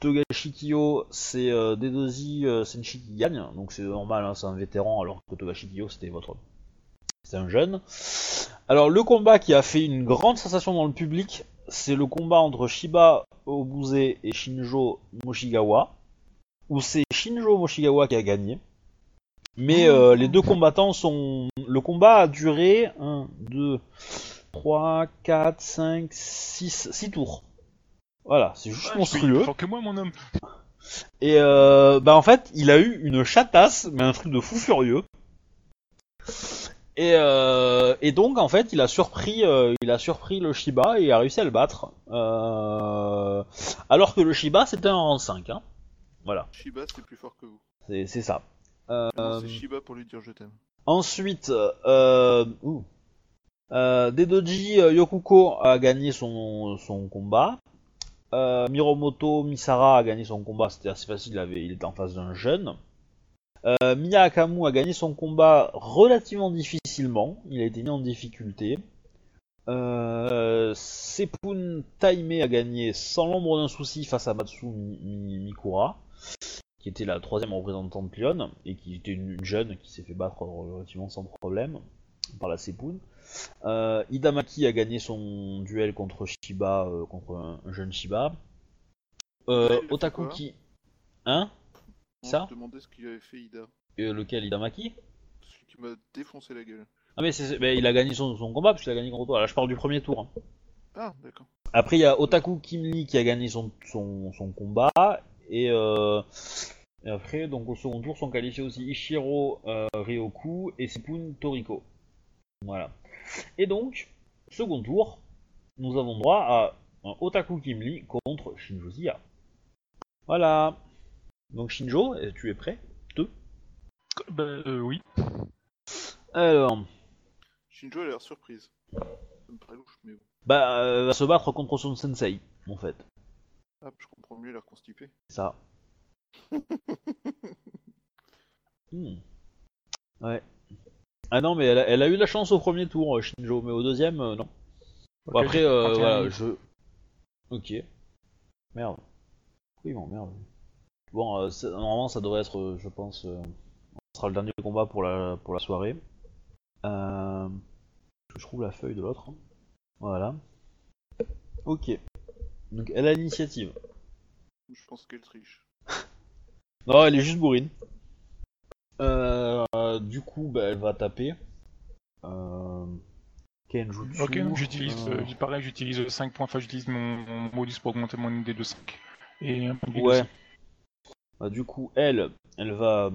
Togashi Kiyo, c'est euh, Dedoji euh, Senshi qui gagne, donc c'est normal, hein, c'est un vétéran, alors que Togashi Kiyo c'était votre, c'est un jeune. Alors le combat qui a fait une grande sensation dans le public, c'est le combat entre Shiba Obuse et Shinjo Moshigawa, où c'est Shinjo Moshigawa qui a gagné. Mais euh, les deux combattants sont. Le combat a duré 1, 2, 3, 4, 5, 6, 6 tours. Voilà, c'est juste Ouais, monstrueux. plus fort que moi, mon homme. Et euh, bah en fait, il a eu une chatasse, mais un truc de fou furieux. Et, euh, et donc en fait, il a surpris, euh, il a surpris le Shiba et a réussi à le battre. Euh, alors que le Shiba c'était un rang 5. Hein. Voilà, Shiba, c'est plus fort que vous. c'est c'est ça. Euh, C'est Shiba pour lui dire je t'aime. Ensuite, euh, ouh. Euh, Dedoji Yokuko a gagné son, son combat. Euh, Miromoto Misara a gagné son combat, c'était assez facile, il, avait, il était en face d'un jeune. Euh, a gagné son combat relativement difficilement, il a été mis en difficulté. Euh, Sepun Taime a gagné sans l'ombre d'un souci face à Matsu Mi- Mi- Mikura, qui était la troisième représentante Lyon, et qui était une, une jeune qui s'est fait battre relativement sans problème par la Sepun. Euh, Hidamaki a gagné son duel contre Shiba, euh, contre un, un jeune Shiba. Euh, fait Otakuki. Hein? Ça? se demandait ce qu'il avait fait Ida. Euh, Lequel Hidamaki? Celui qui m'a défoncé la gueule. Ah mais c'est, c'est- mais il a gagné son, son combat parce qu'il a gagné contre toi. Là je parle du premier tour. hein. Ah, d'accord. Après il y a Otaku Kimli qui a gagné son, son, son combat et, euh, et après donc au second tour sont qualifiés aussi Ishiro euh, Ryoku et Sepun Toriko. Voilà. Et donc second tour, nous avons droit à un Otaku Kimli contre Shinjo Zia. Voilà. Donc Shinjo, tu es prêt? Bah, euh, oui. Alors, Shinjo a l'air surprise. Ça me paraît louche, mais bon. bah, euh, va se battre contre son sensei, en fait. Ah, je comprends mieux l'air constipé. C'est ça. Hmm. Ouais. Ah non, mais elle a, elle a eu la chance au premier tour, euh, Shinjo, mais au deuxième, euh, non. Bon, après, euh, 31 voilà, minutes. je. Ok. Merde. Oui, bon, merde. Bon, euh, normalement, ça devrait être, euh, je pense, euh, ce sera le dernier combat pour la, pour la soirée. Euh... Je trouve la feuille de l'autre. hein. Voilà. Ok. Donc, elle a l'initiative. Je pense qu'elle triche. Non, elle est juste bourrine. Euh, du coup, bah, elle va taper. Euh... Kenjutsu. Ok, j'utilise, euh, pareil, j'utilise 5 points, enfin j'utilise mon, mon modus pour augmenter mon idée de 5. Et un point de vie de Ouais. Bah, du coup, elle, elle va,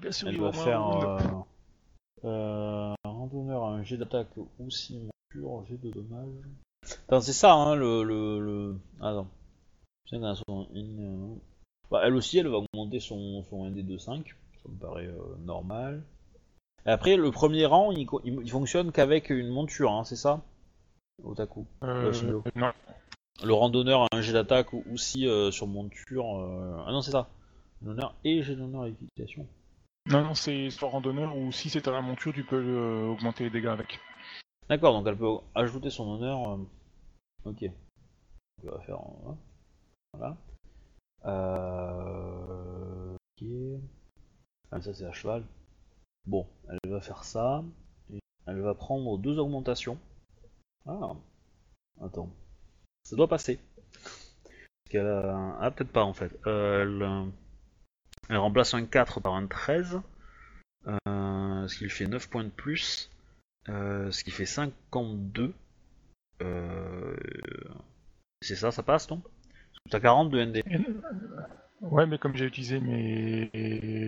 bien elle va faire euh, randonneur un jet d'attaque ou si jet de dommage. Attends, c'est ça, hein, le, le, le... Attends. Putain, elle a son in, euh, Bah, elle aussi, elle va augmenter son, son ND de 5. Ça me paraît euh, normal. Et après, le premier rang, il, il, il fonctionne qu'avec une monture, hein, c'est ça? Otaku. Euh, non, Le randonneur a un jet d'attaque ou aussi euh, sur monture. euh, Ah non, c'est ça. L'honneur et jet d'honneur équitation. non, non, c'est sur randonneur ou si c'est à la monture, tu peux euh, augmenter les dégâts avec. D'accord, donc elle peut ajouter son honneur. Ok. On va faire. Voilà. Euh... Ok. Ah, ça c'est à cheval. Bon, elle va faire ça. Et elle va prendre deux augmentations. Ah. Attends. Ça doit passer. Parce qu'elle a... Ah, peut-être pas en fait. Elle, euh, remplace un 4 par un 13. Euh, ce qui lui fait 9 points de plus. Euh, ce qui fait 52. Euh... C'est ça, ça passe, non? T'as 40 de ND. Ouais, mais comme j'ai utilisé mes...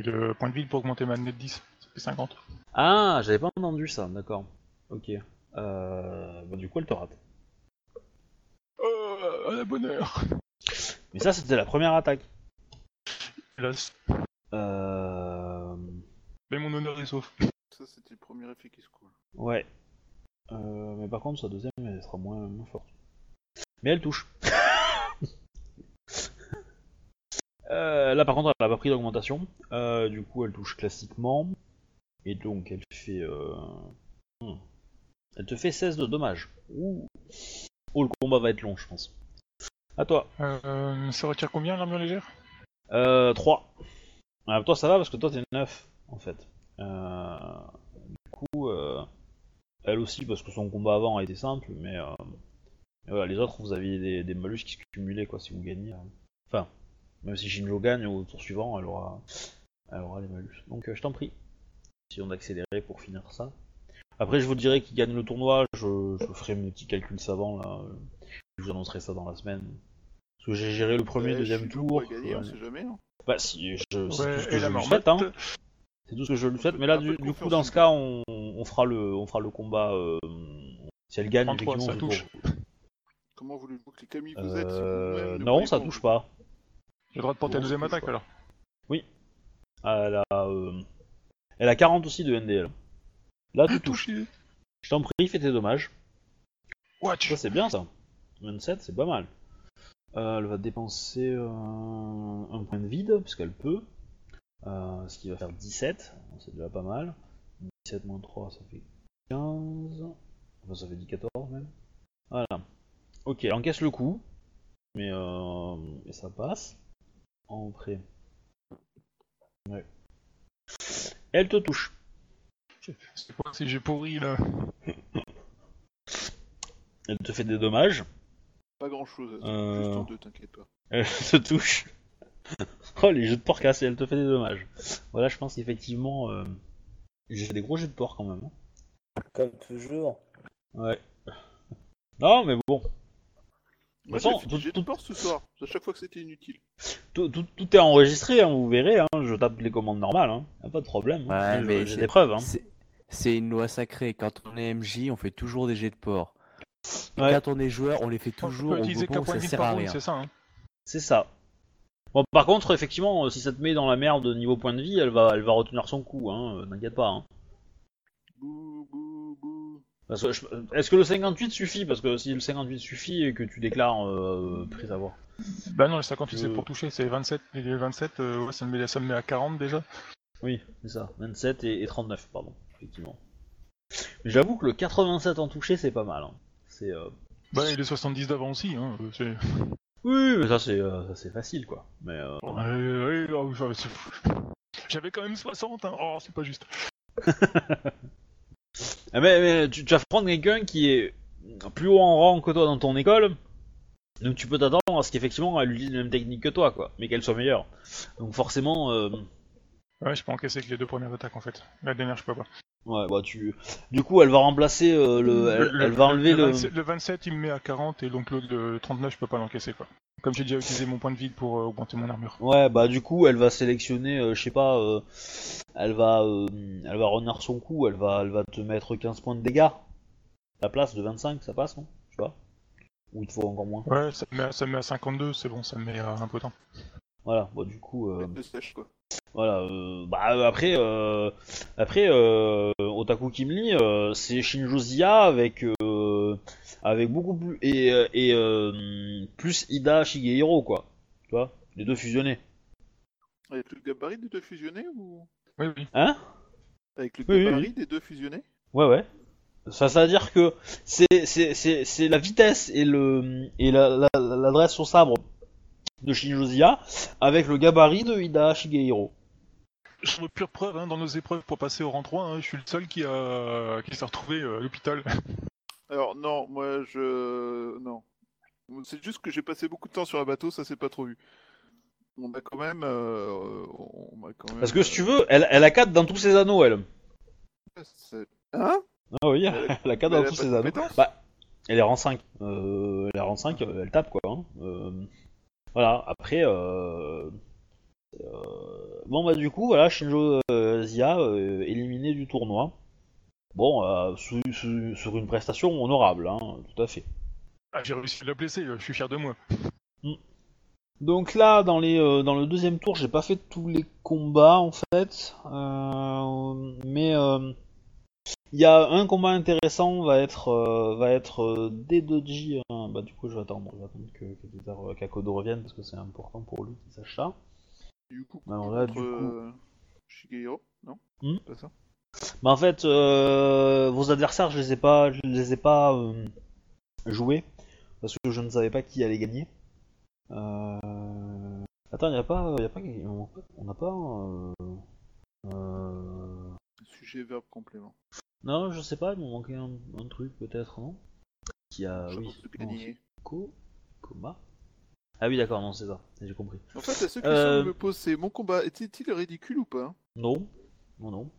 le point de vide pour augmenter ma net 10, ça fait 50. Ah, j'avais pas entendu ça, d'accord. Ok. Euh, bah, du coup, elle te rate. Euh, à la bonne heure. Mais ça, c'était la première attaque. Hélas, Euh... mais mon honneur est sauf. Ça, c'était le premier effet qui se coule. Ouais. Euh, mais par contre, sa deuxième, elle sera moins, moins forte. Mais elle touche. Euh, là, par contre, elle a pas pris d'augmentation. Euh, du coup, elle touche classiquement. Et donc, elle fait. Euh... hmm. Elle te fait 16 de dommages. Ouh. Oh, le combat va être long, je pense. À toi. Ça retire combien l'armure légère? Euh, 3. Ah, toi, ça va parce que toi, t'es 9, en fait. Du coup, elle aussi, parce que son combat avant a été simple, mais voilà, les autres, vous aviez des, des malus qui se cumulaient, quoi, si vous gagnez. euh. Enfin, même si Shinjo gagne au tour suivant, elle aura, elle aura les malus. Donc, euh, je t'en prie. Essayons d'accélérer pour finir ça. Après, je vous dirai qui gagne le tournoi, je, je ferai mes petits calculs savants, là. euh, Je vous annoncerai ça dans la semaine. Parce que j'ai géré le premier, Ouais, deuxième Shinjo tour. gagner, euh, on sait jamais. Hein. bah si, je, c'est tout ce que je lui souhaite, hein. C'est tout ce que je lui souhaite, mais là du, coup dans ce cas on, on fera le on fera le combat euh, si elle gagne 33, effectivement ça touche. pour- Comment voulez-vous que les Camille vous êtes si Euh, ne non ça pas touche vous- pas. J'ai le droit de porter deuxième attaque alors. Elle a euh, elle a 40 aussi de NDL. Là tu touches. Touché Je t'en prie, fais tes dommages. Watch Ça c'est bien ça. 27 c'est pas mal. Euh, elle va dépenser euh, un point de vide puisqu'elle peut. Euh, ce qui va faire 17, c'est déjà pas mal. 17 moins 3 ça fait 15. Enfin ça fait 10, 14 même. Voilà. Ok, elle encaisse le coup. Mais euh, et ça passe. Entrée. Ouais. Elle te touche. C'est quoi si j'ai pourri là Elle te fait des dommages. Pas grand chose, Euh. juste en deux, t'inquiète pas. Elle te touche. oh, les jeux de porc cassés, elle te fait des dommages. Voilà, je pense qu'effectivement, euh, j'ai fait des gros jeux de porc quand même. hein. Comme toujours. Ouais. Non, mais bon, Moi j'ai fait tout- tout- ce soir, à chaque fois que c'était inutile. tout, tout- tout est enregistré, hein, vous verrez. Hein, je tape les commandes normales, hein. y a pas de problème. Ouais, mais j'ai c'est- des preuves. Hein. C'est- C'est une loi sacrée. Quand on est MJ, on fait toujours des jets de Ouais. Quand on est joueur, on les fait On toujours peut au utiliser point ça sert par à rien. c'est ça hein C'est ça. Bon, par contre, effectivement, euh, si ça te met dans la merde niveau point de vie, elle va, elle va retenir son coup. Hein, euh, T'inquiète pas. Hein. Bouh, bouh, bouh. Parce que je- Est-ce que le 58 suffit? Parce que si le 58 suffit et que tu déclares euh, prise à voir. Bah non, le 58 c'est Euh. pour toucher, c'est 27. Et les 27, euh, ouais, ça me, met, ça me met à 40 déjà. Oui, c'est ça. 27 et, et 39, pardon, effectivement. Mais j'avoue que le 87 en touché, c'est pas mal. hein. C'est. euh, Bah et les 70 d'avant aussi, hein. c'est- Oui, mais ça c'est ça, c'est facile quoi. Mais euh, oh. J'avais quand même 60, hein. Oh, c'est pas juste. Ah, mais, mais tu, tu vas prendre quelqu'un qui est plus haut en rang que toi dans ton école. Donc tu peux t'attendre à ce qu'effectivement elle utilise la même technique que toi, quoi, mais qu'elle soit meilleure. Donc forcément, euh, Ouais, je peux encaisser avec les deux premières attaques en fait. La dernière, je peux pas. Ouais, bah tu. Du coup, elle va remplacer euh, le, elle, Le- elle va enlever le. 27, le 27, il me met à 40 et donc l'autre, le 39, je peux pas l'encaisser quoi. Comme j'ai déjà utilisé mon point de vide pour euh, augmenter mon armure. Ouais, bah du coup, elle va sélectionner, euh, je sais pas, euh, elle va, euh, elle va revenir son coup, elle va, elle va te mettre 15 points de dégâts. La place de 25, ça passe, non? Je sais pas. Ou il te faut encore moins. Ouais, ça me met à, ça me met à 52, c'est bon, ça me met à un peu temps. Voilà, bah du coup, euh, sèche, quoi. voilà. euh, bah après, euh, après, euh, Otaku Kimli, euh, c'est Shinjo Zia avec, euh, avec beaucoup plus et, euh, et euh, plus Ida Shigehiro quoi. Tu vois, les deux fusionnés. Avec le gabarit des deux fusionnés ou? Oui, oui. Hein? Avec le Oui, oui, gabarit oui. des deux fusionnés? Ouais, ouais. Ça, ça veut dire que c'est, c'est, c'est, c'est la vitesse et le et la, la- l'adresse au sabre de Shinjo Zia avec le gabarit de Ida Shigehiro. Sur pure preuve, hein, dans nos épreuves pour passer au rang 3, hein, je suis le seul qui, a... qui s'est retrouvé euh, à l'hôpital. Alors non, moi je... Non. C'est juste que j'ai passé beaucoup de temps sur un bateau, ça s'est pas trop vu. On a quand même... euh, On a quand même... Parce que si tu veux, elle, elle a 4 dans tous ses anneaux, elle. euh, c'est- Hein? Ah oui, Elle- elle a 4 mais dans tous ses anneaux. Bah, elle est rang 5. Euh, elle est rang 5, euh, elle tape quoi. hein. Euh, voilà, après, euh, bon bah du coup, voilà, Shinjo euh, Zia euh, éliminé du tournoi. Bon, euh, sous- sous- sur une prestation honorable, hein, tout à fait. Ah, j'ai réussi à la blesser, je suis fier de moi. Donc là, dans, les, euh, dans le deuxième tour, j'ai pas fait tous les combats en fait, Euh, mais euh, il y a un combat intéressant va être euh, va être euh, hein. Bah du coup, je vais attendre, je vais attendre que, que euh, qu'Akodo revienne parce que c'est important pour lui qu'il sache ça. Du coup, Alors là, coup- euh, Shigehiro, non Hmm C'est Pas ça Bah en fait, euh, vos adversaires, je les ai pas, je les ai pas euh, joués parce que je ne savais pas qui allait gagner. Euh... Attends, y a pas, y a pas, on n'a pas. euh, euh, Sujet, verbe, complément. Non, je sais pas, il m'en manquait un, un truc peut-être, non? Qui a, Je oui, pense que non, gagner. Ko, Koma. Ah oui, d'accord, non, c'est ça, j'ai compris. En fait, la seule question Euh, que je me pose, c'est mon combat était-il ridicule ou pas Non, non, non.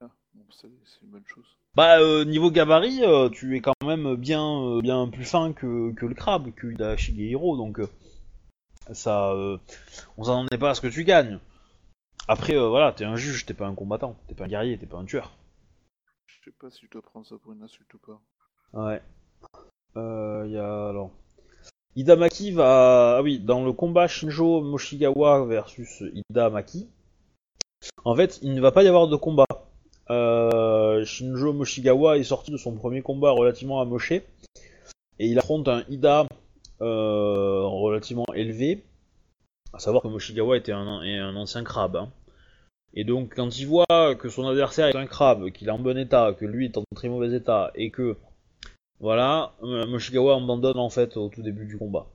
ah, bon, c'est c'est une bonne chose. Bah euh, niveau gabarit, euh, tu es quand même bien euh, bien plus fin que, que le crabe, que Ida Shigehiro, donc ça, on s'en est pas à ce que tu gagnes. Après voilà, t'es un juge, t'es pas un combattant, t'es pas un guerrier, t'es pas un tueur. Je sais pas si je dois prendre ça pour une insulte ou pas. Ouais. Euh, y a alors. Idamaki va. Ah oui, dans le combat Shinjo Moshigawa versus Idamaki, en fait, il ne va pas y avoir de combat. Euh, Shinjo Moshigawa est sorti de son premier combat relativement amoché et il affronte un Ida euh, relativement élevé. À savoir que Moshigawa était un, ancien crabe. hein. Et donc, quand il voit que son adversaire est un crabe, qu'il est en bon état, que lui est en très mauvais état, et que voilà, euh, Moshigawa abandonne en fait au tout début du combat.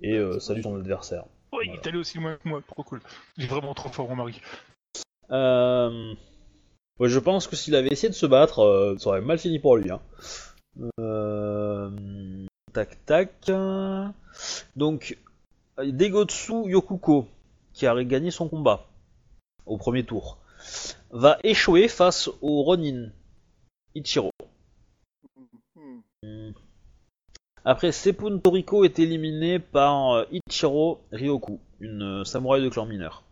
Et euh, salue son adversaire. Ouais, il est allé aussi loin que moi, trop cool. Il est vraiment trop fort, mon mari. Euh... ouais, je pense que s'il avait essayé de se battre, euh, ça aurait mal fini pour lui. Hein. Euh... Tac tac. Donc, Degotsu Yokuko, qui a gagné son combat au premier tour, va échouer face au Ronin Ichiro. Après, Sepun Toriko est éliminé par euh, Ichiro Ryoku, une euh, samouraï de clan mineur.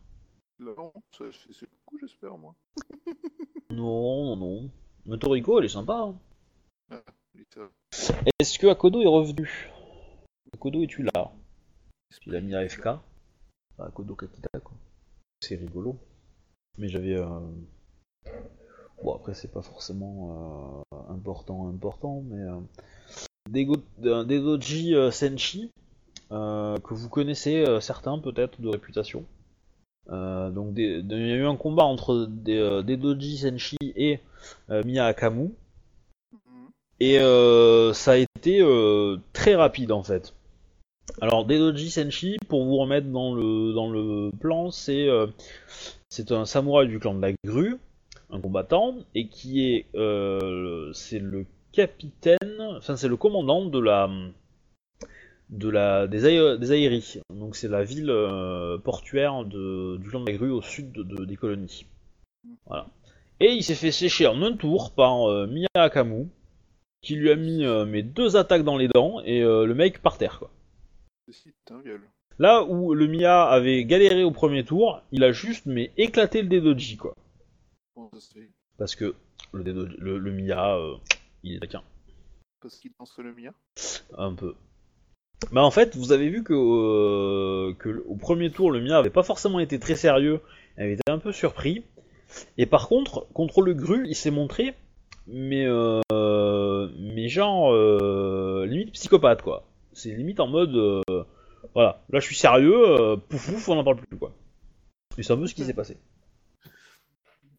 Non, c'est beaucoup, j'espère, moi. Non, non, non. Mais Toriko, elle est sympa. hein. Ça- Est-ce que Akodo est revenu? Akodo, es-tu là? Il a mis AFK. Akodo Kakita, quoi. C'est rigolo. Mais j'avais. euh, Bon, après, c'est pas forcément euh, important, important, mais. Euh... Dedoji euh, Senshi, euh, que vous connaissez euh, certains peut-être de réputation. Donc, des- de- il y a eu un combat entre des, Dedoji Senshi et Miya Akamu. Hmm. Et ça a été très rapide en fait. Alors Dedoji Senshi, pour vous remettre dans le dans le plan, c'est c'est un samouraï du clan de la grue, un combattant, et qui est euh, c'est le capitaine, enfin c'est le commandant de la de la des, Aé- des Aéries. Donc c'est la ville euh, portuaire de, du clan de la grue au sud de- de- des colonies. Voilà. Et il s'est fait sécher en un tour par euh, Miya Akamu, qui lui a mis mes deux attaques dans les dents et le mec par terre quoi. Là où le Mia avait galéré au premier tour, il a juste mais éclaté le Dedoji quoi. Bon, ça se fait. Parce que le, Dedoji- le, le Mia, euh, il est taquin. Parce qu'il lance le mien. Un peu. Bah en fait, vous avez vu que, euh, que au premier tour, le Mia avait pas forcément été très sérieux, il avait été un peu surpris. Et par contre, contre le Gru, il s'est montré, mais, euh, mais genre, euh, limite psychopathe quoi. C'est limite en mode, voilà, là je suis sérieux, pouf pouf, on n'en parle plus quoi. Et c'est un peu ce qui s'est passé.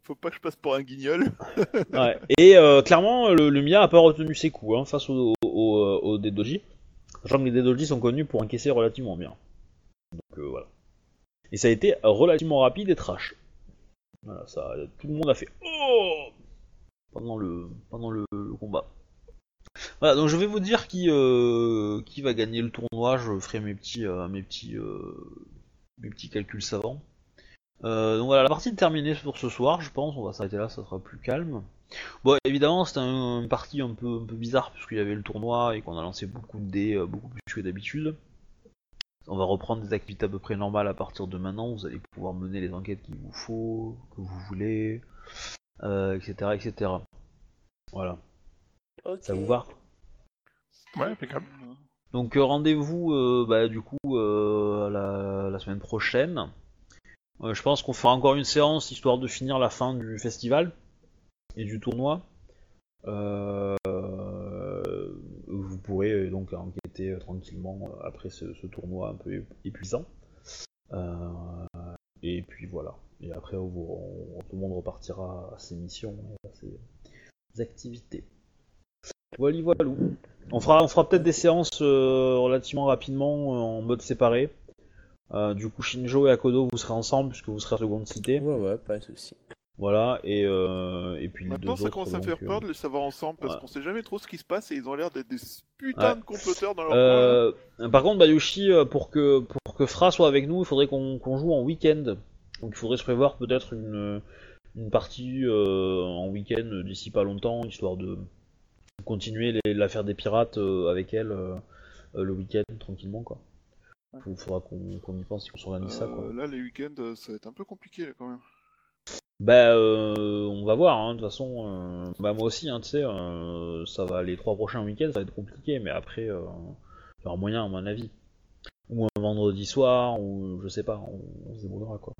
Faut pas que je passe pour un guignol. Ouais. Et euh, clairement, le, le Mia a pas retenu ses coups hein, face au, au, au, au Dedoji. Sachant que les Dedoji sont connus pour encaisser relativement bien. Donc euh, voilà. Et ça a été relativement rapide et trash. Voilà, ça, tout le monde a fait Oh pendant le pendant le, le combat. Voilà, donc je vais vous dire qui euh, qui va gagner le tournoi. Je ferai mes petits euh, mes petits euh, mes petits calculs savants. Euh, donc voilà, la partie est terminée pour ce soir, je pense. On va s'arrêter là, ça sera plus calme. Bon, évidemment, c'était un- une partie un peu, un peu bizarre puisqu'il y avait le tournoi et qu'on a lancé beaucoup de dés, euh, beaucoup plus que d'habitude. on va reprendre des activités à peu près normales à partir de maintenant. Vous allez pouvoir mener les enquêtes qu'il vous faut, que vous voulez, euh, etc., etc. Voilà. Ça vous va? Ouais, impeccable. Donc euh, rendez-vous euh, bah, du coup euh, la, la semaine prochaine. Euh, je pense qu'on fera encore une séance histoire de finir la fin du festival et du tournoi. Euh, vous pourrez euh, donc enquêter tranquillement après ce, tournoi un peu épuisant. Et puis voilà. Et après tout le monde repartira à ses missions et à ses activités. Voilà, voilà. On fera, on fera peut-être des séances relativement rapidement en mode séparé. Euh, du coup, Shinjo et Akodo, vous serez ensemble puisque vous serez à seconde cité. Ouais, ouais, pas de soucis. Voilà, et, euh, et puis les Maintenant, deux ça autres, commence à donc, faire euh, peur de les savoir ensemble parce ouais. qu'on sait jamais trop ce qui se passe et ils ont l'air d'être des putains Ouais. de comploteurs dans leur. Euh, par contre, Bayushi, pour que, pour que Fra soit avec nous, il faudrait qu'on qu'on joue en week-end. Donc il faudrait se prévoir peut-être une, une partie euh, en week-end d'ici pas longtemps, histoire de continuer l'affaire des pirates euh, avec elle le week-end tranquillement quoi. Il faudra qu'on y pense et qu'on s'organise ça quoi. Euh, là, les week-ends, euh, ça va être un peu compliqué là, quand même. Bah, euh, on va voir, hein, de toute façon. euh, bah, moi aussi, hein, tu sais, euh, ça va, les trois prochains week-ends, ça va être compliqué, mais après, euh, il y aura moyen, à mon avis. Ou un vendredi soir, ou je sais pas, on, on se débrouillera, quoi.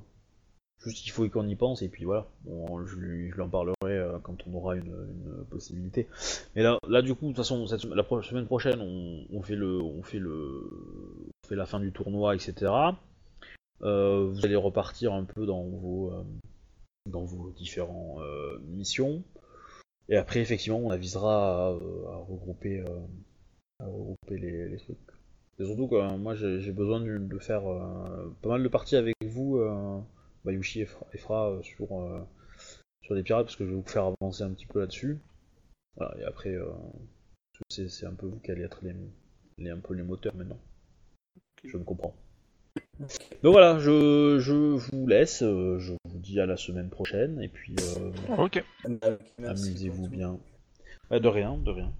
Juste, il faut qu'on y pense, et puis voilà. Bon, je, lui, je lui en parlerai euh, quand on aura une, une possibilité. Mais là, là, du coup, de toute façon, cette, la pro- semaine prochaine, on, on fait le, on fait le, fait la fin du tournoi, etc. Euh, vous allez repartir un peu dans vos, euh, dans vos différentes euh, missions. Et après, effectivement, on avisera à, regrouper, à regrouper les, trucs. Et surtout euh, moi, j'ai besoin de, faire pas mal de parties avec vous, Bayushi et Fra, sur, sur les pirates, parce que je vais vous faire avancer un petit peu là-dessus. Et après, c'est c'est un peu vous qui allez être les, les, un peu les moteurs maintenant. Je me comprends. Donc voilà, je, je vous laisse, euh, je vous dis à la semaine prochaine, et puis euh, Ok. Amusez-vous bien. Ouais, de rien, de rien.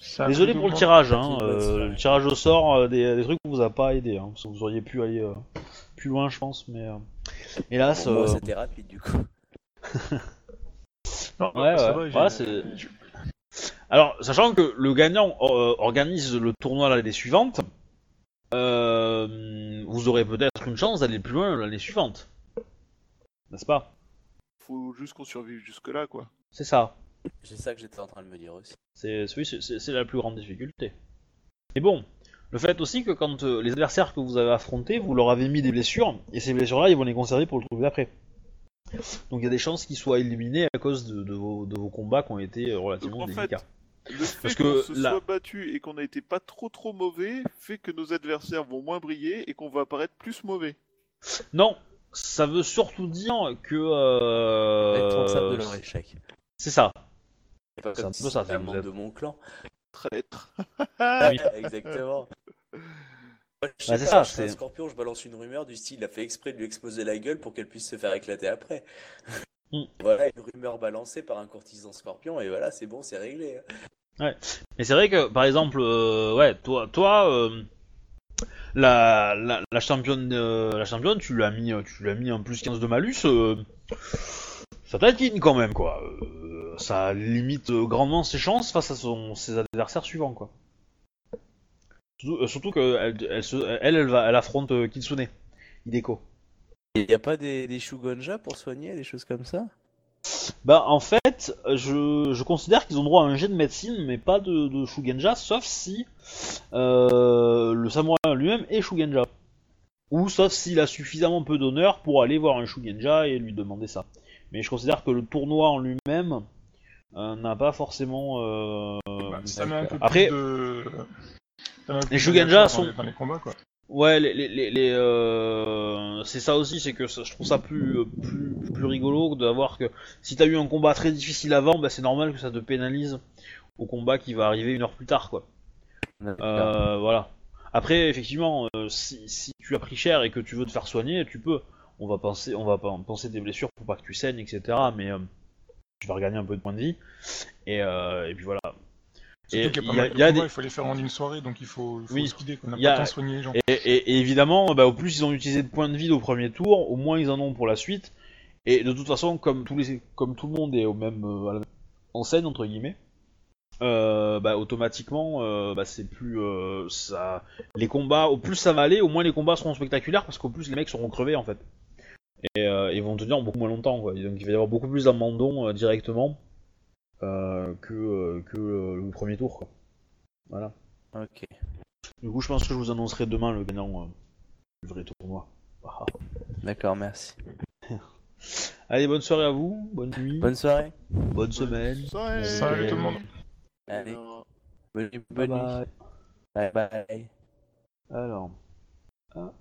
Ça Désolé pour le tirage, hein, euh, le tirage au sort euh, des, des trucs vous a pas aidé, hein, parce que vous auriez pu aller euh, plus loin, je pense, mais euh, hélas. Bon, moi, euh, c'était rapide du coup. Non, Ouais, ça ouais. va, c'est- Alors, sachant que le gagnant euh, organise le tournoi l'année suivante, euh, vous aurez peut-être une chance d'aller plus loin l'année suivante. N'est-ce pas Faut juste qu'on survive jusque-là, quoi. C'est ça. C'est ça que j'étais en train de me dire aussi. C'est oui, c'est- la plus grande difficulté. Et bon, le fait aussi que quand euh, les adversaires que vous avez affrontés, vous leur avez mis des blessures, et ces blessures-là, ils vont les conserver pour le truc d'après. Donc il y a des chances qu'ils soient éliminés à cause de, de vos, de vos combats qui ont été euh, relativement Donc, en fait, délicats. Le fait Parce qu'on que se là- soit battu et qu'on a été pas trop trop mauvais fait que nos adversaires vont moins briller et qu'on va apparaître plus mauvais. Non, ça veut surtout dire que... euh, Responsable de leur échec. C'est ça. C'est pas C'est comme un si peu ça, c'était un vous membre êtes- de mon clan. Traître. Oui. Exactement. Moi, je sais Bah, c'est pas, ça, je suis un c'est- scorpion, je balance une rumeur du style, il a fait exprès de lui exploser la gueule pour qu'elle puisse se faire éclater après. Mm. Voilà, une rumeur balancée par un courtisan scorpion, et voilà, c'est bon, c'est réglé. hein. Mais c'est vrai que, par exemple, euh, ouais, toi, toi, euh, la, la, la championne, euh, la championne, tu lui as mis, tu lui as mis un plus 15 de malus, ça taquine quand même, quoi. Ça limite grandement ses chances face à son, ses adversaires suivants, quoi. Surtout, surtout que elle, elle, elle, elle va, elle affronte Kitsune, Hideko. Il n'y a pas des, des Shugonja pour soigner, des choses comme ça? Bah en fait, je, je considère qu'ils ont droit à un jet de médecine, mais pas de, de Shugenja, sauf si euh, le samouraï lui-même est Shugenja. Ou sauf s'il a suffisamment peu d'honneur pour aller voir un Shugenja et lui demander ça. Mais je considère que le tournoi en lui-même euh, n'a pas forcément... euh, bah, ça met un peu Après, plus de... les Shugenja sont- dans les combats, quoi. Ouais, les, les, les, euh, c'est ça aussi, c'est que ça- je trouve ça plus, euh, plus, plus rigolo d'avoir que si t'as eu un combat très difficile avant, bah c'est normal que ça te pénalise au combat qui va arriver une heure plus tard, quoi. Euh, voilà. Après, effectivement, euh, si, si tu as pris cher et que tu veux te faire soigner, tu peux. On va penser, on va pen- penser tes blessures pour pas que tu saignes, etc. Mais euh, tu vas regagner un peu de points de vie. Et, euh, et puis voilà. Et y a il y a- y a des- il faut les faire en une soirée, donc il faut, il faut Oui. speeder, y a- pas le temps de soigner les gens. Et, et- et évidemment, bah, au plus ils ont utilisé de points de vie au premier tour, au moins ils en ont pour la suite. Et de toute façon, comme, tous les, comme tout le monde est au même euh, à la même enseigne entre guillemets, euh, bah, automatiquement, euh, bah, c'est plus euh, ça. Les combats, au plus ça va aller, au moins les combats seront spectaculaires parce qu'au plus les mecs seront crevés en fait. Et euh, ils vont tenir beaucoup moins longtemps. Quoi. Donc il va y avoir beaucoup plus d'abandon directement que, euh, que euh, le premier tour. Quoi. Voilà. Ok. Du coup, je pense que je vous annoncerai demain le gagnant euh, du vrai tournoi. D'accord, merci. Allez, bonne soirée à vous, bonne nuit, Bonne soirée. bonne semaine. Salut, Salut tout le monde. Allez, bonne nuit. Bye Bonne nuit. bye. Bye bye. Alors. Ah.